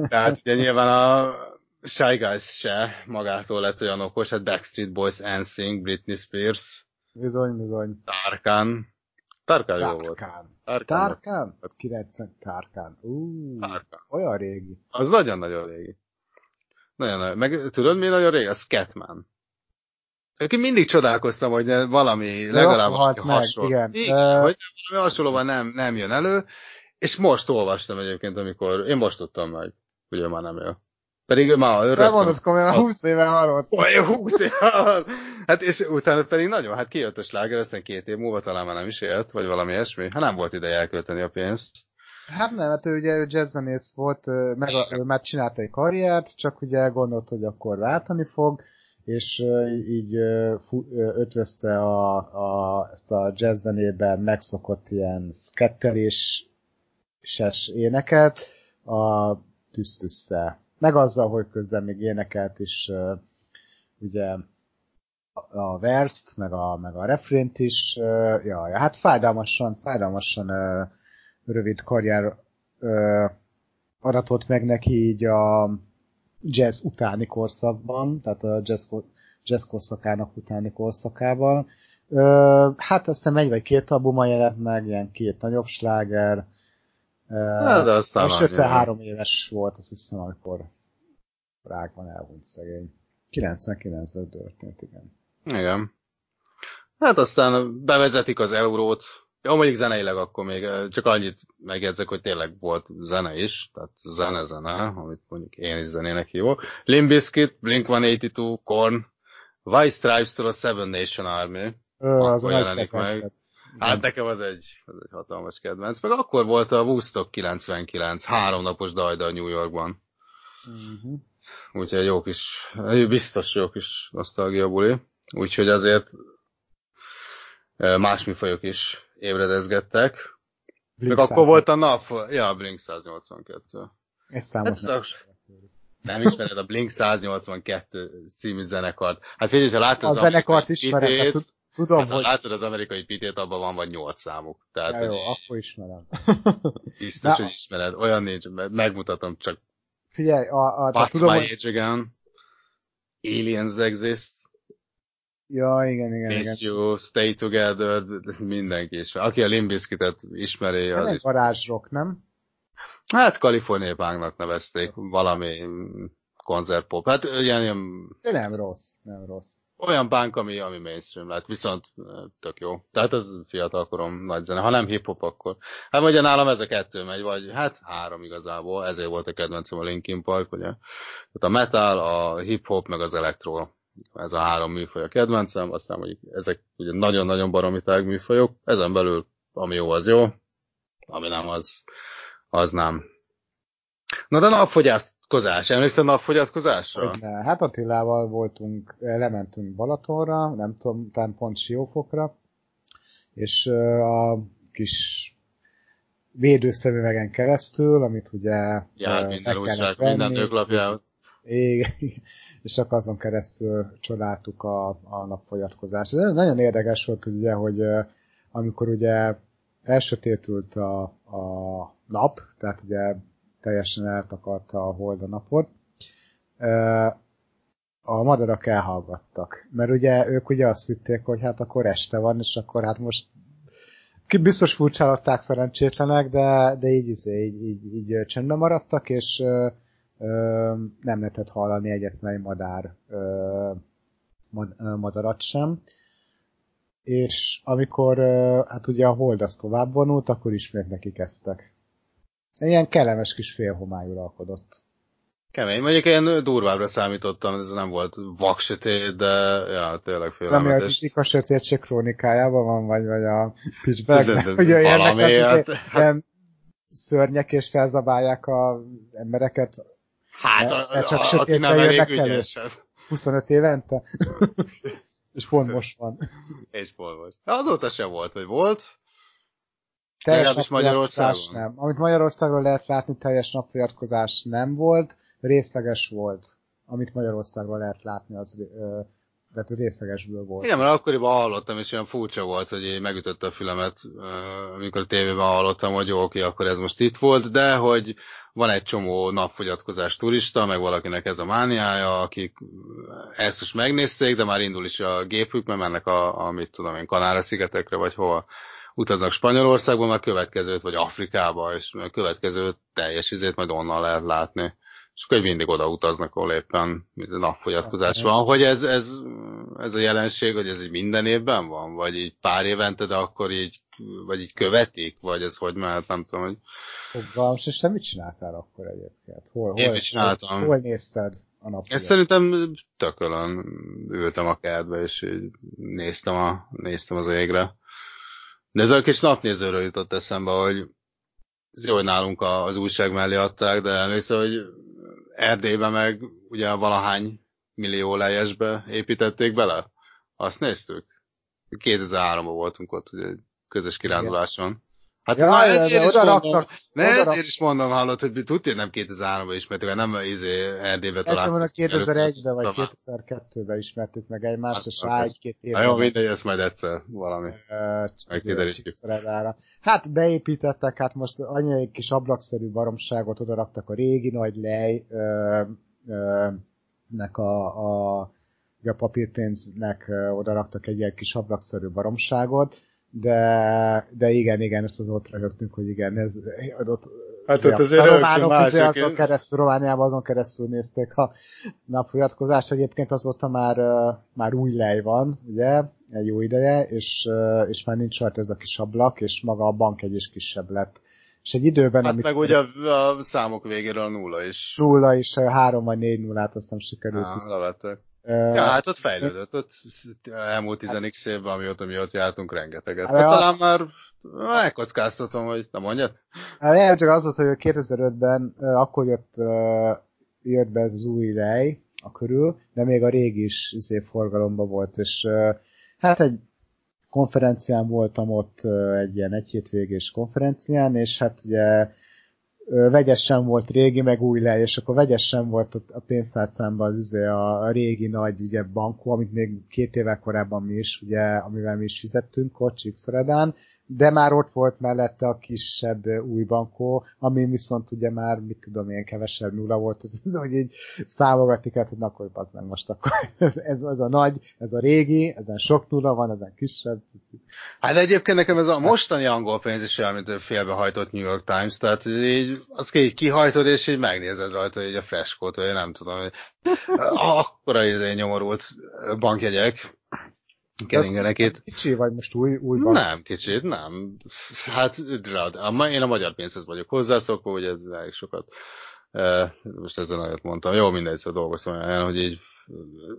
Speaker 2: Tehát ugye nyilván a Shy Guys se magától lett olyan okos, hát Backstreet Boys, NSYNC, Britney Spears,
Speaker 1: Bizony, bizony.
Speaker 2: Tarkan. Tarkan jó volt.
Speaker 1: Tárkán.
Speaker 2: Tarkan.
Speaker 1: Tárkán? 90 Tárkán. Ú,
Speaker 2: Tarkan.
Speaker 1: olyan régi.
Speaker 2: Az nagyon-nagyon régi. Nagyon. Meg tudod, mi nagyon régi? A Scatman. Én mindig csodálkoztam, hogy valami, legalább
Speaker 1: akkor
Speaker 2: valami hasonló.
Speaker 1: igen.
Speaker 2: igen
Speaker 1: Ö-
Speaker 2: hogy valami hasonlóban nem, nem jön elő, és most olvastam egyébként, amikor, én most tudtam meg, hogy ő már nem jön. Pedig ő már
Speaker 1: De
Speaker 2: rögtön-
Speaker 1: mondod komolyan,
Speaker 2: Az-
Speaker 1: 20 éve halott.
Speaker 2: Olyan 20 év alatt. Hát és utána pedig nagyon, hát kijött a sláger, aztán két év múlva talán már nem is élt, vagy valami ilyesmi. Hát nem volt ideje elkölteni a pénzt.
Speaker 1: Hát nem, hát ő ugye ő jazzzenész volt, meg a, ő már csinált egy karriert, csak ugye gondolt, hogy akkor váltani fog, és így ötvözte a, a, ezt a jazzzenében megszokott ilyen sketteléses éneket a tüsztüsszel. Meg azzal, hogy közben még énekelt is ugye a- verszt, meg a, meg a refrént is, ja, ja, hát fájdalmasan, fájdalmasan rövid karrier ö, aratott meg neki így a jazz utáni korszakban, tehát a jazz, jazz korszakának utáni korszakában. Ö, hát aztán egy vagy két albuma jelent meg, ilyen két nagyobb sláger. Ö,
Speaker 2: Hát, de aztán
Speaker 1: és
Speaker 2: annyi,
Speaker 1: 53 éves volt, azt hiszem, amikor rákban elhunyt szegény. 99-ben történt, igen.
Speaker 2: Igen. Hát aztán bevezetik az eurót. Jó, mondjuk zeneileg akkor még csak annyit megjegyzek, hogy tényleg volt zene is, tehát zene-zene, amit mondjuk én is zenének hívok. Limp Bizkit, Blink-182, Korn, White Stripes-től a Seven Nation Army.
Speaker 1: Ö,
Speaker 2: Akkor
Speaker 1: az a nagy
Speaker 2: jelenik meg.
Speaker 1: kedvenced.
Speaker 2: Hát nekem az egy, az egy hatalmas kedvenc. Meg akkor volt a Woodstock 99, háromnapos dajda New Yorkban.
Speaker 1: Mhm.
Speaker 2: Úgyhogy jó kis, biztos jó kis nosztalgia buli. Úgyhogy azért eh, más műfajok is ébredezgettek. Meg
Speaker 1: Blink
Speaker 2: akkor volt a nap, ja, Blink 182.
Speaker 1: Egy számot
Speaker 2: Hát
Speaker 1: nem.
Speaker 2: ismered a Blink 182 című zenekart. Hát figyelj, ha látod
Speaker 1: A
Speaker 2: az
Speaker 1: zenekart ismerem,
Speaker 2: pitét,
Speaker 1: hát tud- tudom,
Speaker 2: hát, ha
Speaker 1: hogy...
Speaker 2: látod az amerikai pitét, abban van vagy 8 számuk. Tehát,
Speaker 1: Ja, jó,
Speaker 2: hogy
Speaker 1: akkor ismerem.
Speaker 2: biztos,
Speaker 1: Na-
Speaker 2: hogy ismered. Olyan nincs, megmutatom csak.
Speaker 1: Figyelj, a, a,
Speaker 2: What's
Speaker 1: tudom,
Speaker 2: my
Speaker 1: hogy...
Speaker 2: age again? Aliens exist.
Speaker 1: Ja, igen, igen, igen.
Speaker 2: Miss You, Stay Together, mindenki is. Aki a Limbiskitet ismeri,
Speaker 1: Ez
Speaker 2: az
Speaker 1: egy
Speaker 2: is.
Speaker 1: varázsrock, nem?
Speaker 2: Hát Kaliforniai pánknak nevezték, valami konzertpop. Hát ilyen, ilyen
Speaker 1: De nem rossz, nem rossz.
Speaker 2: olyan punk, ami, ami mainstream lett, viszont tök jó. Tehát ez fiatalkorom nagy zene. Ha nem hip-hop, akkor... Hát ugye nálam ez a kettő megy, vagy hát három igazából, ezért volt a kedvencem a Linkin Park, ugye. Tehát a metal, a hip-hop, meg az elektro. Ez a három műfaj a kedvencem, aztán mondjuk ezek ugye nagyon-nagyon baromitág műfajok, ezen belül ami jó, az jó, ami nem, az, az nem. Na de napfogyatkozás, emlékszel napfogyatkozásra?
Speaker 1: Hogy ne. Hát Attilával voltunk, lementünk Balatonra, nem tudom, talán pont Siófokra, és a kis védőszemüvegen keresztül, amit ugye
Speaker 2: Jár minden
Speaker 1: meg kellett
Speaker 2: minden
Speaker 1: venni,
Speaker 2: nőklapjában.
Speaker 1: Igen, és akkor azon keresztül csodáltuk a, a napfogyatkozást. Ez nagyon érdekes volt, ugye, hogy amikor ugye elsötétült a, a nap, tehát ugye teljesen eltakarta a hold a napot, a madarak elhallgattak. Mert ugye ők ugye azt hitték, hogy hát akkor este van, és akkor hát most biztos furcsálották szerencsétlenek, de, de így, így, így, így csöndben maradtak, és ö, nem lehetett hallani egyetlen egy madár ö, mad, ö, madarat sem. És amikor ö, hát ugye a hold az tovább vonult, akkor ismét neki kezdtek. Ilyen kellemes kis félhomály uralkodott.
Speaker 2: Kemény, mondjuk én durvábbra számítottam, ez nem volt vaksötét, de ja, tényleg
Speaker 1: Nem, hogy a
Speaker 2: félelmetes.
Speaker 1: Dika sötétség krónikájában van, vagy, vagy a
Speaker 2: de-
Speaker 1: hogy ilyenek,
Speaker 2: hát-
Speaker 1: ilyen szörnyek és felzabálják a embereket
Speaker 2: Hát, a,
Speaker 1: ne csak
Speaker 2: a, aki
Speaker 1: sötétben
Speaker 2: nem elég
Speaker 1: jönnek elő.
Speaker 2: ügyes, hát.
Speaker 1: 25 évente. és most van.
Speaker 2: és hol volt. Azóta sem volt, vagy volt?
Speaker 1: Teljes napfogyatkozás
Speaker 2: Magyarországon?
Speaker 1: nem. Amit Magyarországról lehet látni, teljes napfogyatkozás nem volt, részleges volt. Amit Magyarországról lehet látni, az ö, tehát részlegesből volt.
Speaker 2: Igen, mert akkoriban hallottam, és olyan furcsa volt, hogy így megütötte a fülemet, amikor a tévében hallottam, hogy jó, oké, akkor ez most itt volt, de hogy van egy csomó napfogyatkozás turista, meg valakinek ez a mániája, akik ezt most megnézték, de már indul is a gépük, mert mennek a, a mit tudom én, Kanára-szigetekre, vagy hova utaznak Spanyolországba, már következőt, vagy Afrikába, és a következő teljes izét majd onnan lehet látni. És akkor mindig oda utaznak, ahol éppen napfogyatkozás van, hogy ez, ez, ez a jelenség, hogy ez így minden évben van, vagy így pár évente, de akkor így, vagy így követik, vagy ez hogy mehet, nem tudom, hogy
Speaker 1: Fogalmas, és te mit csináltál akkor egyébként? Hol,
Speaker 2: Én
Speaker 1: hol,
Speaker 2: mit csináltam?
Speaker 1: Hol, hol nézted a napot?
Speaker 2: ezt szerintem tökölön ültem a kertbe, és így néztem, a, néztem az égre. De ez a kis napnézőről jutott eszembe, hogy ez jó, hogy nálunk az újság mellé adták, de emlékszem, hogy Erdélyben meg ugye valahány millió lejesbe építették bele. Azt néztük. 2003-ban voltunk ott, ugye közös kiránduláson. Hát
Speaker 1: Ja,
Speaker 2: na,
Speaker 1: de
Speaker 2: ezért is
Speaker 1: oda
Speaker 2: mondom, ne,
Speaker 1: oda
Speaker 2: ezért
Speaker 1: rak-
Speaker 2: is mondom, hallott, hogy tudja, nem 2003-ban ismertük, mert nem izé Erdélybe
Speaker 1: Ezt
Speaker 2: találkoztunk.
Speaker 1: 2001-ben vagy
Speaker 2: Talán.
Speaker 1: 2002-ben ismertük meg egymást,
Speaker 2: Hát,
Speaker 1: és rá egy-két
Speaker 2: Na
Speaker 1: évben
Speaker 2: jó, mindegy, ezt majd egyszer valami. Megkiderítjük.
Speaker 1: Hát beépítettek, hát most annyi egy kis ablakszerű baromságot oda raktak a régi nagy lej ö, ö, nek a, a, a papírpénznek oda raktak egy ilyen kis ablakszerű baromságot, de, de igen, igen, ezt az ott röhögtünk, hogy igen, ez ott,
Speaker 2: Hát ott azért
Speaker 1: a románok
Speaker 2: mások-
Speaker 1: azon keresztül, Romániában azon keresztül nézték a napfogyatkozást. Egyébként azóta már, már új lej van, ugye, egy jó ideje, és, és már nincs rajta ez a kis ablak, és maga a bank egy is kisebb lett. És egy időben,
Speaker 2: Hát
Speaker 1: amikor
Speaker 2: meg ugye a, a számok végéről a nulla is.
Speaker 1: nulla is három vagy négy nullát azt nem sikerült.
Speaker 2: Á, levettek. Ja, hát ott fejlődött, ott elmúlt 10 évben, amióta mi ott jártunk rengeteget.
Speaker 1: Hát,
Speaker 2: Hát, talán már megkockáztatom, hogy nem mondjad?
Speaker 1: Hát nem csak az volt, hogy 2005-ben ö, akkor jött, jött be ez az új lej a körül, de még a régi is izé, forgalomban volt, és hát egy konferencián voltam ott, egy ilyen egy hétvégés konferencián, és hát ugye ö, vegyesen volt régi, meg új lej, és akkor vegyesen volt a, pénztárcámban az, izé, a, a régi nagy ugye, bankó, amit még két évvel korábban mi is, ugye, amivel mi is fizettünk ott Csíkszeredán, de már ott volt mellette a kisebb új bankó, ami viszont ugye már, mit tudom én, kevesebb nulla volt, ez, ez hogy így számogatni kellett, hogy na, akkor bazd meg most akkor ez, ez, ez, a nagy, ez a régi, ezen sok nulla van, ezen kisebb.
Speaker 2: Hát egyébként nekem ez a mostani angol pénz is olyan, mint a félbehajtott New York Times, tehát így, azt így kihajtod, és így megnézed rajta így a freskót, vagy én nem tudom, hogy akkora izé nyomorult bankjegyek keringenek itt.
Speaker 1: Kicsi vagy most új, új bank.
Speaker 2: Nem, kicsit, nem. Hát, drád. A- Én a magyar pénzhez vagyok hozzászokva, hogy ez elég sokat. eh, Most ezzel nagyot mondtam. Jó, mindegy, szóval dolgoztam olyan, hogy így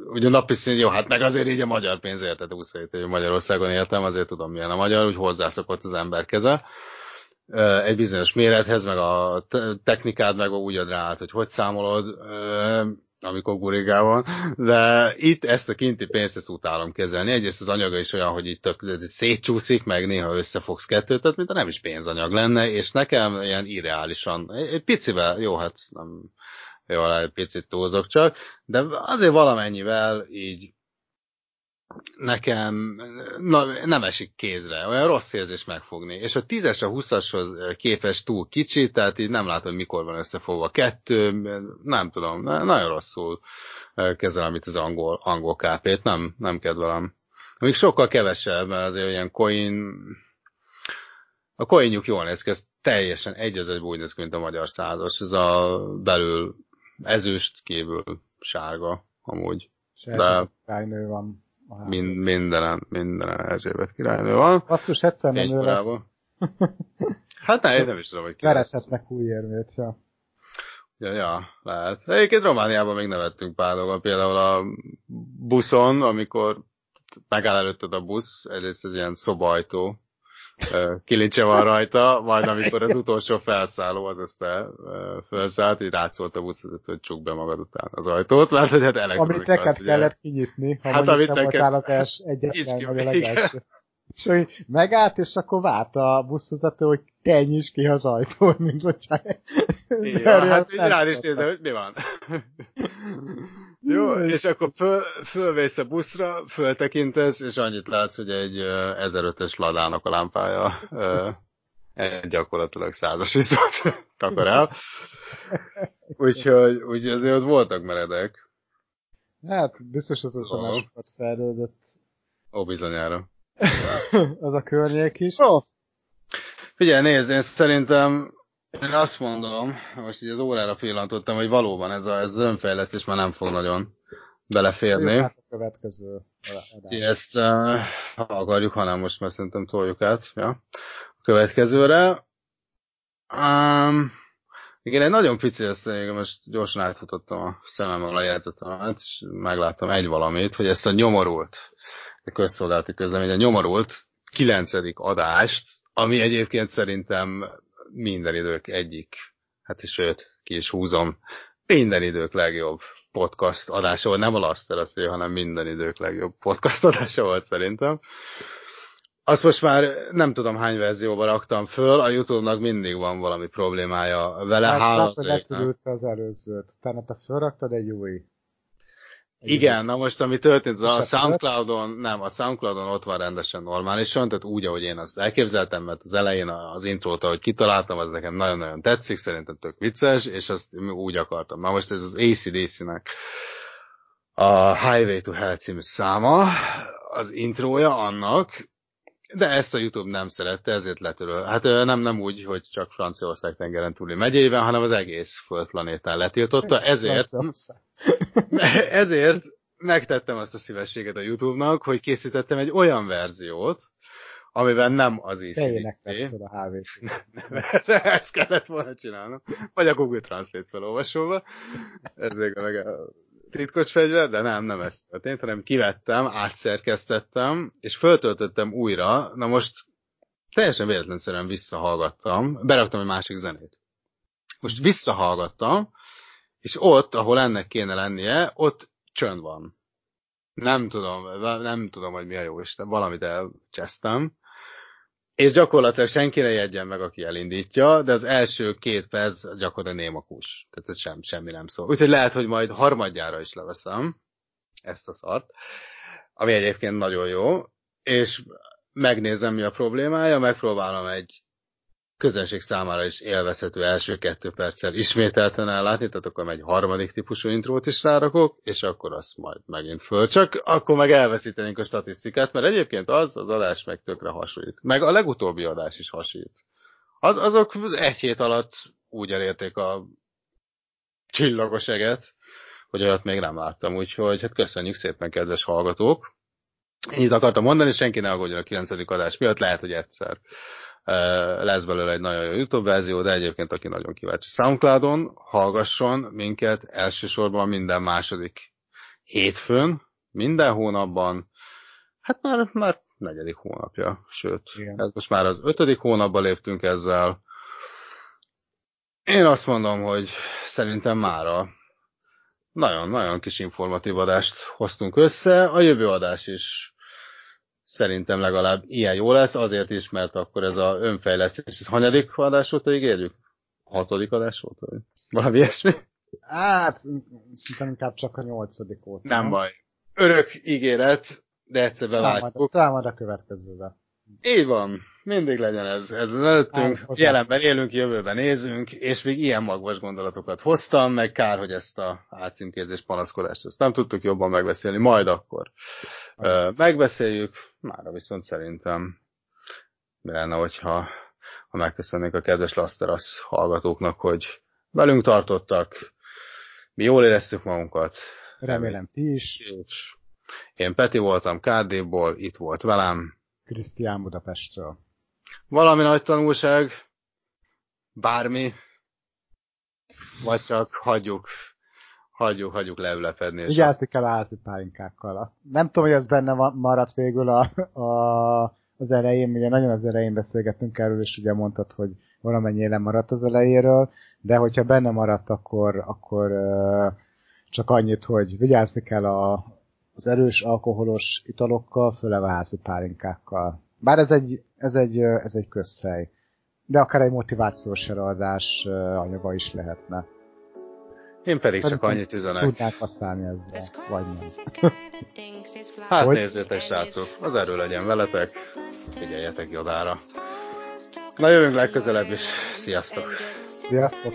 Speaker 2: ugye napi szint, jó, hát meg azért így a magyar pénz érted 27 év Magyarországon éltem, azért tudom milyen a magyar, úgy hozzászokott az ember keze. ö, egy bizonyos mérethez, meg a te- technikád meg úgy ad rá át, hogy hogy számolod, ö, amikor gurigál van, de itt ezt a kinti pénzt ezt utálom kezelni. Egyrészt az anyaga is olyan, hogy itt tök szétcsúszik, meg néha összefogsz kettőt, tehát mint nem is pénzanyag lenne, és nekem ilyen irreálisan, egy, picivel, jó, hát nem, jó, egy picit túlzok csak, de azért valamennyivel így nekem na, nem esik kézre, olyan rossz érzés megfogni. És a 10-es a 20-ashoz képest túl kicsi, tehát így nem látom, mikor van összefogva a kettő, nem tudom, na- nagyon rosszul kezelem itt az angol, angol kápét, nem, nem kedvelem. Még sokkal kevesebb, mert azért ilyen coin, a coinjuk jól néz ki, ez teljesen egy az egy úgy néz ki, mint a magyar százas. Ez a belül ezüst, kívül sárga, amúgy.
Speaker 1: És
Speaker 2: De-
Speaker 1: van.
Speaker 2: Mind, mindenen, mindenen Erzsébet királynő van.
Speaker 1: Basszus, egyszer nem ő lesz.
Speaker 2: Hát ne, én nem is tudom, hogy ki lesz.
Speaker 1: Verethetnek új érmét, ja.
Speaker 2: Ja, ja, lehet. Egyébként Romániában még nevettünk pár dolgon, például a buszon, amikor megáll előtted a busz, egyrészt egy ilyen szobajtó, kilincse van rajta, majd amikor az utolsó felszálló az ezt ö, felszállt, így rátszólt a busz, hogy csuk be magad után az ajtót, mert hogy hát elektronika.
Speaker 1: Amit neked
Speaker 2: az ugye.
Speaker 1: kellett kinyitni, ha
Speaker 2: Hát, amit
Speaker 1: nem
Speaker 2: neked-
Speaker 1: voltál az els, egyetlen, vagy a
Speaker 2: igen.
Speaker 1: legelső. És hogy megállt, és akkor várt a buszvezető, hogy te nyisd ki az ajtót, mint hogyha...
Speaker 2: Ja, hát így rád is nézem, hogy mi van. Jó, és akkor föl, fölvész a buszra, föltekintesz, és annyit látsz, hogy egy ö, 1005-ös ladának a lámpája gyakorlatilag százas iszot takar el. Úgyhogy, úgyhogy azért ott voltak meredek.
Speaker 1: Hát, biztos az az a
Speaker 2: Jó.
Speaker 1: sokat fejlődött
Speaker 2: Ó, bizonyára.
Speaker 1: az a környék is.
Speaker 2: Ó. Figyelj, nézd, én szerintem én azt mondom, most így az órára pillantottam, hogy valóban ez, a, ez az önfejlesztés már nem fog nagyon beleférni.
Speaker 1: Jó, hát a következő adás.
Speaker 2: ezt uh, ha akarjuk, hanem most már szerintem toljuk át ja, a következőre. Um, igen, egy nagyon pici én most gyorsan átfutottam a szememmel a jegyzetemet, és megláttam egy valamit, hogy ezt a nyomorult, a közszolgálati közlemény, a nyomorult kilencedik adást, ami egyébként szerintem minden idők egyik, hát és sőt, ki is húzom, minden idők legjobb podcast adása volt, nem a Laster az, hanem minden idők legjobb podcast adása volt szerintem. Azt most már nem tudom hány verzióba raktam föl, a Youtube-nak mindig van valami problémája vele.
Speaker 1: Hát,
Speaker 2: hála
Speaker 1: látod,
Speaker 2: az égnek.
Speaker 1: letörült az előzőt, utána te felraktad egy új.
Speaker 2: Igen, na most ami történt, a? Soundcloudon, nem, a Soundcloudon ott van rendesen normálisan, tehát úgy, ahogy én azt elképzeltem, mert az elején az intrót, ahogy kitaláltam, az nekem nagyon-nagyon tetszik, szerintem tök vicces, és azt úgy akartam. Na most ez az ACDC-nek a Highway to Hell című száma, az intrója annak, de ezt a YouTube nem szerette, ezért letöröl. Hát nem, nem úgy, hogy csak Franciaország tengeren túli megyében, hanem az egész földplanétán letiltotta, ezért ezért megtettem azt a szívességet a YouTube-nak, hogy készítettem egy olyan verziót, amiben nem az
Speaker 1: Te énektett
Speaker 2: ICDC,
Speaker 1: fel a HVT.
Speaker 2: ezt kellett volna csinálnom, vagy a Google Translate felolvasóba, ez még a, meg a titkos fegyver, de nem, nem ez történt, hanem kivettem, átszerkesztettem, és föltöltöttem újra, na most teljesen véletlenszerűen visszahallgattam, beraktam egy másik zenét. Most visszahallgattam, és ott, ahol ennek kéne lennie, ott csönd van. Nem tudom, nem tudom, hogy mi a jó Isten, valamit elcsesztem. És gyakorlatilag senki ne jegyen meg, aki elindítja, de az első két perc gyakorlatilag némakus. Tehát ez sem, semmi nem szól. Úgyhogy lehet, hogy majd harmadjára is leveszem ezt a szart, ami egyébként nagyon jó, és megnézem, mi a problémája, megpróbálom egy közönség számára is élvezhető első kettő perccel ismételten ellátni, tehát akkor egy harmadik típusú intrót is rárakok, és akkor azt majd megint föl. Csak akkor meg elveszítenénk a statisztikát, mert egyébként az, az adás meg tökre hasonlít. Meg a legutóbbi adás is hasonlít. Az, azok egy hét alatt úgy elérték a csillagos eget, hogy olyat még nem láttam, úgyhogy hát köszönjük szépen, kedves hallgatók. Ennyit akartam mondani, senki ne aggódjon a 9. adás miatt, lehet, hogy egyszer lesz belőle egy nagyon jó YouTube verzió, de egyébként aki nagyon kíváncsi Soundcloudon, hallgasson minket elsősorban minden második hétfőn, minden hónapban, hát már, már negyedik hónapja, sőt,
Speaker 1: Igen.
Speaker 2: ez most már az ötödik hónapba léptünk ezzel. Én azt mondom, hogy szerintem mára nagyon-nagyon kis informatív adást hoztunk össze, a jövő adás is szerintem legalább ilyen jó lesz, azért is, mert akkor ez a önfejlesztés, ez hanyadik adás óta ígérjük? Hatodik adás volt? Vagy valami ilyesmi?
Speaker 1: Hát, szerintem inkább csak a nyolcadik volt.
Speaker 2: Nem baj. Örök ígéret, de egyszer beváltjuk.
Speaker 1: talán majd a következőben.
Speaker 2: Így van, mindig legyen ez. Ez az előttünk,
Speaker 1: Hát, hozzá-
Speaker 2: jelenben élünk, jövőben nézünk, és még ilyen magvas gondolatokat hoztam, meg kár, hogy ezt a átcímkézés panaszkodást ezt nem tudtuk jobban megbeszélni, majd akkor ö, megbeszéljük, mára viszont szerintem mi lenne, hogyha ha megköszönnék a kedves Lasteras hallgatóknak, hogy velünk tartottak, mi jól éreztük magunkat,
Speaker 1: Remélem ti is.
Speaker 2: és én Peti voltam Kárdéból, itt volt velem,
Speaker 1: Krisztián Budapestről.
Speaker 2: Valami nagy tanulság, bármi, vagy csak hagyjuk, hagyjuk, hagyjuk leülepedni. és
Speaker 1: Vigyázni kell a házi pálinkákkal. Azt- Nem tudom, hogy ez benne maradt végül a, a, az elején, ugye nagyon az elején beszélgettünk erről, és ugye mondtad, hogy valamennyi lemaradt az elejéről, de hogyha benne maradt, akkor, akkor csak annyit, hogy vigyázni kell a, az erős alkoholos italokkal, főleg a házi pálinkákkal. Bár ez egy, ez egy, ez egy közhely. De akár egy motivációs előadás anyaga is lehetne.
Speaker 2: Én pedig csak annyit üzenek.
Speaker 1: Tudnák használni ezzel, vagy nem.
Speaker 2: Hát
Speaker 1: Hogy?
Speaker 2: nézzétek, srácok, az erő legyen veletek, figyeljetek jodára. Na jövünk legközelebb is, sziasztok!
Speaker 1: Sziasztok!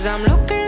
Speaker 4: Cause I'm looking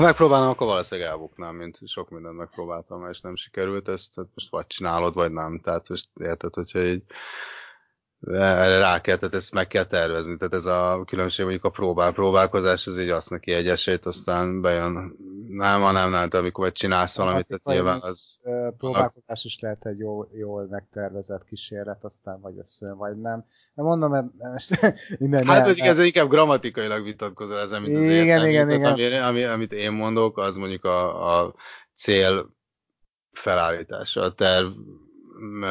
Speaker 2: Ha megpróbálnám, akkor valószínűleg elbuknám, mint sok mindent megpróbáltam, és nem sikerült, ezt most vagy csinálod, vagy nem. Tehát most érted, hogyha így rá kell, tehát ezt meg kell tervezni. Tehát ez a különbség mondjuk a próbál, próbálkozás, az így azt neki egy esélyt, aztán bejön, nem, nem, nem, de amikor majd csinálsz valamit, tehát nyilván az,
Speaker 1: próbálkozás is lehet egy jól, jól megtervezett kísérlet, aztán vagy összejön, vagy nem. De mondom, mert most innen
Speaker 2: Hát, hogy ez inkább grammatikailag vitatkozol ezen, mint az
Speaker 1: Igen,
Speaker 2: értelmi.
Speaker 1: igen, igen.
Speaker 2: Ami, ami, amit én mondok, az mondjuk a, a cél felállítása, a terv m,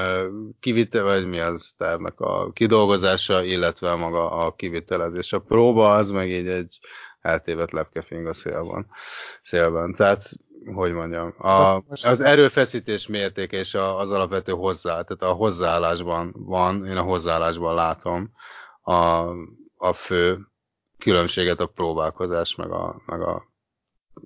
Speaker 2: kivitel, vagy mi az tervnek a kidolgozása, illetve maga a kivitelezés. A próba az meg így egy eltévedt lepkefing a szélben. szélben. Tehát, hogy mondjam, a,
Speaker 1: Most-
Speaker 2: az erőfeszítés mértéke és a, az alapvető hozzá, tehát a hozzáállásban van, én a hozzáállásban látom a, a fő különbséget a próbálkozás, meg a, meg a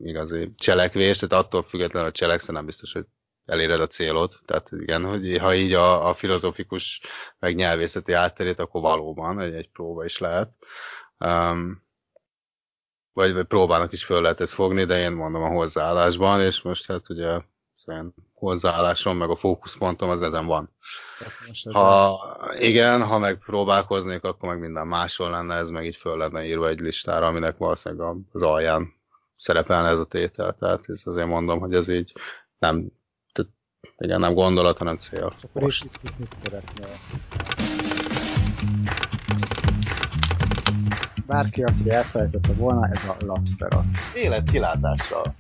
Speaker 2: igazi cselekvés, tehát attól függetlenül, hogy cselekszel, nem biztos, hogy eléred a célod. Tehát igen, hogy ha így a, a filozofikus, meg nyelvészeti átterét, akkor valóban egy, egy próba is lehet. Um, vagy, vagy próbának is föl lehet ezt fogni, de én mondom a hozzáállásban, és most hát ugye én hozzáállásom, meg a fókuszpontom az ezen van.
Speaker 1: most ez
Speaker 2: Ha igen, ha meg próbálkoznék, akkor meg minden máshol lenne, ez meg így föl lenne írva egy listára, aminek valószínűleg az alján szerepelne ez a tétel. Tehát ez azért mondom, hogy ez így nem, igen, nem gondolat, hanem cél.
Speaker 1: Akkor
Speaker 2: Most.
Speaker 1: is itt mit szeretnél? Bárki, aki elfelejtette volna, ez a Las Vegas.
Speaker 2: Élet kilátással.